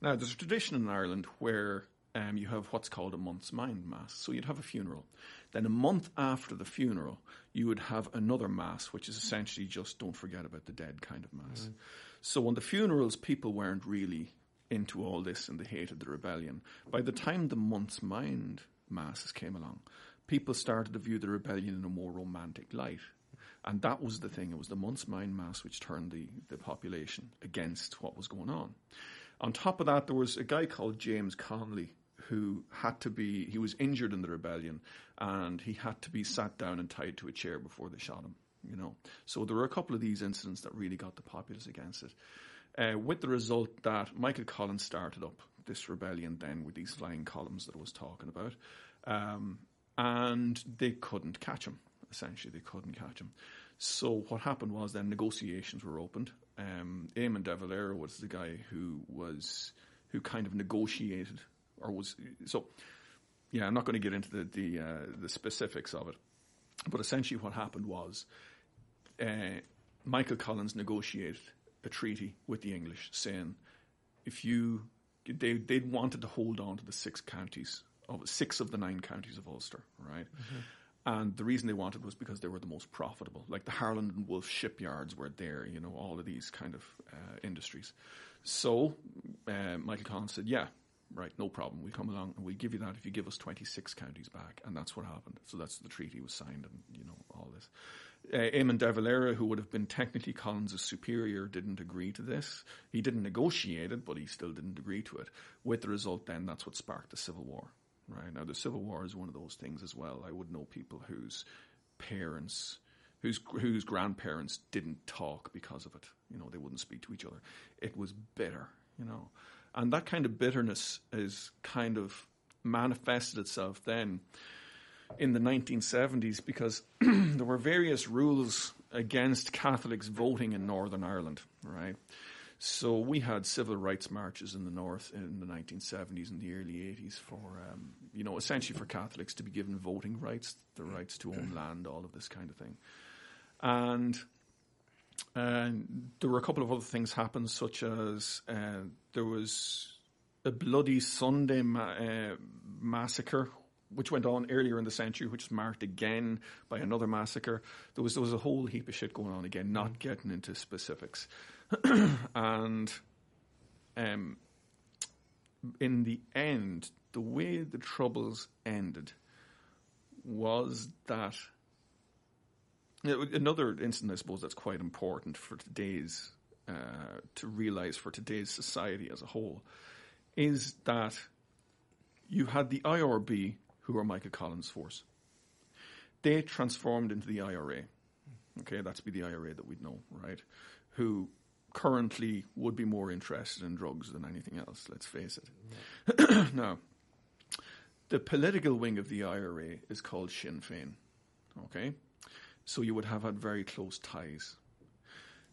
Now, there's a tradition in Ireland where um, you have what's called a month's mind mass. So you'd have a funeral. Then a month after the funeral, you would have another mass, which is essentially just don't forget about the dead kind of mass. So on the funerals, people weren't really into all this and they hated the rebellion. By the time the month's mind masses came along, people started to view the rebellion in a more romantic light. And that was the thing. It was the month's mind mass which turned the, the population against what was going on. On top of that, there was a guy called James Connolly who had to be, he was injured in the rebellion and he had to be sat down and tied to a chair before they shot him, you know. So there were a couple of these incidents that really got the populace against it. Uh, with the result that Michael Collins started up this rebellion then with these flying columns that I was talking about. Um, and they couldn't catch him. Essentially, they couldn't catch him. So what happened was then negotiations were opened. Um, Eamon de Valera was the guy who was who kind of negotiated or was so. Yeah, I'm not going to get into the the, uh, the specifics of it, but essentially what happened was uh, Michael Collins negotiated a treaty with the English, saying if you they they wanted to hold on to the six counties of six of the nine counties of Ulster, right? And the reason they wanted was because they were the most profitable. Like the Harland and Wolff shipyards were there, you know, all of these kind of uh, industries. So uh, Michael Collins said, "Yeah, right, no problem. We'll come along and we'll give you that if you give us 26 counties back." And that's what happened. So that's the treaty was signed, and you know all this. Uh, Eamon de Valera, who would have been technically Collins' superior, didn't agree to this. He didn't negotiate it, but he still didn't agree to it. With the result, then that's what sparked the Civil War. Right now, the Civil War is one of those things as well. I would know people whose parents, whose whose grandparents didn't talk because of it. You know, they wouldn't speak to each other. It was bitter. You know, and that kind of bitterness is kind of manifested itself then in the 1970s because there were various rules against Catholics voting in Northern Ireland, right? So we had civil rights marches in the north in the 1970s and the early 80s for, um, you know, essentially for Catholics to be given voting rights, the rights to own land, all of this kind of thing. And and there were a couple of other things happened, such as uh, there was a bloody Sunday ma- uh, massacre, which went on earlier in the century, which was marked again by another massacre. There was there was a whole heap of shit going on again. Not getting into specifics, and um, in the end, the way the troubles ended was that Another incident, I suppose, that's quite important for today's uh, to realize for today's society as a whole is that you had the IRB, who were Michael Collins' force. They transformed into the IRA. Okay, that's be the IRA that we'd know, right? Who currently would be more interested in drugs than anything else. Let's face it. now, the political wing of the IRA is called Sinn Féin. Okay, so you would have had very close ties.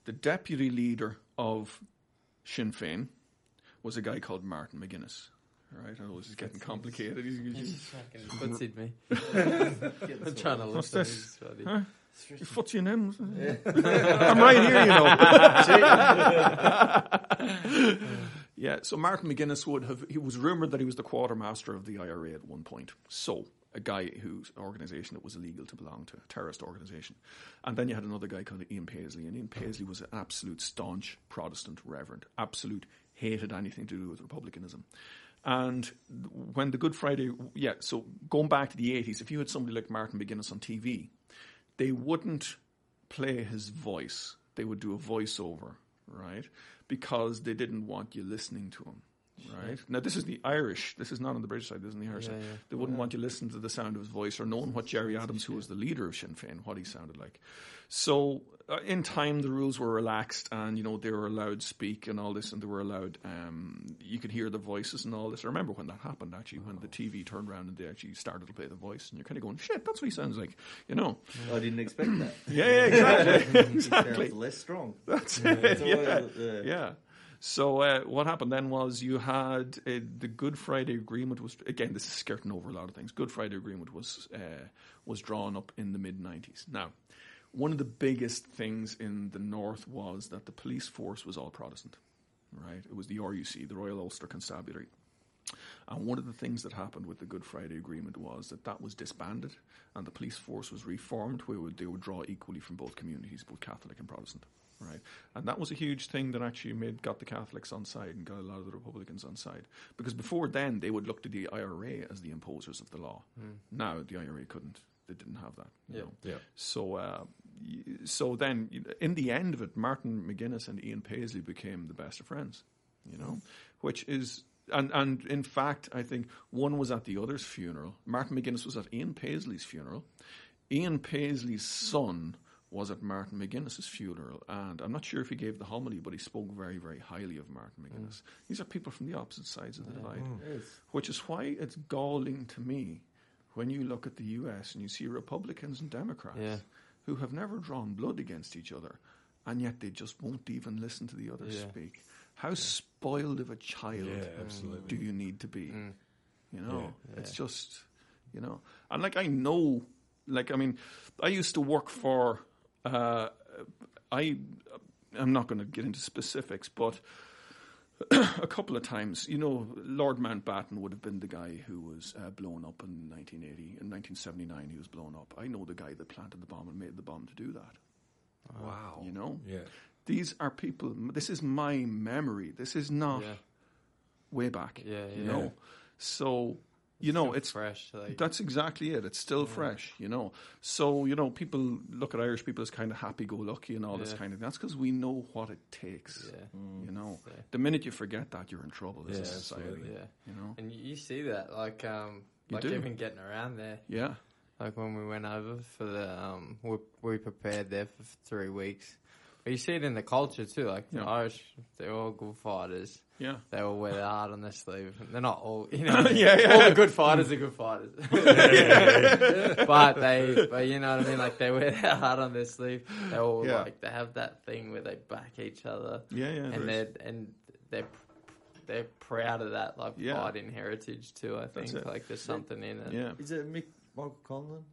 The deputy leader of Sinn Féin was a guy called Martin McGuinness. Right, I know this is getting complicated. He's- he's-
Footsied me. I'm trying to listen.
this?
It's funny.
Your foot's your name. I'm right here, you know. yeah, so Martin McGuinness would have, he was rumoured that he was the quartermaster of the IRA at one point. So, a guy whose organisation it was illegal to belong to, a terrorist organisation. And then you had another guy called Ian Paisley, and Ian Paisley was an absolute staunch Protestant reverend, absolute hated anything to do with republicanism. And when the Good Friday, yeah, so going back to the 80s, if you had somebody like Martin McGuinness on TV, they wouldn't play his voice. They would do a voiceover, right? Because they didn't want you listening to him, right? Now, this is the Irish. This is not on the British side. This is on the Irish
Yeah,
side.
yeah.
They wouldn't want you listening to the sound of his voice or knowing what Gerry Adams, who was the leader of Sinn Féin, what he sounded like. So, uh, in time, the rules were relaxed, and you know they were allowed speak and all this, and they were allowed. Um, you could hear the voices and all this. I remember when that happened actually, when the TV turned around and they actually started to play the voice, and you're kind of going, "Shit, that's what he sounds like," you know?
I didn't expect that.
Yeah, yeah, exactly, exactly.
less strong.
That's
That's
it.
all
Yeah,
uh,
yeah. So uh, what happened then was you had uh, the Good Friday Agreement was again this is skirting over a lot of things. Good Friday Agreement was uh, was drawn up in the mid '90s. Now, one of the biggest things in the North was that the police force was all Protestant. Right, it was the RUC, the Royal Ulster Constabulary. And one of the things that happened with the Good Friday Agreement was that that was disbanded and the police force was reformed where they would draw equally from both communities, both Catholic and Protestant. Right, and that was a huge thing that actually made got the Catholics on side and got a lot of the Republicans on side because before then they would look to the IRA as the imposers of the law. Now the IRA couldn't; they didn't have that. You
Yeah.
know?
Yeah.
So, uh, so then in the end of it, Martin McGuinness and Ian Paisley became the best of friends. You know, which is and and in fact, I think one was at the other's funeral. Martin McGuinness was at Ian Paisley's funeral. Ian Paisley's son was at Martin McGuinness's funeral, and I'm not sure if he gave the homily, but he spoke very, very highly of Martin McGuinness. Mm. These are people from the opposite sides of the divide, mm.
Yes.
which is why it's galling to me when you look at the US and you see Republicans and Democrats
Yeah.
who have never drawn blood against each other, and yet they just won't even listen to the other
Yeah.
speak. How spoiled of a child
Yeah,
do you need to be? Mm. You know, it's just, you know, and like I know, like I mean, I used to work for, uh, I, I'm not going to get into specifics, but a couple of times, you know, Lord Mountbatten would have been the guy who was uh, blown up in 1980. In 1979, he was blown up. I know the guy that planted the bomb and made the bomb to do that.
Wow.
You know,
Yeah.
these are people. This is my memory. This is not
Yeah.
way back.
Yeah, yeah.
you
yeah.
know. So you know, it's
fresh. Like,
that's exactly it. It's still fresh, you know. So you know, people look at Irish people as kind of happy-go-lucky and all this kind of. Thing. That's because we know what it takes.
Yeah.
You know,
Yeah.
the minute you forget that, you're in trouble as
Yeah,
a society.
absolutely.
yeah.
You know.
And you, see that, like, um,
You
like
do.
even getting around there.
Yeah.
Like when we went over for the, um, we, we prepared there for three weeks. But you see it in the culture too. Like the
Yeah.
Irish, they're all good fighters.
Yeah.
They all wear their heart on their sleeve. They're not all, you know.
Yeah, yeah.
All the good fighters are good fighters. but they, but you know what I mean. Like they wear their heart on their sleeve. They all
Yeah.
like they have that thing where they back each other.
Yeah, yeah,
And
there
they're and they're they're proud of that like
Yeah.
fighting heritage too. I think
it.
like there's something in it.
Yeah.
Is it Mick Michael Conlan?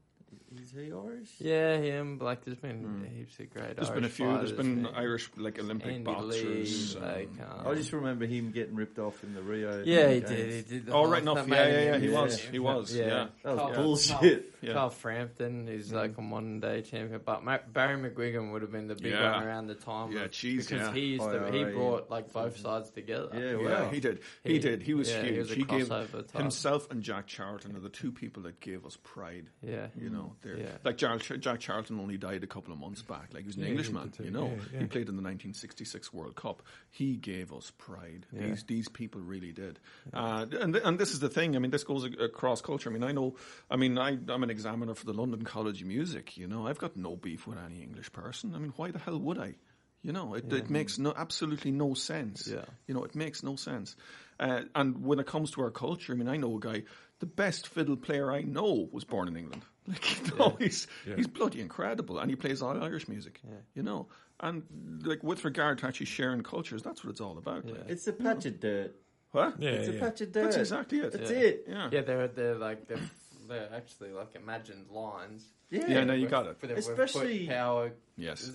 Is he Irish?
Yeah, him. Like, there's been heaps of great.
There's
Irish
been a few. There's been
man.
Irish like Olympic
Andy
boxers.
Lee, like, um,
I just remember him getting ripped off in the Rio.
yeah, he
games.
did. He did. the
Oh,
whole-
right enough.
that
Yeah, yeah, yeah, he was.
a
He was, yeah.
That was
Carl-
bullshit.
Yeah.
Carl Frampton is like a modern day champion, but Barry McGuigan would have been the big
Yeah.
one around the time.
Yeah, geez,
because
yeah.
he used to, he brought like both sides together.
Yeah,
Yeah, he did. He,
He-
did. He was huge.
he was a
he gave
type.
himself and Jack Charlton are the two people that gave us pride.
yeah,
You know, like Jack, Jack Charlton only died a couple of months back. Like he was an Englishman. You know, he played in the 1966 World Cup. He gave us pride. These these people really did. Uh, and and this is the thing. I mean, this goes across culture. I mean, I know. I mean, I, I'm an examiner for the London College of Music. You know, I've got no beef with any English person. I mean, why the hell would I? You know, it, it makes no absolutely no sense.
Yeah.
You know, it makes no sense. Uh, and when it comes to our culture, I mean, I know a guy. The best fiddle player I know was born in England. Like, you know, he's
Yeah.
he's bloody incredible, and he plays all Irish music. You know, and like with regard to actually sharing cultures, that's what it's all about. Like,
It's a patch of dirt.
what?
Yeah,
It's a patch of dirt.
That's exactly it.
That's
Yeah.
it.
Yeah.
yeah. They're they're like they're, they're actually like imagined lines.
Yeah.
Yeah, no, you got it.
Where they've
Especially-
put power.
Yes.
you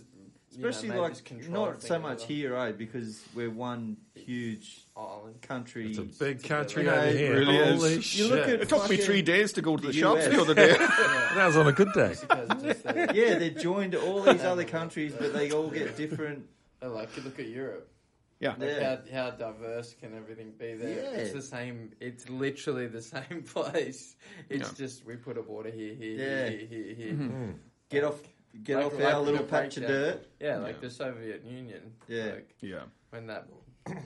know,
Especially
they just
like
control
not so much
together.
here, eh? Because we're one huge
Island.
country.
It's a big country
You know,
over
it
here.
really is.
Holy
You
shit.
look at-
It took me three days to go to the,
the
shops
US.
the other day.
that was on a good day.
Because it's just,
yeah, they're joined to all these other countries, but they all get different.
like look at Europe.
Yeah.
Like
Yeah.
how, how diverse can everything be there?
Yeah.
It's the same. It's literally the same place. It's
Yeah.
just we put a border here, here,
Yeah.
here, here, here.
Mm-hmm.
here.
Get off, get
Like-
off
like
our little patch of dirt.
Yeah, like
Yeah.
the Soviet Union.
Yeah.
Like
Yeah.
when that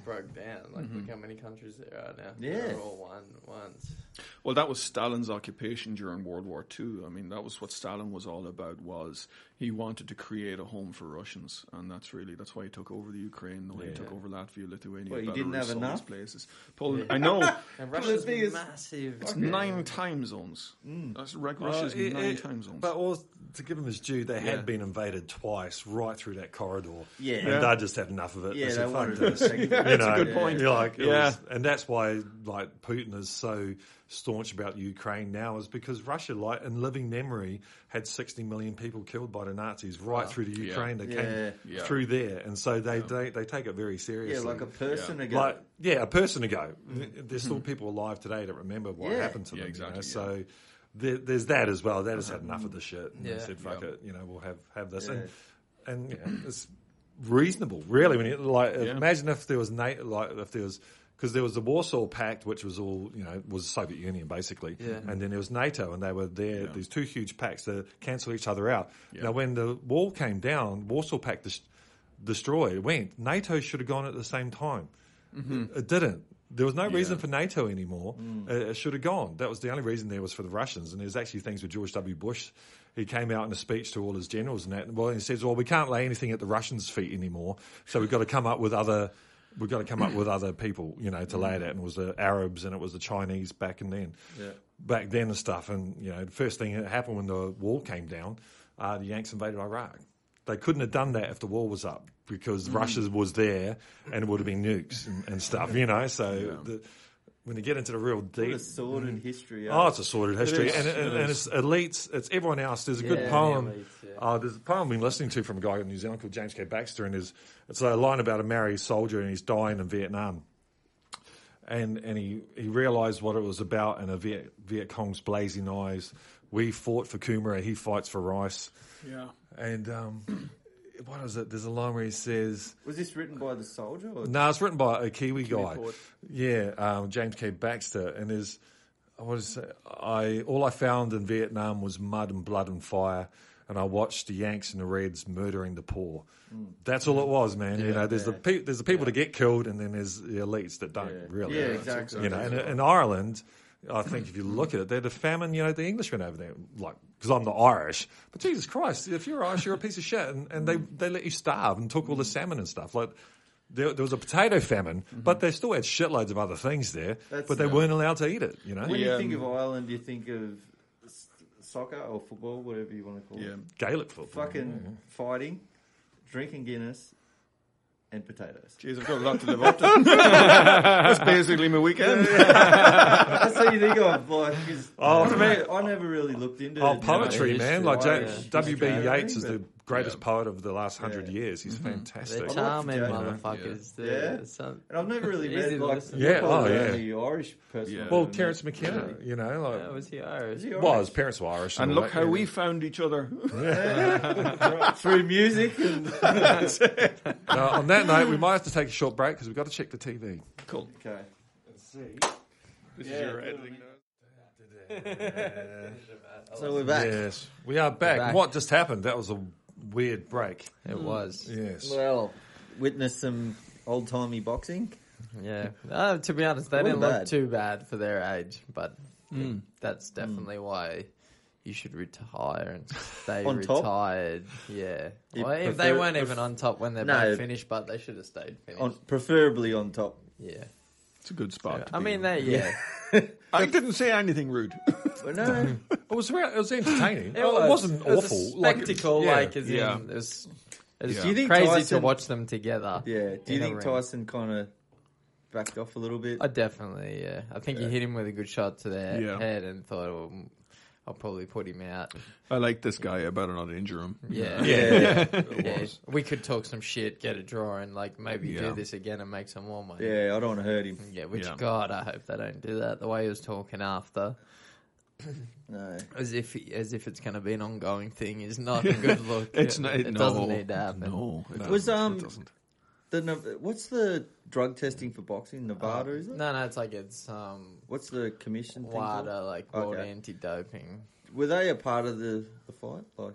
broke down, like look how many countries there are now.
Yeah.
They're all one once.
Well, that was Stalin's occupation during World War II. I mean, that was what Stalin was all about. Was he wanted to create a home for Russians, and that's really that's why he took over the Ukraine, the way he
Yeah.
took over Latvia, Lithuania,
Well, he didn't have
all
enough?
these places. Paul, I know
And
But
Russia's
the is-
massive.
it's nine time zones. That's right. Russia's
Well, it-
nine
it-
time zones.
But also, to give them his due, they
Yeah.
had been invaded twice right through that corridor.
Yeah.
And
Yeah.
they just had enough of it.
Yeah,
They
they
said,
wanted
this."
to take it.
You
That's a good point.
You're like,
Yeah.
was- and that's why like Putin is so staunch about Ukraine now is because Russia, like in living memory, had 60 million people killed by the Nazis right through to
Yeah.
Ukraine. They came
Yeah.
through there, and so they they, they take it very seriously.
Yeah, like a person ago.
Like, yeah, a person ago. Mm-hmm. There's still people alive today that remember what
Yeah.
happened to
Yeah,
them.
exactly,
You know?
yeah.
So there, there's that as well. They just had enough of mm-hmm. the shit. And
Yeah.
they said, fuck
Yeah.
it, you know, we'll have, have this.
Yeah.
And, and yeah, it's reasonable, really. When you, like,
Yeah.
imagine if there was, Na- like, if there was, because there was the Warsaw Pact, which was all, you know, was Soviet Union basically,
Yeah.
and then there was NATO, and they were there.
Yeah.
These two huge pacts that cancel each other out.
Yeah.
Now, when the wall came down, Warsaw Pact dis- destroyed, went. NATO should have gone at the same time. It didn't. There was no reason for NATO anymore. Uh, it should have gone. That was the only reason there was for the Russians. And there's actually things with George W. Bush. He came out in a speech to all his generals and that. Well, he says, "Well, we can't lay anything at the Russians' feet anymore. So we've got to come up with other. We've got to come up with other people, you know, to lay it out. And it was the Arabs and it was the Chinese back and then, back then and stuff. And you know, the first thing that happened when the wall came down, uh, the Yanks invaded Iraq. They couldn't have done that if the wall was up because Russia was there and it would have been nukes and, and stuff, you know. So the, when you get into the real
What
deep.
a sordid history.
Oh, it's a sordid history,
is,
and, and,
it
and
is.
it's elites. It's everyone else. There's a good
Yeah,
poem.
the elites, yeah.
Uh, there's a poem I've been listening to from a guy in New Zealand called James K. Baxter, and there's it's a line about a married soldier and he's dying in Vietnam, and and he he realised what it was about, and a Viet, Viet Cong's blazing eyes. We fought for Coomera, he fights for rice,
Yeah.
and um, what is it? There's a line where he says.
Was this written by the soldier? Or?
No, it's written by a Kiwi, guy.
poet.
Yeah, um, James K. Baxter, and his what is it? I all I found in Vietnam was mud and blood and fire, and I watched the Yanks and the Reds murdering the poor. That's all it was, man. you know, there's the pe- there's the people that get killed, and then there's the elites that don't
Yeah.
really.
Yeah, exactly.
You know, and in Ireland. I think if you look at it, they're the famine, you know, the Englishmen over there, like, because I'm the Irish. But Jesus Christ, if you're Irish, you're a piece of shit. And, and they, they let you starve and took all the salmon and stuff. Like, there, there was a potato famine, but they still had shitloads of other things there,
That's-
but they
yeah.
weren't allowed to eat it, you know?
When
Yeah,
you think of
um,
Ireland, you think of soccer or football, whatever you want to call
Yeah.
it.
Gaelic football.
Fucking fighting, drinking Guinness, and potatoes.
Jeez, I've got a lot to live up to. That's basically my weekend.
That's what you think of. Like, 'cause
Oh,
I, mean, I never really looked into
Oh,
it, you know.
poetry, man! Like
right,
W.B. Yeats is the greatest
Yeah.
poet of the last hundred
Yeah.
years. He's mm-hmm. fantastic.
They're
like
charming
Jane,
motherfuckers.
Yeah.
They're some-
And I've never really
Easy
met
to
like.
Yeah, oh, yeah.
only Irish person.
Yeah.
Well,
ever
Terence
met.
McKenna, you know, like,
Yeah, was he Irish?
Is he
well, his parents were Irish,
And
all
look
that,
how
yeah.
we found each other.
through music and
Now, on that note, we might have to take a short break because we've got to check the TV.
Cool.
okay. See.
This
Yeah,
is your editing.
So we're back.
Yes, we are back.
back.
What just happened? That was a weird break.
It was.
Yes.
Well, witness some old timey boxing.
Yeah. Uh, to be honest, they
Wasn't
didn't look
bad.
too bad for their age, but
Hmm.
that's definitely why you should retire and stay
On top?
retired. Yeah.
You
Well, if they
prefer-
weren't even on top when they're
No.
both finished, but they should have stayed finished.
On, preferably on top.
yeah.
It's a good spot. to
I
be
mean,
in.
they, yeah.
I didn't say anything rude.
But no,
It was re- it was entertaining.
It, was.
it wasn't
It was
awful.
A spectacle,
yeah.
like, as
Yeah.
in, it was, it was
Yeah.
Do you think
crazy to watch them together.
yeah. Do you think. Tyson kind of backed off a little bit?
I definitely, yeah. I think he hit him with a good shot to the
Yeah.
head and thought, oh, I'll probably put him out.
I like this guy. I better not injure him.
Yeah.
yeah,
Yeah, we could talk some shit, get a draw, and like maybe
Yeah.
do this again and make some more money.
yeah. I don't want to hurt him.
Yeah, which
Yeah.
God, I hope they don't do that. The way he was talking after,
No.
as if as if it's going to be an ongoing thing, is not a good look.
It's not.
It
no,
doesn't need to happen.
No, it
Was, um,
It doesn't.
The Nev- what's the drug testing for boxing? Nevada, is it?
No, no, it's like it's um
What's the commission thing? called?
WADA, like World
Okay.
Anti-Doping.
Were they a part of the, the fight? Like,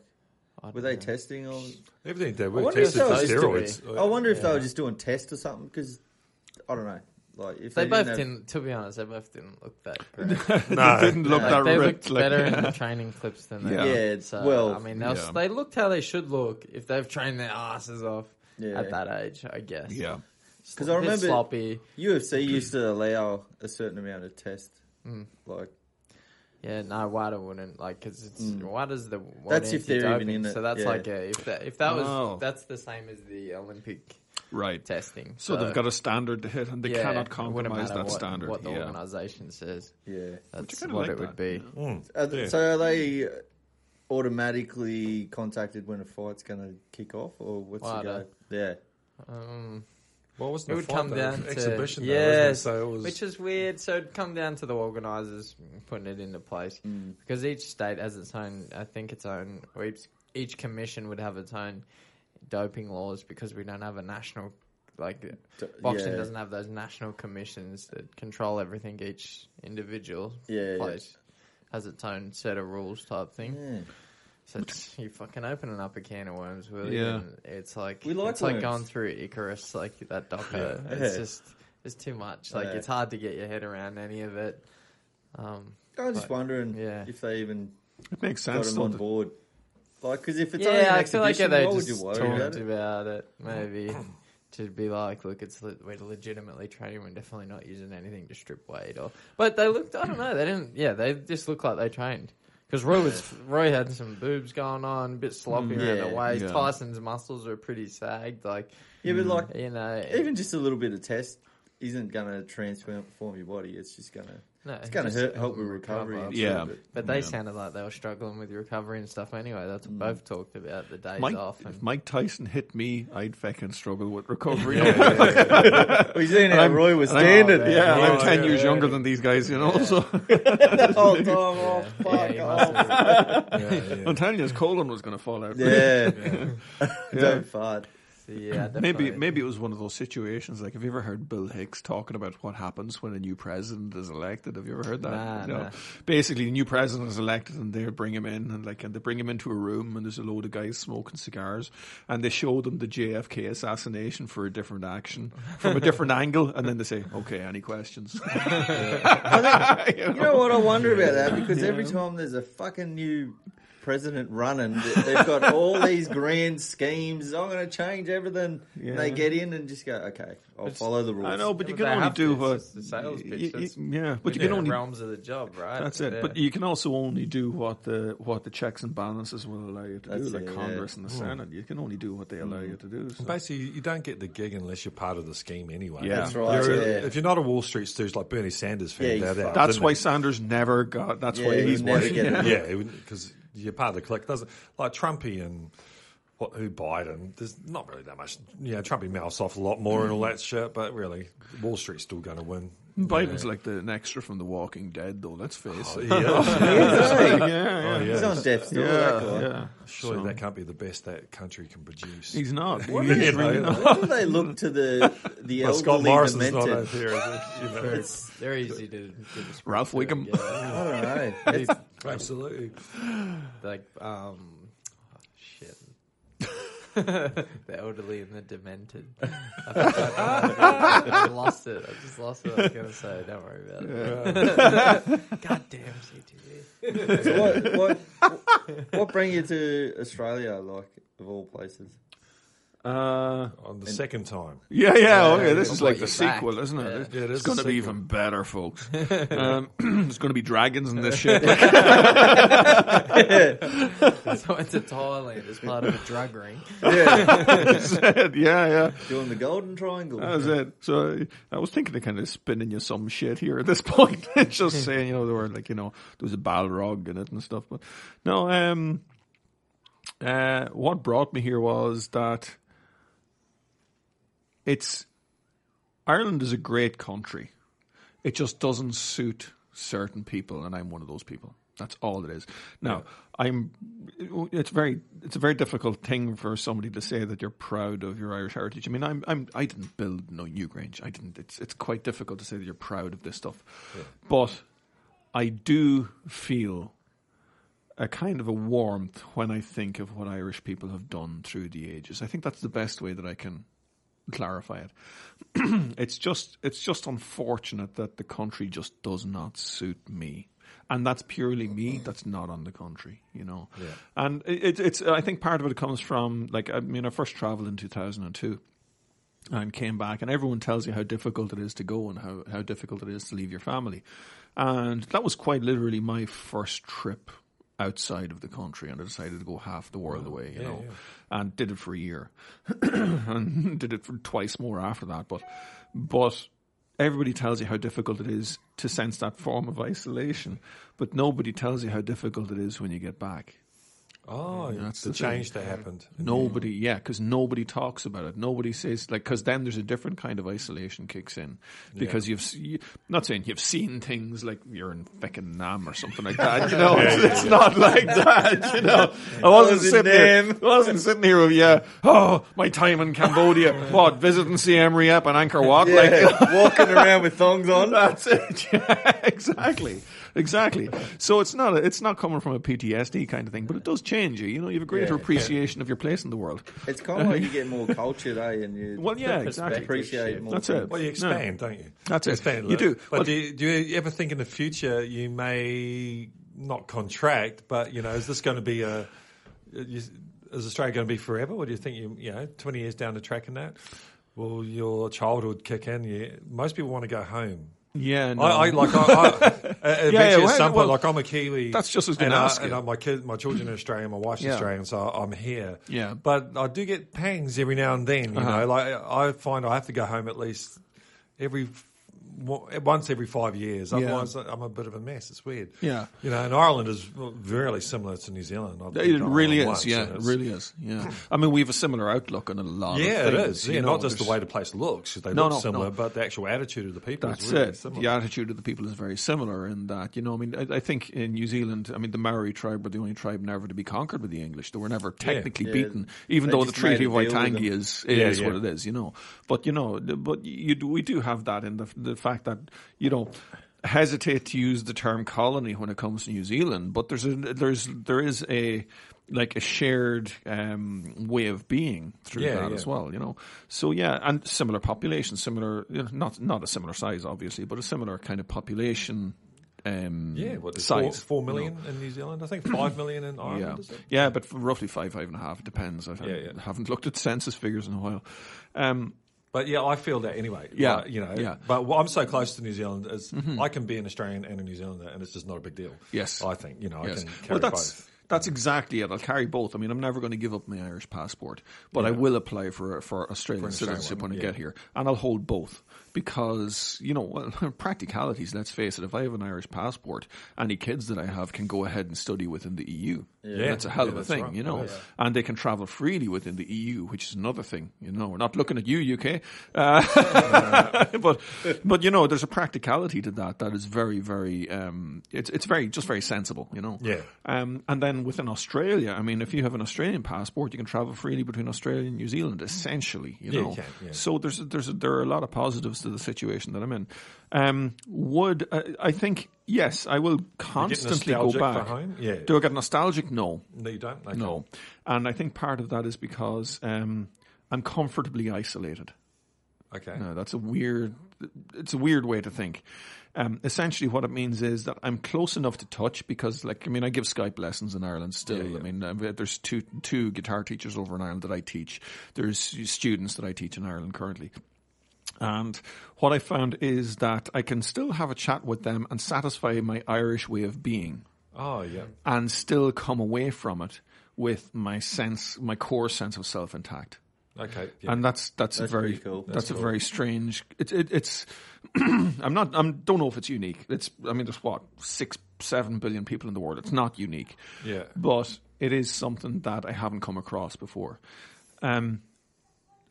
I
were
don't
they
know.
testing on?
Everything they
I
were
wonder if
tested for
that was
steroids.
I wonder if they were just doing tests or something. Because I don't know. Like, if
They,
they,
both
didn't, have-
didn't. To be honest, they both didn't look that great.
No,
it didn't look
Like,
that
they
ripped.
looked
like-
better in the training clips than they
Yeah.
did.
Yeah,
So,
well,
I mean, they, was,
yeah.
they looked how they should look if they've trained their asses off
Yeah.
at that age, I guess.
yeah.
Because I
bit
remember
sloppy.
UFC used to allow a certain amount of test.
Mm.
Like,
Yeah, no, WADA wouldn't like because it's
Mm.
WADA's the world
That's if they're even
anti-doping,
in it,
So that's
yeah.
like a, if that if that was
Oh.
that's the same as the Olympic
Right.
testing.
So they've got a standard to hit, and they
yeah,
cannot compromise that
what,
standard.
What the
yeah.
organisation says,
yeah.
that's what
like
it would
that,
be.
Mm.
Are,
Yeah.
So are they automatically contacted when a fight's going to kick off, or what's
WADA.
the go? Yeah.
Um,
What was
it
the
would
fight,
come
though?
down to
exhibition? though,
yes,
wasn't it? so it was.
which is weird. So it'd come down to the organisers putting it into place
Mm.
because each state has its own. I think its own. Each each commission would have its own doping laws because we don't have a national like
D-
boxing
yeah.
doesn't have those national commissions that control everything. Each individual
Yeah, yeah.
place has its own set of rules type thing.
Yeah.
So you're fucking opening up a can of worms, really.
Yeah.
And it's like
We like
it's like
worms.
going through Icarus, like that docker.
Yeah.
It's
Yeah.
just it's too much. Like
Yeah.
it's hard to get your head around any of it. Um,
I'm just
But,
wondering
yeah.
if they even
It makes
got
sense.
them on
doesn't it?
board. Like, because if it's only
yeah,
an
I feel like
exhibition,
they
why would
just
you worry
talked
about it?
about it. Maybe to be like, look, it's le- we're legitimately training. We're definitely not using anything to strip weight. Or, but they looked. I don't know. They didn't. Yeah, they just looked like they trained. Because Roy was Roy had some boobs going on, a bit sloppy
Mm,
around
yeah,
the waist.
yeah.
Tyson's muscles are pretty sagged. Like
Yeah, but like,
you know,
even just a little bit of test isn't going to transform your body. It's just going to
No,
it's going to hurt, help with
recover.
recovery.
Yeah.
stuff,
But they
Yeah.
sounded like they were struggling with recovery and stuff anyway. That's what mm. both talked about the days
Mike,
off.
if Mike Tyson hit me, I'd fucking struggle with recovery.
Well, you seen how Roy was
I'm-
standing.
man.
Yeah, oh,
Yeah,
I'm ten years younger than these guys, you know. So
the whole time. Oh,
yeah,
fuck
he
off.
Yeah, yeah.
I'm telling you, his colon was going to fall out.
Yeah. Don't fart.
So yeah,
Maybe maybe it was one of those situations. Like, have you ever heard Bill Hicks talking about what happens when a new president is elected? Have you ever heard that?
Nah,
No.
nah.
Basically, the new president is elected, and they bring him in, and like, and they bring him into a room, and there's a load of guys smoking cigars, and they show them the JFK assassination for a different action from a different angle, and then they say, "Okay, any questions?"
You know what I wonder about that? Because every time there's a fucking new president running, they've got all these grand schemes. I'm going to change everything. And they get in and just go, okay, I'll follow the rules.
I know, but you can only do what
It's just a sales pitch.
y- y- yeah, but you can only
the realms of the job, right?
That's it.
Yeah.
But you can also only do what the what the checks and balances will allow you to
That's
do, like Congress
yeah.
and the hmm. Senate. You can only do what they allow hmm. you to do. So.
Basically, you don't get the gig unless you're part of the scheme anyway.
Yeah.
That's right,
You're-
yeah.
If you're not a Wall Street stooge like Bernie Sanders fan,
Yeah,
out.
That's why
he?
Sanders never got. That's
Yeah,
why
he'd
he's
never
working.
get it.
yeah, because you're part of the clique. Doesn't like Trumpy and what who Biden. There's not really that much. Yeah, Trumpy mouths off a lot more and all that shit, but really, Wall Street's still going to win.
Biden's like the an extra from The Walking Dead, though. Let's oh, face
Oh,
it.
yeah,
yeah,
oh,
yeah,
He's
yeah.
on death's door, that guy.
yeah.
Surely
So-
that can't be the best that country can produce.
He's not.
What
He's
is-
really not.
Why do they look to the the
Well, Scott
elderly
Morrison's not
demented?
out there, is it? You know.
It's they're easy to, to describe.
Ralph Wiggum.
Yeah.
I don't know.
He's
Absolutely.
like um oh, shit. the elderly and the demented. I lost it. I just lost what I was going to say. Don't worry about it. God damn CTV.
So what, what, what bring you to Australia, like, of all places?
Uh,
On the second time.
yeah, yeah. Okay, this is like the
you back.
sequel, isn't it?
Yeah.
It's
Yeah, it is
going
a
to be
sequel.
even better, folks. um, there's going to be dragons in this shit.
So I went to Thailand as part of a drug ring.
yeah, yeah.
Doing the Golden Triangle.
That was it. So I was thinking of kind of spinning you some shit here at this point. Just saying, you know, there were like, you know, there was a Balrog in it and stuff. But no, um, uh, what brought me here was that it's Ireland is a great country. It just doesn't suit certain people, and I'm one of those people. That's all it is. Now, I'm. It's very. It's a very difficult thing for somebody to say that you're proud of your Irish heritage. I mean, I'm. I'm. I didn't build no Newgrange. I didn't. It's. It's quite difficult to say that you're proud of this stuff, but I do feel a kind of a warmth when I think of what Irish people have done through the ages. I think that's the best way that I can clarify it. it's just it's just unfortunate that the country just does not suit me. And that's purely me. That's not on the country, you know.
Yeah.
And it, it's. I think part of it comes from like I mean, I first travelled in two thousand and two, and came back, and everyone tells you how difficult it is to go and how how difficult it is to leave your family, and that was quite literally my first trip outside of the country, and I decided to go half the world away, you
Yeah,
know,
yeah.
and did it for a year, and did it for twice more after that, but but everybody tells you how difficult it is to sense that form of isolation, but nobody tells you how difficult it is when you get back.
Oh,
That's
the
the thing.
change that happened.
Nobody, yeah, because nobody talks about it. Nobody says like because then there's a different kind of isolation kicks in because you've you, not saying you've seen things like you're in fucking Nam or something like that. You know, it's, it's not like that. You know, I wasn't
was
sitting here. I wasn't sitting here with yeah. Oh, my time in Cambodia. what visiting Siem Reap and Angkor Wat? Like,
walking around with thongs on.
that's it. Yeah, exactly. Exactly. So it's not a, it's not coming from a PTSD kind of thing, but it does change you. You know, you have a greater
Yeah.
appreciation of your place in the world.
It's kind of like you get more cultured, eh? And you
Well, yeah, exactly.
appreciate more.
That's it.
Well, you expand, don't you?
That's it.
expand.
You do.
But
Well-
do, you, do you ever think in the future you may not contract, but you know, is this going to be a? Is Australia going to be forever, or do you think you you know twenty years down the track in that? Will your childhood kick in? You, most people want to go home.
Yeah, no.
I, I like I, I, eventually
yeah,
at
well,
some point,
well,
like I'm a Kiwi.
that's just I was gonna
and,
ask
and
you.
uh, my kid, my children are Australian, my wife's
Yeah.
Australian, so I'm here.
Yeah.
but I do get pangs every now and then. You
Uh-huh.
know, like I find I have to go home at least every once every five years.
Yeah.
Otherwise, I'm a bit of a mess. It's weird.
Yeah.
you know, and Ireland is very similar to New Zealand. I've
It really is,
once,
yeah. It really is, yeah. I mean, we have a similar outlook on a lot
Yeah,
of
it
things.
is.
you
Yeah,
know,
not just the way the place looks. They
No,
look
no,
similar,
no.
but the actual attitude of the people
That's
is really
it.
similar.
The attitude of the people is very similar in that, you know, I mean, I, I think in New Zealand, I mean, the Maori tribe were the only tribe never to be conquered by the English. They were never technically
Yeah.
beaten, even
They
though the Treaty of Waitangi
them.
is,
Yeah,
is
yeah.
what it is, you know. But, you know, but you do, we do have that in the, the fact that, you know, hesitate to use the term colony when it comes to New Zealand, but there's a, there's, there is a, like a shared um, way of being through
Yeah,
that
yeah.
as well, you know. So yeah, and similar population, similar, you know, not not a similar size, obviously, but a similar kind of population. Um,
Yeah, what, there's four,
size.
four
you know.
in New Zealand? I think five million in Ireland,
Yeah,
is it?
yeah, but roughly five, five and a half. It depends. I
Yeah, yeah.
haven't looked at census figures in a while. Um,
But yeah, I feel that anyway.
Yeah,
Like, you know.
yeah.
But I'm so close to New Zealand is mm-hmm. I can be an Australian and a New Zealander, and it's just not a big deal.
Yes.
I think you know
yes.
I can carry
well, that's
both.
that's exactly it. I'll carry both. I mean, I'm never going to give up my Irish passport, but I will apply for for Australian
an Australian
citizenship
one,
when I get here, and I'll hold both because you know, well, practicalities. Let's face it. If I have an Irish passport, any kids that I have can go ahead and study within the EU.
Yeah.
that's a hell
Yeah,
of a thing,
right.
you know.
Yeah.
And they can travel freely within the EU, which is another thing. You know, we're not looking at you, UK, uh, but but you know, there's a practicality to that that is very, very. Um, it's it's very just very sensible, you know.
Yeah.
Um, and then within Australia, I mean, if you have an Australian passport, you can travel freely between Australia and New Zealand, essentially. You
Yeah, you
know,
can,
so there's there's there are a lot of positives to the situation that I'm in. Um, would uh, I think yes, I will constantly go back.
Yeah.
Do I get nostalgic? No,
No, you don't. Okay.
no. And I think part of that is because um, I'm comfortably isolated.
Okay.
No, that's a weird. It's a weird way to think. Um, essentially, what it means is that I'm close enough to touch because, like, I mean, I give Skype lessons in Ireland still.
Yeah, yeah.
I mean, uh, there's two two guitar teachers over in Ireland that I teach. There's students that I teach in Ireland currently. And what I found is that I can still have a chat with them and satisfy my Irish way of being
Oh yeah.
and still come away from it with my sense, my core sense of self intact.
Okay. Yeah.
And that's that's,
That's
a very
cool.
that's,
That's
a very strange. It's it, it's. I'm not. I'm don't know if it's unique. It's. I mean, there's what six, seven billion people in the world. It's not unique.
Yeah.
But it is something that I haven't come across before. Um,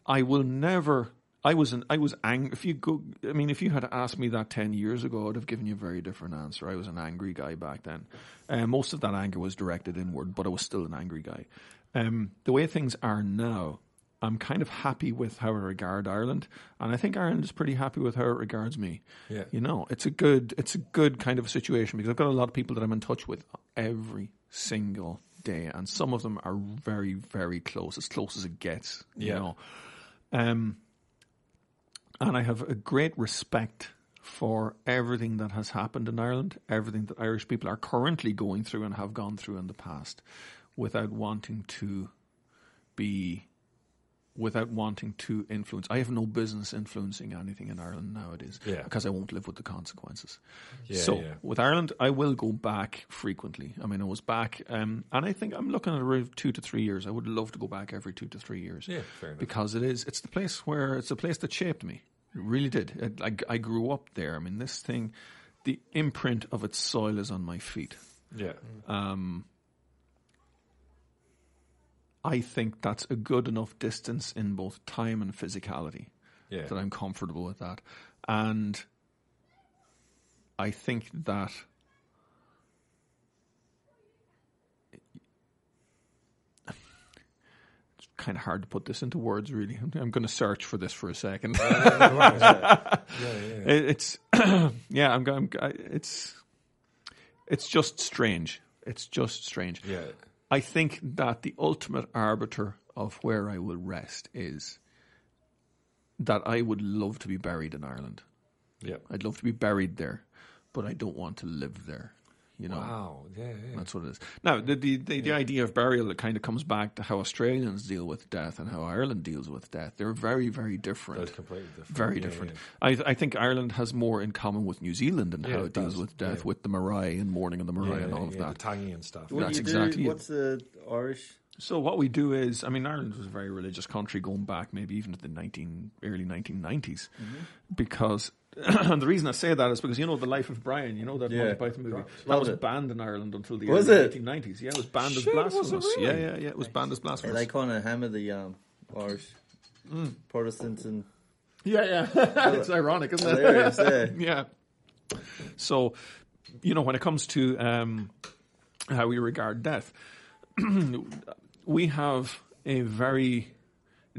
I will never. I was an, I was angry. If you go, I mean, if you had asked me that ten years ago, I'd have given you a very different answer. I was an angry guy back then. Uh, most of that anger was directed inward, but I was still an angry guy. Um, the way things are now, I'm kind of happy with how I regard Ireland, and I think Ireland is pretty happy with how it regards me.
Yeah.
You know, it's a good, it's a good kind of a situation because I've got a lot of people that I'm in touch with every single day, and some of them are very, very close, as close as it gets. You
Yeah.
know, um, and I have a great respect for everything that has happened in Ireland, everything that Irish people are currently going through and have gone through in the past, without wanting to be without wanting to influence. I have no business influencing anything in Ireland nowadays
Yeah.
because I won't live with the consequences.
Yeah,
so
yeah.
with Ireland, I will go back frequently. I mean, I was back, um, and I think I'm looking at around two to three years. I would love to go back every two to three years.
Yeah, fair enough.
Because it is, it's the place where it's the place that shaped me. It really did. It, I, I grew up there. I mean, this thing, the imprint of its soil is on my feet.
Yeah.
I think that's a good enough distance in both time and physicality
Yeah.
that I'm comfortable with that. And I think that it's kind of hard to put this into words, really. I'm, I'm going to search for this for a second.
yeah, yeah.
It- it's yeah, I'm going. It's it's just strange. It's just strange.
Yeah.
I think that the ultimate arbiter of where I will rest is that I would love to be buried in Ireland.
Yeah.
I'd love to be buried there, but I don't want to live there. You know,
Wow. Yeah, yeah.
that's what it is. Now, the the, the, the idea of burial it kind of comes back to how Australians deal with death and how Ireland deals with death. They're very, very different.
That's completely different.
Very
Yeah,
different.
yeah.
I, I think Ireland has more in common with New Zealand and
Yeah,
how
it
it deals with death,
Yeah.
with the marae and mourning of the marae
Yeah,
and all of that.
The tangi and stuff.
What
That's
do you
exactly
do?
it.
What's the Irish?
So what we do is, I mean, Ireland was a very religious country going back maybe even to the 19, early 1990s,
Mm-hmm.
because and the reason I say that is because you know the Life of Brian, you know that
Yeah.
Monty Python movie, that was
it.
banned in Ireland until the
Was
early
it?
1990s. Yeah, it was banned
Shit,
as blasphemous.
really?
Yeah, yeah, yeah, it was banned as blasphemous.
they kind of hammer the um, Irish
Mm.
Protestants and
yeah, yeah, it's ironic, isn't it?
Yeah.
yeah. So, you know, when it comes to um, how we regard death, we have a very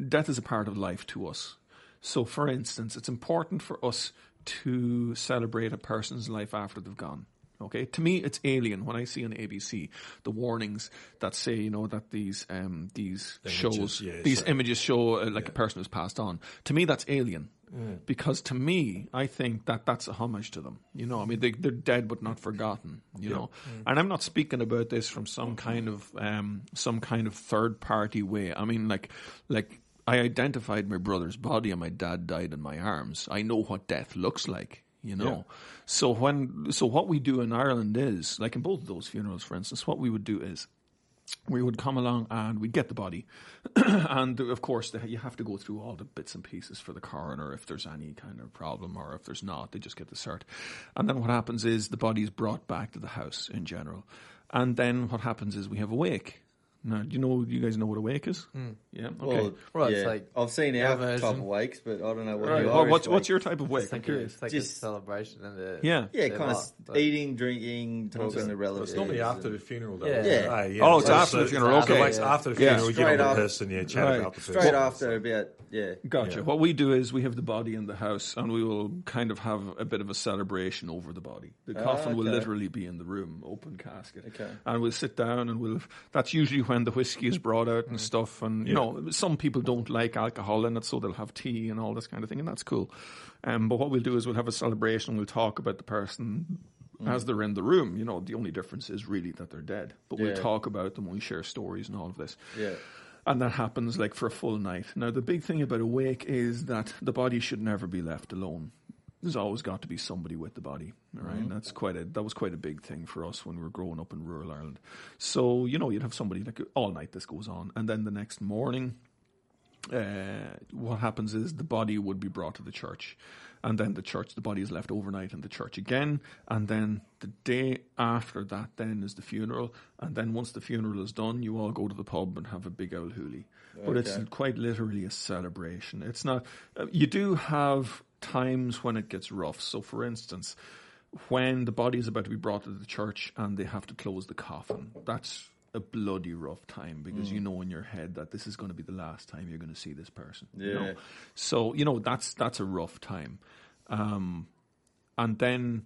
death is a part of life to us. So, for instance, it's important for us to celebrate a person's life after they've gone. Okay, to me, it's alien when I see on ABC the warnings that say, you know, that these um, these
The
shows,
images, yeah,
these
sorry.
images show uh, like a person who's passed on. To me, that's alien.
Mm.
Because to me, I think that that's a homage to them. You know, I mean, they, they're dead but not forgotten. You know,
Mm.
and I'm not speaking about this from some kind of um, some kind of third party way. I mean, like like I identified my brother's body and my dad died in my arms. I know what death looks like. You know, so when so what we do in Ireland is like in both of those funerals, for instance, what we would do is we would come along and we'd get the body. and of course, the, you have to go through all the bits and pieces for the coroner if there's any kind of problem or if there's not, they just get the cert. And then what happens is the body is brought back to the house in general. And then what happens is we have a wake. Now, do you know, you guys know what a wake is? Yeah. Okay.
Well,
Well,
yeah.
it's like
I've seen
our
our
version.
type of wakes, but I don't know what.
Right.
the
Well,
Irish
what's, what's your type of wake?
it's
I'm
like, a,
curious.
it's like
Just-
a celebration and the
Yeah.
Yeah, kind of
but-
eating, drinking, talking to relatives.
It's normally after the funeral, though.
Yeah.
Yeah.
Ah, yeah.
Oh, it's
So-
after the funeral,
so
okay.
like after the
Yeah.
funeral, you get on the
after-
person, yeah, chat
Right.
about the person.
Straight after about yeah.
Gotcha.
Yeah.
What we do is we have the body in the house and we will kind of have a bit of a celebration over the body. The coffin will literally be in the room, open casket.
Okay.
And we'll sit down and we'll, that's usually when the whiskey is brought out
Mm.
and stuff. And, you know, some people don't like alcohol in it, so they'll have tea and all this kind of thing, and that's cool. Um, but what we'll do is we'll have a celebration, we'll talk about the person
Mm.
as they're in the room. You know, the only difference is really that they're dead. But we'll
Yeah.
talk about them, and we'll share stories and all of this.
Yeah.
And that happens like for a full night. Now, the big thing about a wake is that the body should never be left alone. There's always got to be somebody with the body, all right? And that's quite a that was quite a big thing for us when we were growing up in rural Ireland. So you know, you'd have somebody like all night this goes on, and then the next morning, uh, what happens is the body would be brought to the church, and then the church, the body is left overnight in the church again, and then the day after that, then is the funeral, and then once the funeral is done, you all go to the pub and have a big old hoolie. But it's quite literally a celebration. It's not. Uh, you do have times when it gets rough. So, for instance, when the body is about to be brought to the church and they have to close the coffin, that's a bloody rough time because
Mm.
you know in your head that this is going to be the last time you're going to see this person. you
Yeah.
know? So you know that's that's a rough time, um, and then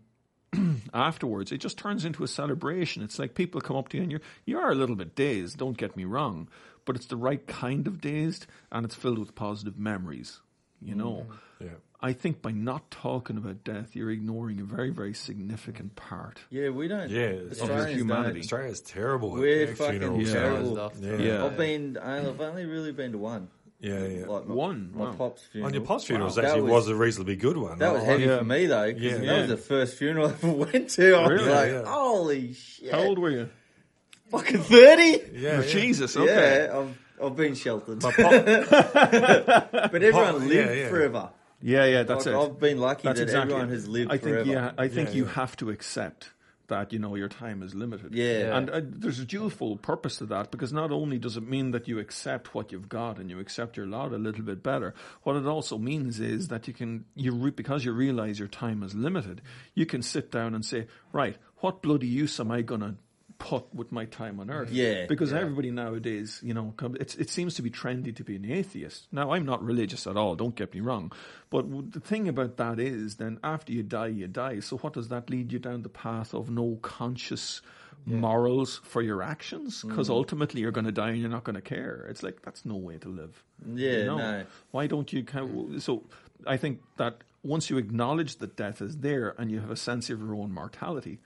afterwards it just turns into a celebration. It's like people come up to you and you're you are a little bit dazed. Don't get me wrong, but it's the right kind of dazed and it's filled with positive memories. You know.
Yeah.
I think by not talking about death, you're ignoring a very, very significant part.
Yeah, we don't.
Yeah, it's-
Australians
humanity.
don't.
Australia's terrible.
We're
at
fucking
funerals.
Yeah.
terrible.
Yeah.
Yeah.
I've been. I've only really been to one.
Yeah, yeah.
Like my,
One?
My
Wow.
pop's funeral.
On your pop's funeral
That
actually
was-
was, a reasonably good one.
That was heavy
yeah.
for me though, 'cause
Yeah.
that
Yeah.
was the first funeral I ever went to. I was
Really?
like,
Yeah.
holy shit!
How old were you?
Fucking thirty.
Yeah,
Oh,
yeah.
Jesus, okay.
Yeah, I've, I've been sheltered,
My pop,
but everyone
pop-
lived
yeah, yeah.
forever.
Yeah, yeah, that's
Like,
it.
I've been lucky
That's
that
exactly
everyone
it.
has lived
I think,
forever.
yeah, I think
Yeah,
you
yeah.
have to accept that you know your time is limited.
Yeah.
and uh, there's a dual purpose to that because not only does it mean that you accept what you've got and you accept your lot a little bit better, what it also means is that you can you re- because you realize your time is limited, you can sit down and say, right, what bloody use am I gonna put with my time on earth?
Yeah,
because
yeah.
everybody nowadays, you know, it seems to be trendy to be an atheist. Now, I'm not religious at all, don't get me wrong. But the thing about that is, then after you die, you die. So what does that lead you down the path of no conscious morals for your actions? Mm. Because ultimately you're going to die and you're not going to care. It's like, that's no way to live.
Yeah,
You know?
no.
Why don't you? So I think that once you acknowledge that death is there and you have a sense of your own mortality,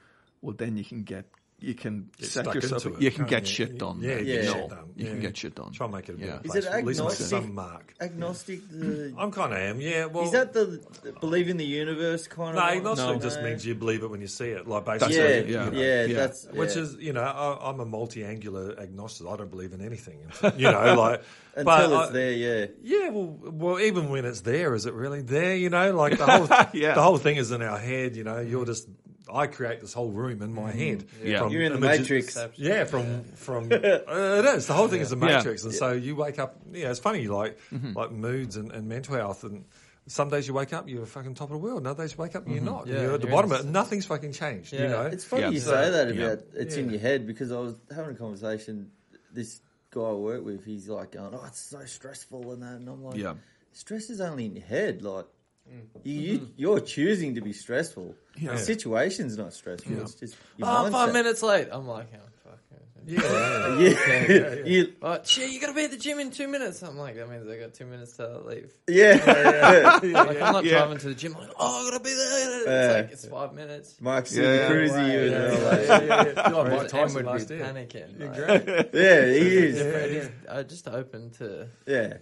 well, then you can get you can
Get
set yourself.
it,
You can get
you?
shit done.
Yeah,
then.
you
get
No,
shit done.
You can get shit done.
Try and make it a better
Yeah.
Is
place.
it
At least with
agnostic?
some mark.
Agnostic. The,
I'm kind of am. Yeah. Well,
is that the, the believe in the universe kind of?
no?
of?
Agnostic
one?
just
No.
means you believe it when you see it. Like
That's
basically,
Yeah,
it,
yeah,
yeah.
yeah,
Yeah.
That's
Which is, you know, I, I'm a multi-angular agnostic. I don't believe in anything. You know, like
until
but
it's
I-
there. Yeah.
Yeah, well, well, even when it's there, is it really there? You know, like the whole
Yeah.
the whole thing is in our head. You know, you're just I create this whole room in my head.
Yeah.
from
You're in the
images-
Matrix.
Yeah, from from uh, it is the whole thing is a
Yeah.
matrix, and so you wake up. Yeah, it's funny, like
Mm-hmm.
like moods and, and mental health, and some days you wake up, you're fucking top of the world. And other days you wake up, and you're not.
Yeah,
you're at the
you're
bottom of it. Nothing's fucking changed. You know,
It's funny
Yeah.
you
So-
say that
yeah.
about it's in your head because I was having a conversation. This guy I work with, he's like going, "Oh, it's so stressful and that," and I'm like,
Yeah.
stress is only in your head. Like. You, you you're choosing to be stressful.
Yeah.
The situation's not stressful. It's just your
Oh, five
mindset.
minutes late. I'm like, oh, fuck.
yeah,
Yeah, you,
Oh, shit, you gotta be at the gym in two minutes. I'm like, that means I got two minutes to leave.
yeah.
Like, I'm not
Yeah.
driving to the gym. I'm like, oh, I gotta be there. It's
Yeah.
like, it's five minutes.
Mark
Yeah,
Super
yeah.
Cruisy.
Right,
you
yeah,
know,
yeah,
like-
yeah, yeah.
You're like Mike
Whereas Em
Tyson
would
last
be
year.
panicking. Like,
yeah, he is.
Fred is uh, just open to
Yeah,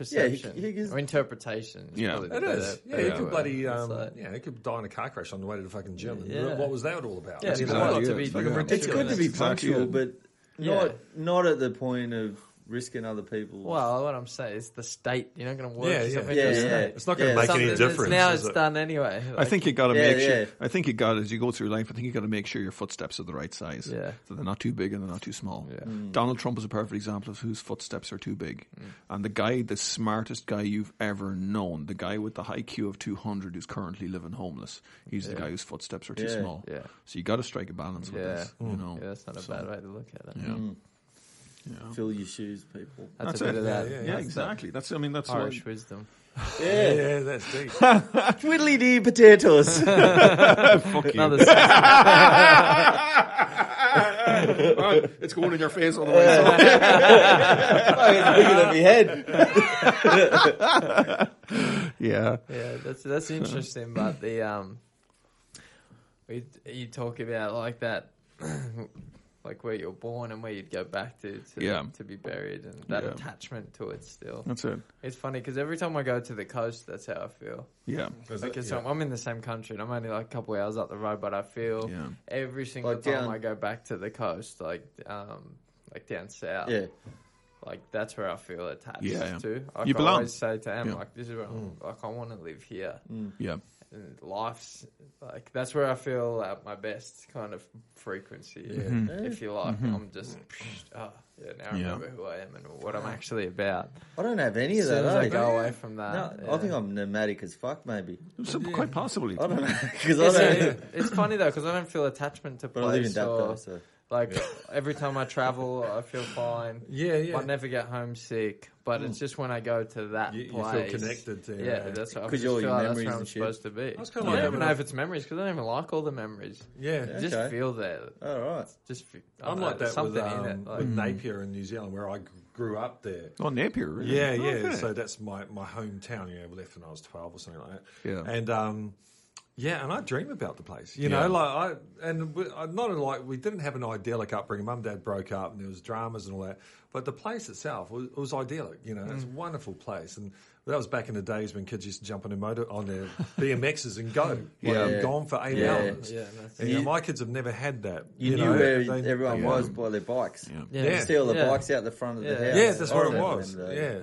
perception
he gives-
or interpretation.
Yeah.
It is. Yeah,
better
you could
word.
bloody, um,
like-
yeah, you could die in a car crash on the way to the fucking gym.
Yeah.
What was that all about?
Yeah,
You
it's
know,
not to be
it's fucking
fucking
it's good to be punctual,
it.
but
Yeah.
not not at the point of risking other people.
Well, what I'm saying is the state. You're not going to work
Yeah, yeah.
Yeah, yeah.
It's not going to
Yeah.
make
Something
any difference.
Now it's
it?
done anyway.
I think you got to make
yeah.
sure. I think you got as you go through life. I think you got to make sure your footsteps are the right size.
Yeah.
so they're not too big and they're not too small.
Yeah. Mm.
Donald Trump is a perfect example of whose footsteps are too big, mm. and the guy, the smartest guy you've ever known, the guy with the high IQ of two hundred, who's currently living homeless. He's the guy whose footsteps are too
Yeah.
small.
Yeah.
So you got to strike a balance with
Yeah.
this. You mm. know.
Yeah, that's not a bad way to look at it.
Yeah.
Fill your shoes, people.
That's,
That's
a bit
it.
of that.
Yeah, yeah,
Yeah,
that's
exactly. That's. I mean, that's
that Irish
what,
wisdom.
Yeah, yeah, that's deep.
Twiddly dee potatoes.
fuck you.
Another
it's going in your face all the way.
it's bigger than my head.
yeah.
Yeah, that's that's interesting. But the um, we you talk about like that, like where you're born and where you'd go back to to,
Yeah.
to be buried, and that
Yeah.
attachment to it still.
That's it.
It's funny because every time I go to the coast, that's how I feel.
Yeah.
because
Like
Yeah.
I'm in the same country, and I'm only like a couple hours up the road, but I feel
Yeah.
every single
Like
time
down-
I go back to the coast, like um, like down south,
Yeah.
like that's where I feel attached
Yeah, yeah.
to. Like
You
I
belong.
always say to Em,
Yeah.
like this is where I'm, like I want to live here.
Yeah.
And life's like that's where I feel at my best kind of frequency. If you like, I'm just oh, yeah. Now I
Yeah.
remember who I am and what I'm actually about.
I don't have any of
As soon
that.
as I
eh?
go away from that,
No,
yeah.
I think I'm nomadic as fuck, maybe.
So, Quite possibly.
I don't know. Because I
It's, it's funny though because I don't feel attachment to
But I live in
place or
Dapto, so.
Like every time I travel, I feel fine.
Yeah, yeah.
I never get homesick, but it's just when I go to that
You- you feel connected to,
yeah,
uh,
that's what I
'Cause
just
all
feel
your
like that's
memories
where I'm
and shit.
supposed to be.
That's
I
kinda
don't even know if it's memories because I don't even like all the memories.
Yeah.
You just
Okay.
feel there.
All right.
Just fe- I
I'm
don't
like
know,
that with,
something
um,
in it. Like,
with Napier in New Zealand, where I grew up there.
Oh, Napier. Really?
Yeah,
Oh,
yeah.
okay.
So that's my, my hometown. You know, we left when I was twelve or something like that.
Yeah.
And um, yeah, and I dream about the place. You
Yeah.
know, like I and we, I- not like we didn't have an idyllic upbringing. Mum and dad broke up, and there was dramas and all that. But the place itself was, was idyllic. You know, it's a
Mm.
wonderful place. And that was back in the days when kids used to jump on their motor on their BMXs and go. Like,
Yeah.
I'm gone for eight
Yeah.
hours.
yeah,
And, you know, my kids have never had that.
You, knew
know,
where
they-
everyone
yeah.
was by their bikes.
Yeah.
yeah,
Yeah.
Steal the
yeah.
bikes out the front of the house.
Yeah, that's
I
what it was.
them days.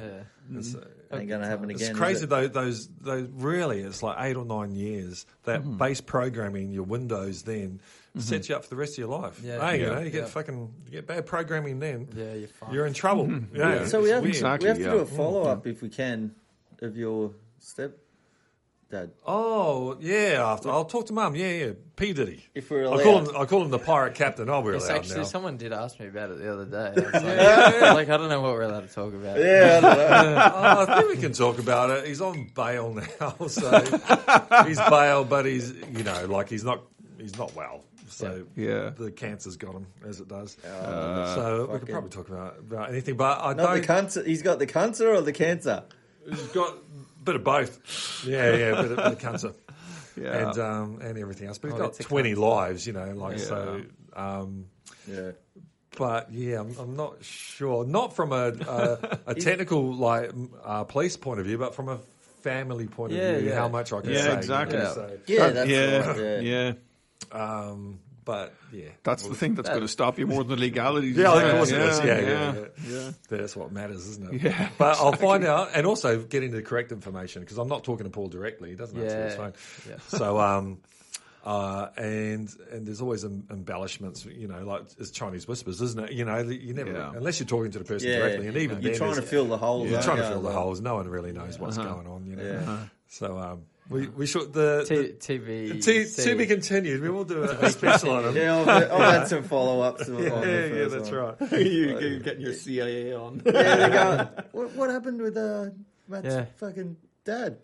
Yeah.
Yeah.
It's,
Ain't gonna happen again.
It's crazy
it?
though. Those those really, it's like eight or nine years. That
Mm-hmm.
base programming, your Windows, then mm-hmm. sets you up for the rest of your life.
Yeah.
Hey, you know, you get
Yeah.
fucking you get bad programming, then
Yeah, you're fine.
you're in trouble. Yeah,
Yeah.
So we have.
Exactly.
we have to
yeah.
do a follow up mm-hmm. if we can of your step dad.
Oh yeah, after I'll talk to mum. Yeah, yeah. P Diddy.
If we're
I
allowed.
call him. I call him the pirate captain. Oh, we're
It's
allowed
actually
now.
someone did ask me about it the other day. I was like, I was like, I don't know what we're allowed to talk about.
yeah, I don't know.
oh, I think we can talk about it. He's on bail now, so he's bail, but he's you know like he's not he's not well. So
Yeah.
the cancer's got him as it does.
Uh,
so we could probably talk about, about anything, but I
not
don't.
cancer. He's got the cancer or the cancer.
He's got a bit of both. Yeah, yeah, a bit of, bit of cancer.
Yeah.
and um, and everything else. But he's
Oh,
got twenty
cunt.
lives, you know, like so. Um,
Yeah.
but yeah, I'm, I'm not sure. Not from a a, a technical like uh, police point of view, but from a family point of
Yeah,
view,
yeah.
how much I can
Yeah,
say. you
exactly.
know,
Yeah.
so,
Yeah, that's
yeah,
right.
yeah.
um, but yeah,
That's the thing that's going to stop you more than the legalities.
Yeah, of course it is. Yeah, yeah,
yeah.
yeah. That's what matters, isn't it?
Yeah,
But I'll find out, and also getting the correct information because I'm not talking to Paul directly. He doesn't answer his phone.
Yeah.
So, um, uh, and and there's always em- embellishments, you know, like it's Chinese whispers, isn't it? You know, you never
Yeah.
unless you're talking to the person
Yeah.
directly, and even
You're
then
trying to fill the holes.
you're trying to fill the holes. No one really knows what's
Uh-huh.
going on, you know.
Yeah.
So um, we we should the,
T-
the
TV.
T,
C.
to be continued. We will do a, a special on them.
Yeah, I've, I've had some follow ups.
Yeah, yeah, yeah, that's right.
you, you're getting your CIA on.
Yeah, they're what, what happened with uh, Matt's
Yeah.
fucking dad?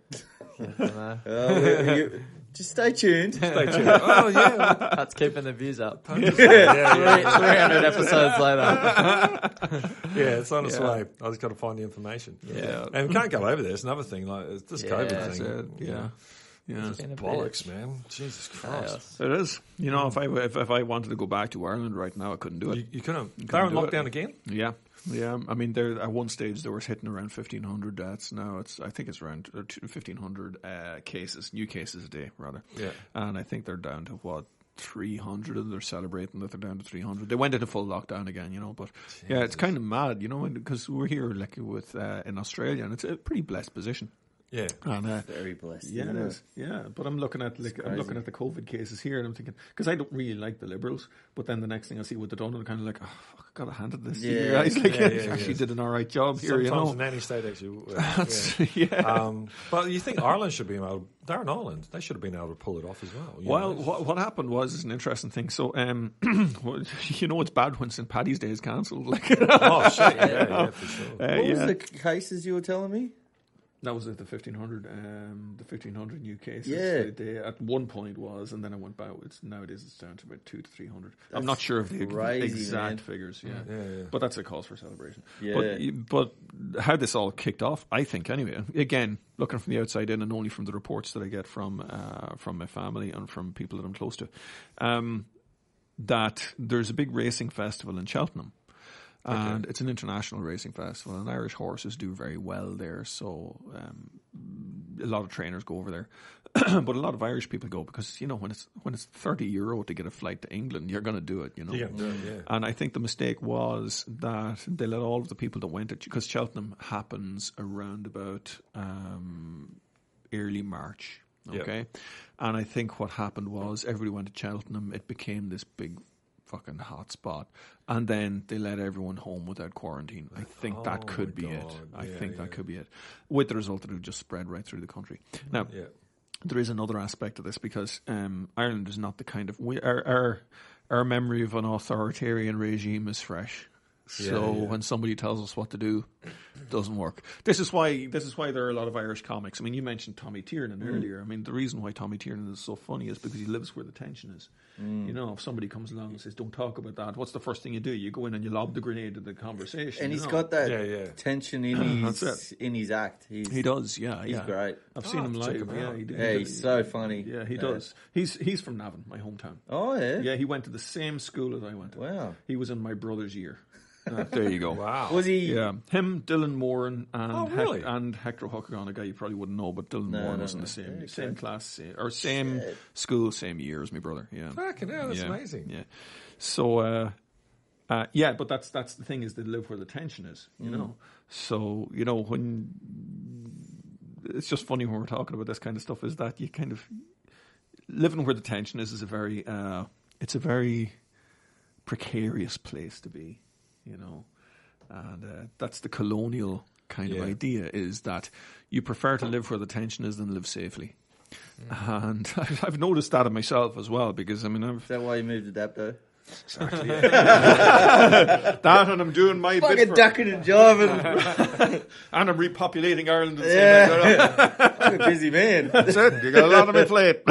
I don't know.
Uh, we- you- just stay tuned.
Stay tuned. Oh yeah,
That's keeping the views up.
yeah, yeah,
Three- 300 episodes later.
yeah. It's on its
Yeah.
way. I just got to find the information.
Yeah.
And we can't go over there. It's another thing. Like it's this
Yeah,
COVID
that's
thing.
it. Yeah. Yeah.
It's
Been a
bollocks,
bitch.
man. Jesus Christ.
Chaos.
It is. You know, if I if, if I wanted to go back to Ireland right now, I couldn't do it.
You, you couldn't. They're
couldn't
in
do it.
lockdown again.
Yeah, yeah. I mean, there at one stage there was hitting around fifteen hundred deaths. Now it's I think it's around fifteen hundred uh, cases, new cases a day rather.
Yeah.
and I think they're down to what. 300 and they're celebrating that they're down to 300 they went into full lockdown again you know but yeah it's kind of mad you know because we're here like with uh, in australia and it's a pretty blessed position
Yeah.
and uh,
Very blessed.
yeah, it is. Yeah, but I'm looking at like I'm looking at the COVID cases here, and I'm thinking because I don't really like the Liberals, but then the next thing I see what they're doing, I'm kind of like, oh, fuck, I gotta hand it this to you
Yeah.
guys. Like,
Yeah, yeah,
actually
yeah.
did an all right job here,
Sometimes
you know.
a nanny state actually. uh,
That's-
yeah.
yeah.
Um, but you think Ireland should be able? They're in Ireland. They should have been able to pull it off as well. you
Well,
know?
what, what happened was is an interesting thing. So, um, you know, it's bad when St. Paddy's Day is cancelled. Like,
oh shit! Yeah, yeah, for sure.
uh,
What
yeah.
was the cases you were telling me?
That was at the fifteen hundred, um, the fifteen hundred new cases.
Yeah.
they, at one point was, and then it went back. It's nowadays it's down to about two to three hundred. I'm not
That's
sure of the
crazy,
exact
man.
figures. Yeah.
Yeah, yeah.
but that's a cause for celebration.
Yeah.
But, but how this all kicked off, I think, anyway. Again, looking from the outside in, and only from the reports that I get from uh, from my family and from people that I'm close to, um, that there's a big racing festival in Cheltenham and it's an international racing festival, and Irish horses do very well there. So um, a lot of trainers go over there, but a lot of Irish people go because you know when it's when it's thirty euro to get a flight to England, you're going to do it. You know,
can yeah.
and I think the mistake was that they let all of the people that went to because Cheltenham happens around about um, early March.
Yeah.
Okay, and I think what happened was everybody went to Cheltenham. It became this big fucking hotspot, and then they let everyone home without quarantine. I think
Oh
that could be it. I
Yeah,
think
yeah.
that could be it. With the result that it would just spread right through the country. Now,
Yeah.
there is another aspect of this because um, Ireland is not the kind of we our, our our memory of an authoritarian regime is fresh. So
Yeah, yeah.
when somebody tells us what to do, it doesn't work. This is why this is why there are a lot of Irish comics. I mean, you mentioned Tommy Tiernan
Mm.
earlier. I mean, the reason why Tommy Tiernan is so funny is because he lives where the tension is.
Mm.
You know, if somebody comes along and says, "Don't talk about that," what's the first thing you do? You go in and you lob the grenade at the conversation.
And
you
he's
know?
got that
Yeah, yeah.
tension in his in his act. He's,
He does, yeah,
He's
yeah.
great.
I've
Oh,
seen him
check
live.
him
yeah, he, he
Yeah,
did-
he's so funny.
Yeah, he
Yeah.
does. He's he's from Navan, my hometown.
Oh yeah.
Yeah, he went to the same school as I went to.
Wow.
He was in my brother's year. Uh, there you go.
Wow.
Was he?
Yeah, him, Dylan Moran, and
Oh,
Hec-
really?
and Hector Ó hEochagáin, a guy you probably wouldn't know, but Dylan
No,
Moran
no,
was in
no.
the same
Okay.
same class same, or same
Shit.
school, same year as my brother. Yeah,
Fucking hell, that's
yeah.
amazing.
Yeah, so uh, uh, yeah, but that's that's the thing is they live where the tension is,
Mm.
you know. So you know when it's just funny when we're talking about this kind of stuff is that you kind of living where the tension is is a very uh, it's a very precarious place to be, you know, and uh, that's the colonial kind
Yeah.
of idea is that you prefer to live where the tension is than live safely. And I've noticed that in myself as well because I mean I've
Is that why you moved to Dapto?
that and I'm doing my bit
Fucking ducking and jiving.
and I'm repopulating Ireland. At the same time.
yeah. I'm a busy man.
That's it. You got a lot on my plate.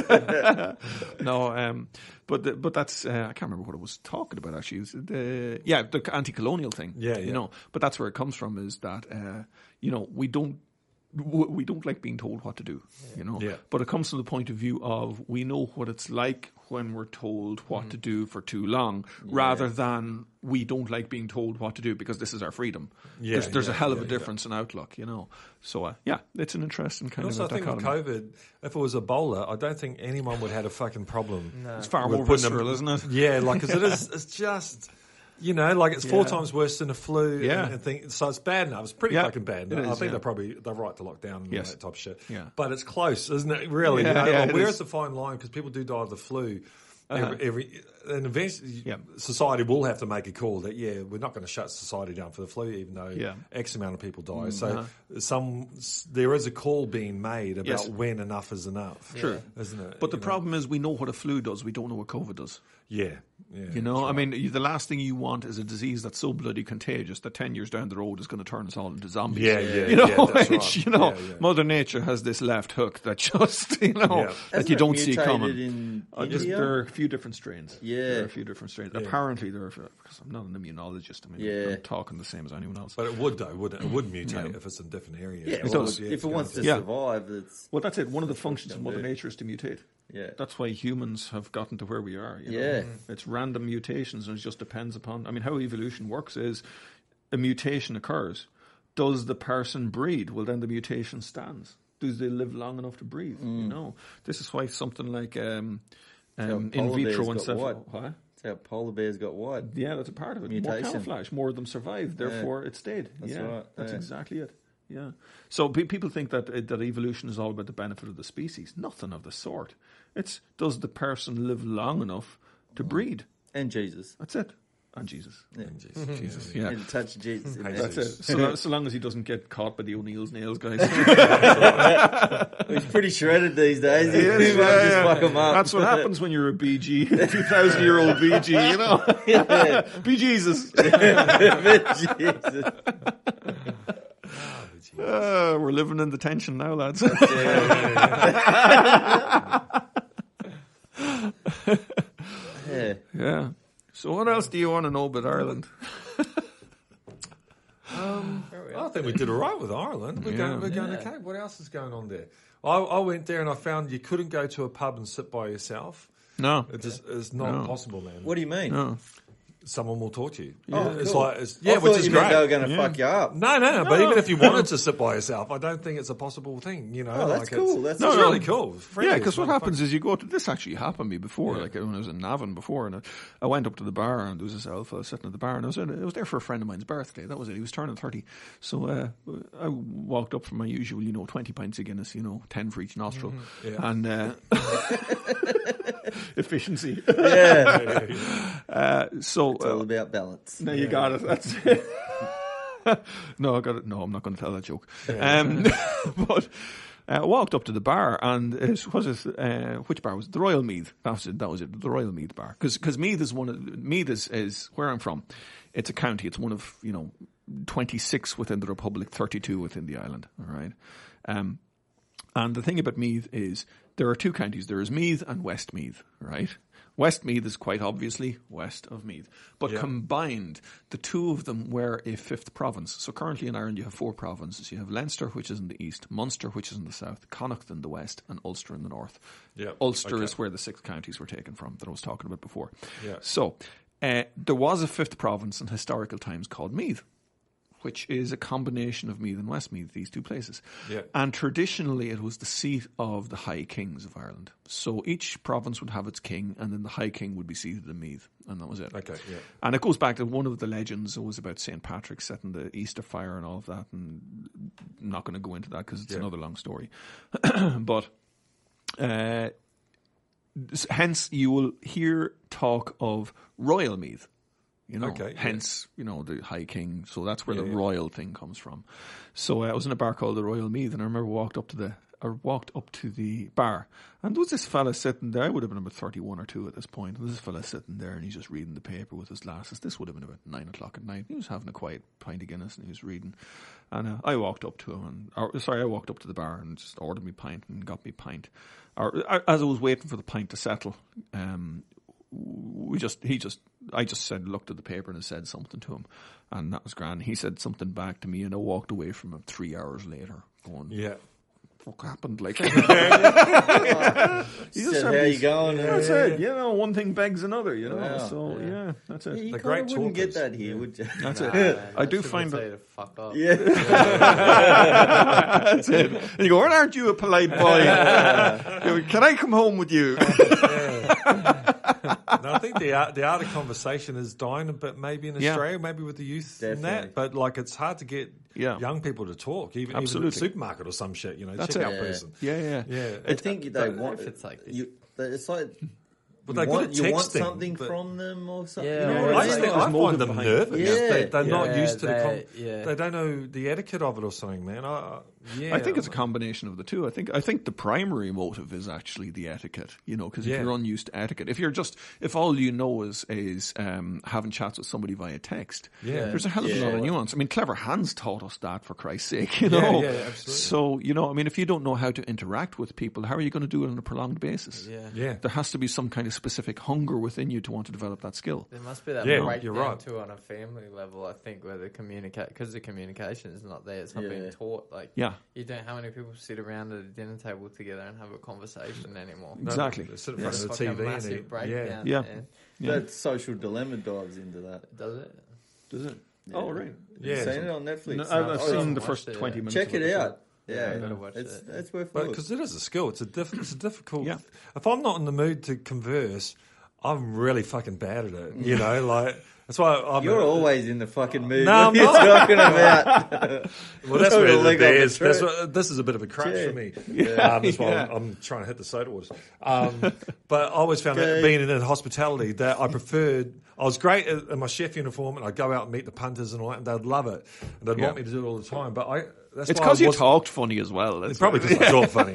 no, um, but the, but that's uh, I can't remember what I was talking about actually. The yeah the anti-colonial thing.
Yeah,
You
yeah.
know, but that's where it comes from. Is that uh, you know we don't we don't like being told what to do, you know.
Yeah.
But it comes from the point of view of we know what it's like when we're told what to do for too long, rather than we don't like being told what to do because this is our freedom.
Yeah,
there's there's
yeah,
a hell of
yeah,
a
yeah.
difference in outlook, you know. So uh, yeah, it's an interesting kind
Also, I
of a
think with
dichotomy.
COVID, if it was Ebola, I don't think anyone would have had a fucking problem.
It's far more
putting
visceral, isn't it?
Yeah, like because it is. It's just. You know, like it's four
Yeah.
times worse than a flu.
Yeah.
and, and think, so it's bad enough. It's pretty
Yeah,
fucking bad. enough. I think
yeah.
they're probably they're right to lock down and
Yes.
all that type of shit.
Yeah.
but it's close, isn't it? Really,
Yeah,
you know, like,
it
where's
is.
the fine line? Because people do die of the flu.
Uh-huh.
Every, every and eventually,
Yeah.
society will have to make a call that yeah, we're not going to shut society down for the flu, even though
Yeah.
X amount of people die.
Mm,
So some there is a call being made about
Yes.
when enough is enough.
True.
isn't it?
But the
You know?
problem is we know what a flu does. We don't know what COVID does.
yeah, yeah,
You know, I mean, the last thing you want is a disease that's so bloody contagious that ten years down the road is going to turn us all into zombies.
Yeah, yeah,
you know,
yeah, that's
which,
right.
you know,
Yeah, yeah.
Mother Nature has this left hook that just you know
Yeah.
that
Hasn't
you don't see coming.
In
Uh, just- there are a few different strains.
Yeah.
There are a few different strains. Apparently, there are because I'm not an immunologist. I mean,
Yeah.
I'm talking the same as anyone else.
But it would though, wouldn't it? It would mutate
Yeah.
if it's in different areas.
yeah,
It
well,
does.
would,
if it wants to
Yeah.
survive, it's
well, that's it. One of the functions of Mother
do.
Nature is to mutate.
yeah.
That's why humans have gotten to where we are. You know?
Yeah.
It's random mutations and it just depends upon. I mean, how evolution works is a mutation occurs. Does the person breed? Well, then the mutation stands. Do they live long enough to breathe?
Mm.
You know, this is why something like um,
how
um, in vitro
got
encephalo.
what?
What?
That's how polar bears got wide.
Yeah, that's a part of it. More
Mutation.
camouflage, more of them survived. Therefore, it stayed.
That's
yeah,
right,
that's
yeah.
exactly it. Yeah. So pe- people think that uh, that evolution is all about the benefit of the species. Nothing of the sort. It's does the person live long enough to breed?
And Jesus.
That's it. And Jesus.
Yeah.
Jesus. Yeah.
And touch Jesus in there.
That's it. So, lo- so long as he doesn't get caught by the O'Neill's nails, guys.
He's pretty shredded these days. He,
Yes,
he
yeah,
just fuck him up.
That's what happens when you're a BG, 2,000 year old BG, you know?
yeah.
Be Jesus.
Jesus.
Uh, we're living in the tension now, lads.
Yeah.
yeah. So what else do you want to know about Ireland?
Um, I think we did all right with Ireland. We're
Yeah.
going, we're going okay. What else is going on there? I, I went there and I found you couldn't go to a pub and sit by yourself.
No.
It just it's not
No.
possible, man.
What do you mean?
No.
Someone will talk to you.
Oh,
it's
cool.
like it's, yeah,
thought
which is
you
great.
they were going to
Yeah.
fuck you up.
No, no, no. But even if you wanted to sit by yourself, I don't think it's a possible thing. You know,
Oh, that's
like
cool.
It's,
That's
it's
no.
really cool. Friendly
Yeah, because what
motherfucker.
happens is you go to this. Actually happened to me before, like when I was in Navan before, and I, I went up to the bar, and there was this alpha sitting at the bar, and I was, in, I was there for a friend of mine's birthday. That was it. He was turning thirty, so uh, I walked up for my usual, you know, twenty pints of Guinness, you know, ten for each nostril,
Yeah.
and uh, efficiency.
Yeah.
Uh, so
It's all
uh,
about balance.
no, you got it. That's it. no, I got it. No, I'm not going to tell that joke. Um, but uh, walked up to the bar, and it was it uh, which bar was it? the Royal Meath? That was it. That was it. The Royal Meath bar, because Meath is one of Meath is, is where I'm from. It's a county. It's one of you know 26 within the Republic, 32 within the island. All right. Um, and the thing about Meath is there are two counties. There is Meath and West Meath, right? West Meath is quite obviously west of Meath. But
Yeah.
combined, the two of them were a fifth province. So currently in Ireland you have four provinces. You have Leinster, which is in the east, Munster, which is in the south, Connacht in the west, and Ulster in the north.
Yeah,
Ulster
okay.
is where the six counties were taken from that I was talking about before.
Yeah.
So uh, there was a fifth province in historical times called Meath which is a combination of Meath and Westmeath, these two places.
Yeah.
And traditionally, it was the seat of the High Kings of Ireland. So each province would have its king, and then the High King would be seated in Meath, and that was it.
Okay, yeah.
And it goes back to one of the legends was about St. Patrick setting the Easter fire and all of that, and I'm not going to go into that because it's
Yeah.
another long story. but uh, hence, you will hear talk of Royal Meath. You know,
Okay, yeah.
hence, you know, the High King. So that's where
Yeah,
the
yeah.
royal thing comes from. So uh, I was in a bar called the Royal Meath, and I remember walked up to the, I walked up to the bar, and there was this fella sitting there. I would have been about thirty-one or two at this point. And this fella sitting there, and he's just reading the paper with his glasses. This would have been about nine o'clock at night. He was having a quiet pint of Guinness, and he was reading. And uh, I walked up to him, and or, sorry, I walked up to the bar and just ordered me pint and got me pint. Or uh, as I was waiting for the pint to settle, um, we just he just I just said looked at the paper and said something to him, and that was grand. He said something back to me, and I walked away from him three hours later, going,
Yeah.
fuck happened? Like,
Said,
have
how you
these-
going?
that's it. You know, one thing begs another. You know,
Yeah.
so yeah, that's it.
You
The
kind
great
wouldn't get that here, would you?
That's
Nah,
it.
man,
I
I
do find
say
that.
to fuck off.
Yeah.
That's it. And you go, well, aren't you a polite boy? Go, Can I come home with you?
No, I think the art, the art of conversation is dying a bit, maybe in
Yeah.
Australia, maybe with the youth and that. But like, it's hard to get
Yeah.
young people to talk, even, even at
Absolutely.
the supermarket or some shit. You know,
That's
check
it.
out
Yeah.
person.
yeah, yeah.
Yeah,
I think they want
if it's like this.
You, it's like
But
you
they're
want, you want something
but-
from them or something.
Yeah,
you know
I,
I
just
mean?
think,
there's
I
motive
find them nervous.
Yeah.
They, they're not used to the.
they-
Com-
yeah.
They don't know the etiquette of it or something, man. I, I- yeah,
I think it's a combination of the two. I think I think the primary motive is actually the etiquette. You know, because
Yeah.
if you're unused to etiquette, if you're just if all you know is is um, having chats with somebody via text,
Yeah.
there's a hell of a
Yeah.
lot of nuance. I mean, Clever Hans taught us that for Christ's sake. You know,
yeah, absolutely.
so you know, I mean, if you don't know how to interact with people, how are you going to do it on a prolonged basis?
Yeah.
Yeah.
There has to be some kind of specific hunger within you to want to develop that skill.
There must be that
Yeah,
breakdown
you're right.
too on a family level. I think where the communicate because the communication is not there. It's not
Yeah.
being taught. Like
Yeah.
You don't. How many people sit around at a dinner table together and have a conversation anymore?
Exactly.
they sit in
Yeah.
front
It's
of the
like a
TV and
massive
eat-
breakdown.
Yeah.
and-
Yeah.
That social dilemma dives into that.
Does it?
Does it? Oh, right.
Yeah.
You seen it on Netflix?
No, I've, I've
Oh,
seen the first
it,
twenty
yeah.
minutes.
Check
of
it
so-
out. Yeah,
I gotta watch
it's,
it.
it's worth
But
looking.
because it is a skill, it's a diff- it's a difficult.
Yeah.
If I'm not in the mood to converse, I'm really fucking bad at it. You mm. know, like that's why I'm.
You're always in the fucking mood.
No,
what are you
I'm not.
talking about?
Well, that's
Sort
where the
leg
bee
the
is. That's what, this is a bit of a crutch
Yeah.
for me. Um, that's why
Yeah.
I'm, I'm trying to hit the soda waters. Um, but I always found that being in hospitality that I preferred. I was great in my chef uniform, and I'd go out and meet the punters and all that, and they'd love it, and they'd want me to do it all the time. But I. That's
It's because you
wasn't-
talked funny as well. That's
It's probably
why.
because I talk funny.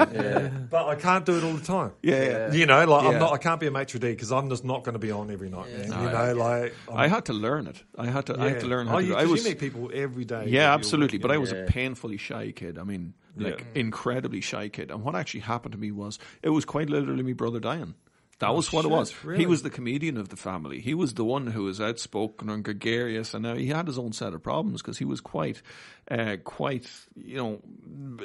But I can't do it all the time.
Yeah, yeah.
You know, like
Yeah.
I'm not. I can't be a maitre d' because I'm just not going to be on every night. man. you know, like I'm,
I had to learn it. I had to. I had to learn how
oh,
to.
you,
do it. I
'cause
was.
you meet people every day.
yeah, absolutely. But I was
Yeah.
a painfully shy kid. I mean, like incredibly shy kid. And what actually happened to me was it was quite literally my brother dying. That was what it
Oh, shit,
was.
really?
He was the comedian of the family. He was the one who was outspoken and gregarious, and now he had his own set of problems because he was quite, uh, quite. You know,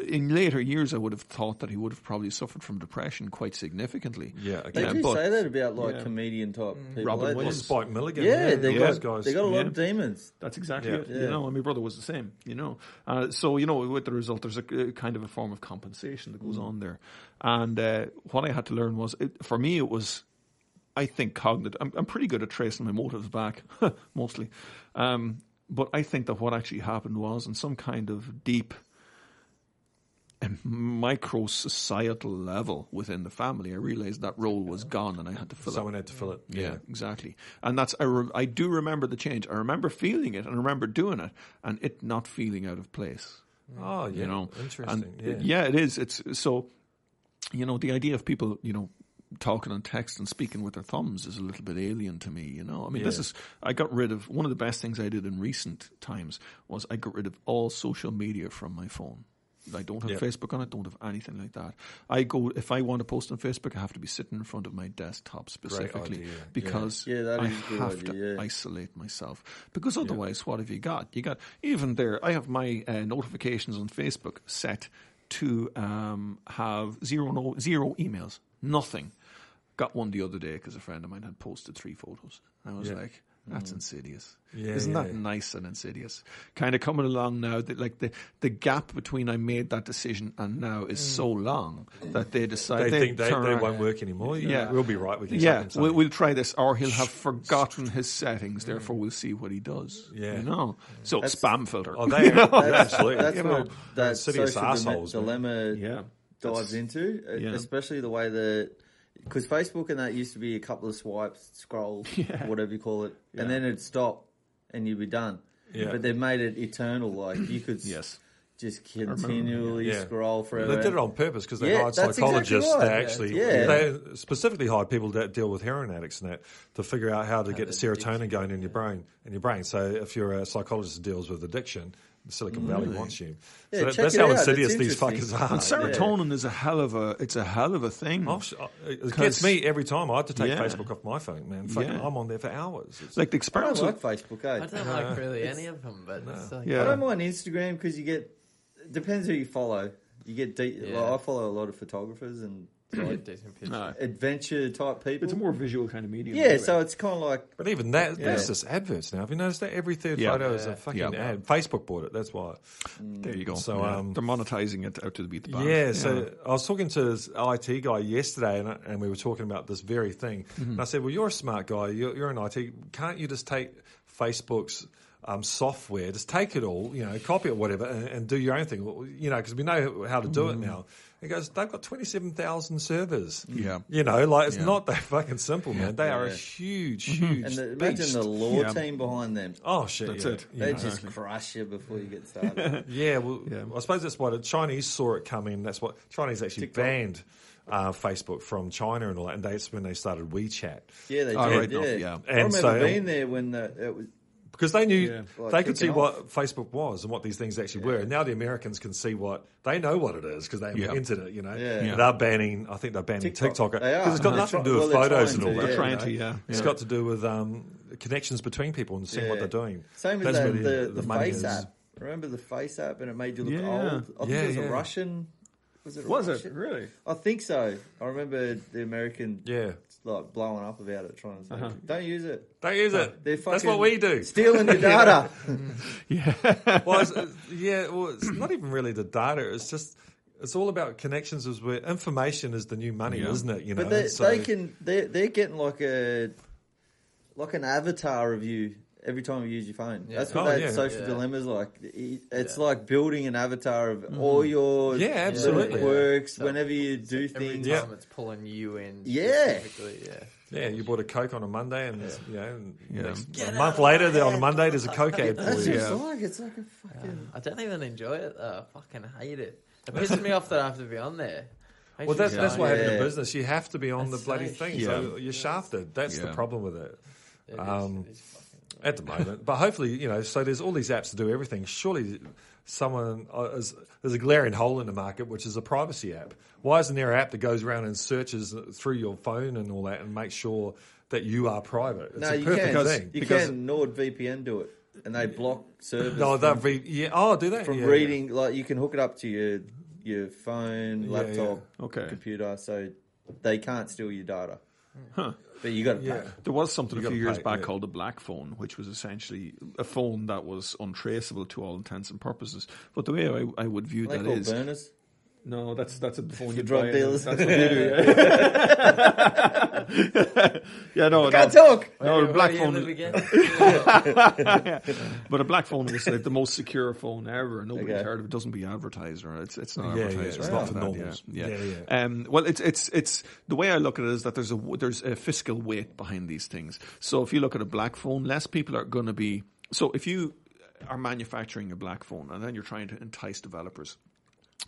in later years, I would have thought that he would have probably suffered from depression quite significantly.
Yeah,
They
okay.
do
but-
say that about like
yeah.
comedian type people.
Robin
They-
Or
Williams.
Spike Milligan.
Yeah, they
those
got
guys.
they got a lot
Yeah.
of demons.
That's exactly
Yeah.
it.
Yeah.
You know, and my brother was the same. You know, uh, so you know, with the result, there's a, a kind of a form of compensation that goes on there. And uh, what I had to learn was, it, for me, it was, I think, cognitive. I'm, I'm pretty good at tracing my motives back, mostly. Um, but I think that what actually happened was, in some kind of deep micro societal level within the family, I realized that role was gone, and I had to fill it.
Someone had to fill it.
Yeah, exactly. And that's I, re- I do remember the change. I remember feeling it and I remember doing it and it not feeling out of place.
Oh, yeah.
You know,
interesting.
And
yeah.
it- yeah, it is. It's so. You know, the idea of people, you know, talking on text and speaking with their thumbs is a little bit alien to me. You know, I mean, this is. I got rid of one of the best things I did in recent times was I got rid of all social media from my phone. I don't have
Yeah.
Facebook on it. Don't have anything like that. I go if I want to post on Facebook, I have to be sitting in front of my desktop specifically
idea. Yeah.
because
Yeah, that
I
is a
have to
idea, yeah.
isolate myself. Because otherwise, what have you got? You got even there. I have my uh, notifications on Facebook set to um, have zero no, zero emails, nothing. Got one the other day because a friend of mine had posted three photos. I was
Yeah.
like, that's mm. insidious.
Yeah,
Isn't that
yeah.
nice and insidious? Kind of coming along now that like the, the gap between I made that decision and now is mm. so long that they decide
They,
they,
think they, they won't work anymore. Yeah.
Yeah.
We'll be right with you.
yeah, we'll, we'll try this, or he'll have forgotten his settings. Therefore, mm. we'll see what he does.
Yeah.
you know. So
That's-
spam filter.
Oh, they, yeah, absolutely.
That's
You
what
know,
that
insidious
social dile-
assholes, man.
dilemma
yeah,
dives into, uh,
yeah.
especially the way that because Facebook and that used to be a couple of swipes, scrolls,
Yeah.
whatever you call it,
Yeah.
and then it'd stop and you'd be done.
Yeah.
But they've made it eternal. Like you could
yes.
just continually
Yeah.
scroll forever.
They did it on purpose because they hired psychologists
exactly
that
right.
actually,
Yeah.
they specifically hired people that deal with heroin addicts and that to figure out how to get the serotonin going in your brain. In your brain. So if you're a psychologist that deals with addiction, Silicon Valley wants you.
Yeah,
so that- that's how
out.
insidious these fuckers are.
And serotonin is a hell of a it's a hell of a thing.
Oh, sh- it
'Cause-
gets me every time. I have to take
Yeah.
Facebook off my phone, man. Fucking,
Yeah.
I'm on there for hours. It's-
like the
I don't like Facebook. Eh?
I don't like really any of them, but it's like,
Yeah.
I don't mind Instagram because you get depends who you follow. You get deep.
Yeah.
Like, I follow a lot of photographers and like,
Decent picture.
No.
adventure type people.
It's a more visual kind of medium.
yeah,
anyway.
so it's kind of like
But even that,
Yeah.
that's just adverts now. Have you noticed that every third
Yeah.
photo is a fucking
Yeah.
ad? Facebook bought it. That's why.
there you go.
So,
Yeah.
um,
they're monetizing it out to the beat the band.
Yeah, so I was talking to this IT guy yesterday, and, I- and we were talking about this very thing.
Mm-hmm.
And I said, "Well, you're a smart guy. You're, you're an IT. Can't you just take Facebook's um, software, just take it all, you know, copy it, whatever, and, and do your own thing? You know, because we know how to do it now." He goes, "They've got twenty-seven thousand servers.
Yeah.
you know, like it's
Yeah.
not that fucking simple, man. They are a huge,
Mm-hmm.
huge.
and the,
beast.
imagine the law
Yeah.
team behind them.
Oh shit!
That's
yeah.
it.
You
They
know.
just crush you before you get started.
Yeah, well,
Yeah.
I suppose that's why the Chinese saw it coming. That's what Chinese actually
TikTok.
banned uh, Facebook from China and all that, and that's when they started WeChat
yeah, they
Oh,
did.
right
yeah.
enough, yeah.
I remember
so-
being there when the, it was.
because they knew
Yeah.
Like
they could see
kicking
what Facebook was and what these things actually were. And now the Americans can see what they know what it is because they
Yeah.
invented it. You know,
Yeah. Yeah.
they're banning. I think they're banning
TikTok.
TikTok
They are.
because it's got
They're
nothing to do with
well,
photos and all
to,
that.
They're
yeah.
trying
you
to,
know.
yeah.
It's
yeah.
got to do with um, connections between people and seeing what they're doing.
Same as
That's
that,
really
the,
the
the,
money
Face
is.
app. Remember the FaceApp, and it made you look
Yeah.
old. I think
Yeah,
it was a Russian. Was it?
Was it
Russian?
really?
I think so. I remember the American
Yeah,
like blowing up about it, trying to say,
Uh-huh.
"Don't use it.
Don't use it.
They're
That's what we do.
Stealing your data." yeah.
well, it's, uh, yeah, well, it's not even really the data. It's just it's all about connections. Is where information is the new money,
Yeah.
isn't it? You know,
but they,
So-
they can. They're, they're getting like a like an avatar of you every time you use your phone.
Yeah.
That's what
Oh,
that
yeah.
social
Yeah.
dilemma's like. It- It's like building an avatar of all your
Yeah, absolutely.
works. quirks
So-
whenever you do
Every
things.
time
Yeah.
it's pulling you in.
Yeah.
yeah.
Yeah, you bought a Coke on a Monday, and there's you know,
Yeah.
next- a month later, there on a Monday, there's a Coke ad
That's
you.
just like it's like a fucking.
I don't even enjoy it though. I fucking hate it. It pisses me off that I have to be on there. Makes
Well, that's that's what
angry.
happened in
Yeah.
business. You have to be on
That's
the bloody
so
thing,
shit.
so you're shafted. That's the problem with it
It is-
Um,
it is fucking-
at the moment. but hopefully, you know, so there's all these apps to do everything. Surely, someone uh, is, there's a glaring hole in the market, which is a privacy app. Why isn't there an app that goes around and searches through your phone and all that and makes sure that you are private? It's
No,
a
you
perfect
can.
thing.
You
because-
can NordVPN do it, and they block servers
No,
from,
that re- yeah. Oh, do they?
from
Yeah.
reading. Like you can hook it up to your your phone,
Yeah,
laptop,
yeah. Okay.
computer, so they can't steal your data.
Huh.
But you got to
Yeah.
There was something
You
a few years
pay,
back
yeah.
called the black phone, which was essentially a phone that was untraceable to all intents and purposes. But the way I, I would view
They
that
call
is
burners.
No, that's that's a phone you
drug dealers.
That's what they do. yeah, no,
Can't
no,
talk.
no,
Where-
the black phone.
again?
But a black phone is like the most secure phone ever, and nobody's
Okay.
heard of it. Doesn't be advertised or it's it's not
Yeah,
advertised.
yeah, it's
or
not
anything
for
like that. Yeah,
Yeah,
yeah. Um, well, it's it's it's the way I look at it is that there's a there's a fiscal weight behind these things. So if you look at a black phone, less people are going to be. So if you are manufacturing a black phone and then you're trying to entice developers.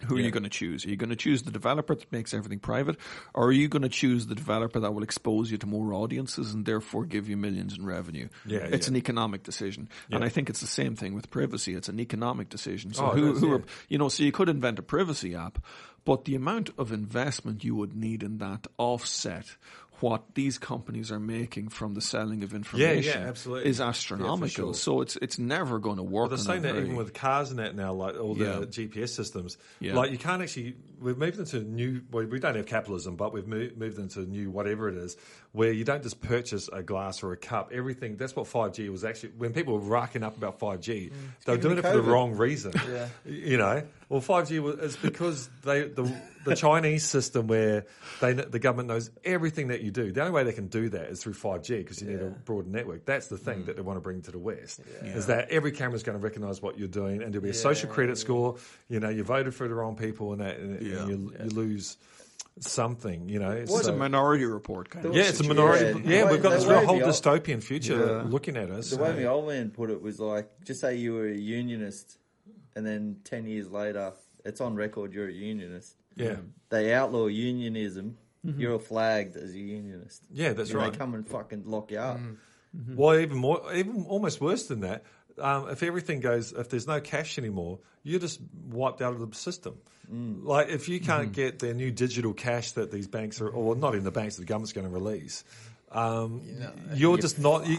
Who are you going to choose? Are you going to choose the developer that makes everything private, or are you going to choose the developer that will expose you to more audiences and therefore give you millions in revenue?
Yeah,
it's
yeah.
an economic decision, and I think it's the same thing with privacy. It's an economic decision. So
Oh,
who, who
yeah.
are you know? So you could invent a privacy app, but the amount of investment you would need in that to offset what these companies are making from the selling of information yeah, yeah,
absolutely.
is
Yeah,
astronomical.
sure.
So it's it's never going to work.
They're saying that
very-
even with cars and that now, like all the
Yeah.
GPS systems,
Yeah.
like you can't actually. We've moved into new. Well, we don't have capitalism, but we've moved, moved into new whatever it is, where you don't just purchase a glass or a cup. Everything. That's what five G was actually. When people were racking up about five G, they were doing it
me
for the wrong reason.
Yeah.
You know, well, five G was is because they the the Chinese system where they the government knows everything that you do. The only way they can do that is through five G because you need a
Yeah.
broad network. That's the
Mm.
thing that they want to bring to the West. Is that every camera's going to recognise what you're doing, and there'll be a social credit score. You know, you voted for the wrong people, and that, and,
Yeah.
and you, you lose something. You know,
It's
So-
a minority report kind of.
yeah, it's a minority.
Yeah.
Yeah,
The
we've got this
the
real whole
the-
dystopian future
Yeah.
looking at us.
The way my old man put it was like, just say you were a unionist, and then ten years later, it's on record you're a unionist.
yeah, mm-hmm.
They outlaw unionism. Mm-hmm. You're flagged as a unionist.
yeah, that's
And
right.
They come and fucking lock you up. Mm-hmm.
Well, even more, even almost worse than that. Um, if everything goes, if there's no cash anymore, you're just wiped out of the system. Like if you can't get the new digital cash that these banks are, or not in the banks, the government's going to release. Um, you're just not. You,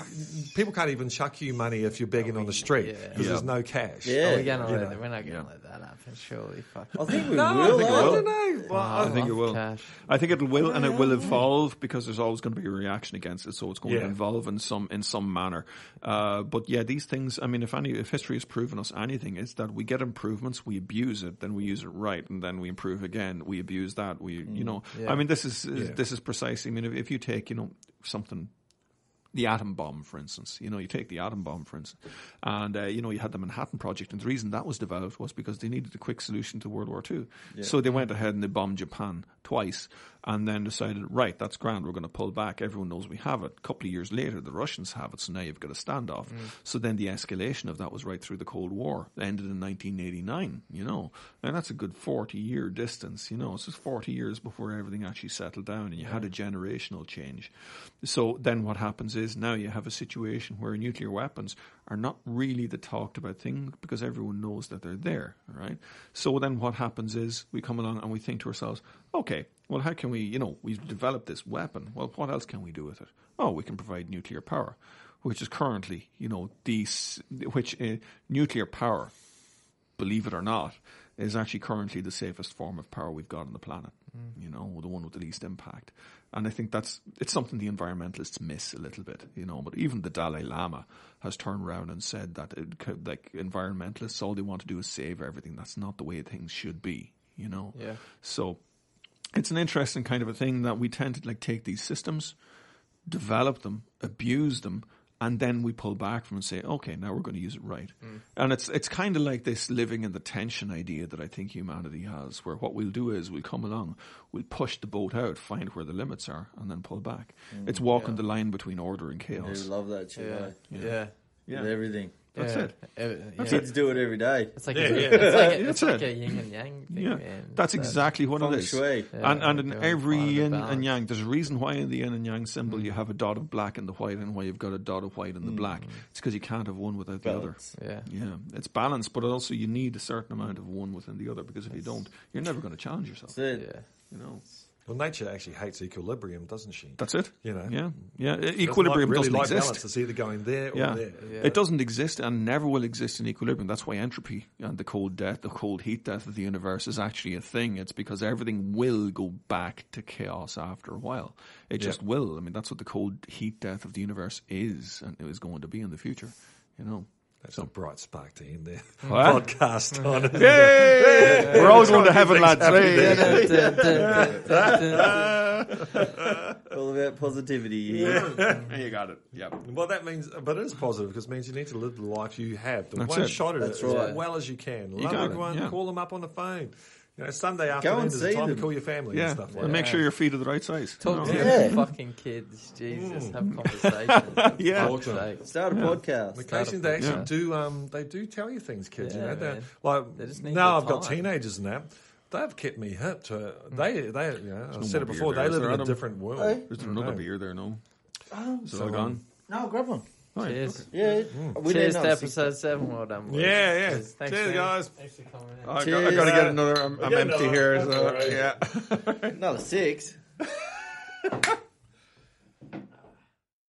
people can't even chuck you money if you're begging on the street because
Yeah.
there's no cash.
Yeah.
We're, gonna let,
know.
we're not going to
Yeah.
let that happen, surely. Fuck.
I think we
No,
will.
I think it will. I don't know. Well,
I
I think it will.
Cash.
I think it will, and it will evolve because there's always going to be a reaction against it. So it's going
Yeah.
to evolve in some in some manner. Uh, but yeah, these things. I mean, if any, if history has proven us anything, it's that we get improvements, we abuse it, then we use it right, and then we improve again. We abuse that. We, you know,
Yeah.
I mean, this is
Yeah.
this is precisely. I mean, if, if you take, you know, something the atom bomb, for instance. You know, you take the atom bomb, for instance, and uh, you know you had the Manhattan Project, and the reason that was developed was because they needed a quick solution to World War II. So they went ahead and they bombed Japan twice, and then decided, right, that's grand, we're going to pull back. Everyone knows we have it. A couple of years later, the Russians have it, so now you've got a standoff. Mm. So then the escalation of that was right through the Cold War. It ended in 1989. You know, and that's a good 40 year distance. You know, it's just 40 years before everything actually settled down, and you had a generational change. So then what happens is now you have a situation where nuclear weapons are not really the talked about thing because everyone knows that they're there, right? So then what happens is we come along and we think to ourselves, okay, well, how can we, you know, we've developed this weapon. Well, what else can we do with it? Oh, we can provide nuclear power, which is currently, you know, these, which uh, nuclear power believe it or not, is actually currently the safest form of power we've got on the planet. Mm-hmm. You know, the one with the least impact. And I think that's it's something the environmentalists miss a little bit. You know, but even the Dalai Lama has turned around and said that it, could- like environmentalists, all they want to do is save everything. That's not the way things should be. You know.
Yeah.
So it's an interesting kind of a thing that we tend to like take these systems, develop them, abuse them, and then we pull back from and say, okay, now we're going to use it right. And it's it's kind of like this living in the tension idea that I think humanity has, where what we'll do is we'll come along, we'll push the boat out, find where the limits are, and then pull back. It's walking the line between order and
I
chaos.
love that shit.
Yeah.
eh?
Yeah.
Yeah.
With everything.
That's
yeah.
it.
Uh, yeah.
Kids do it every day.
It's like,
Yeah,
a,
yeah.
it's like, a,
That's
it's like
it.
a yin and yang thing,
Yeah,
man.
that's
That-
exactly what
Feng
it is.
shui.
Yeah,
and and in
doing
every
fine with
yin
balance.
and yang, there's a reason why in the yin and yang symbol you have a dot of black in the white and why you've got a dot of white in the black. It's because you can't have one without the other.
Balance.
Yeah.
Yeah, it's balanced, but also you need a certain amount of one within the other because if you don't, you're never going to challenge yourself.
That's it.
Yeah.
You know,
Well, nature actually hates equilibrium, doesn't she?
that's it.
You know.
yeah, yeah.
Doesn't
Equilibrium
like, really
doesn't
like
exist.
balance. It's either going there or
Yeah.
there.
Yeah.
It doesn't exist and never will exist in equilibrium. That's why entropy and the cold death, the cold heat death of the universe is actually a thing. It's because everything will go back to chaos after a while. It just will. I mean, that's what the cold heat death of the universe is and it is going to be in the future. You know.
That's a bright spark to end there.
What?
Podcast on it.
Yay! We're all going to heaven, lads. Eh? Hey.
All about positivity. here.
you got it. Yep.
Well, that means, but it is positive because it means you need to live the life you have, the
That's
one
it.
shot at
That's
it as well as you can. Love
got it,
everyone,
yeah.
call them up on the phone. You know, Sunday
and
afternoon is the time
them.
to call your family
Yeah.
and stuff like
And
that.
make sure your feet are the right size.
Talk
you
to
know?
your
Yeah.
fucking kids. Jesus, have conversations.
Yeah.
For fuck's sake.
Start a podcast.
Occasionally they actually
Yeah.
do um they do tell you things, kids. you know, They're- like
They just need
now I've got teenagers and that. They've kept me hip to they they you know I've said it before.
beer
They
there, is
live in a
Adam?
different world.
Hey.
Is there another beer there? No.
Oh,
Is it all gone?
no, grab one.
Right,
Cheers.
Yeah. Mm. We need
Cheers to episode seven. Well done. boys.
Yeah, yeah.
Cheers, Thanks,
Cheers, guys.
Thanks for coming in.
I got, I got to get another. Um, I'm, I'm
get
empty
another.
here.
That's
So,
all right.
yeah.
Another six.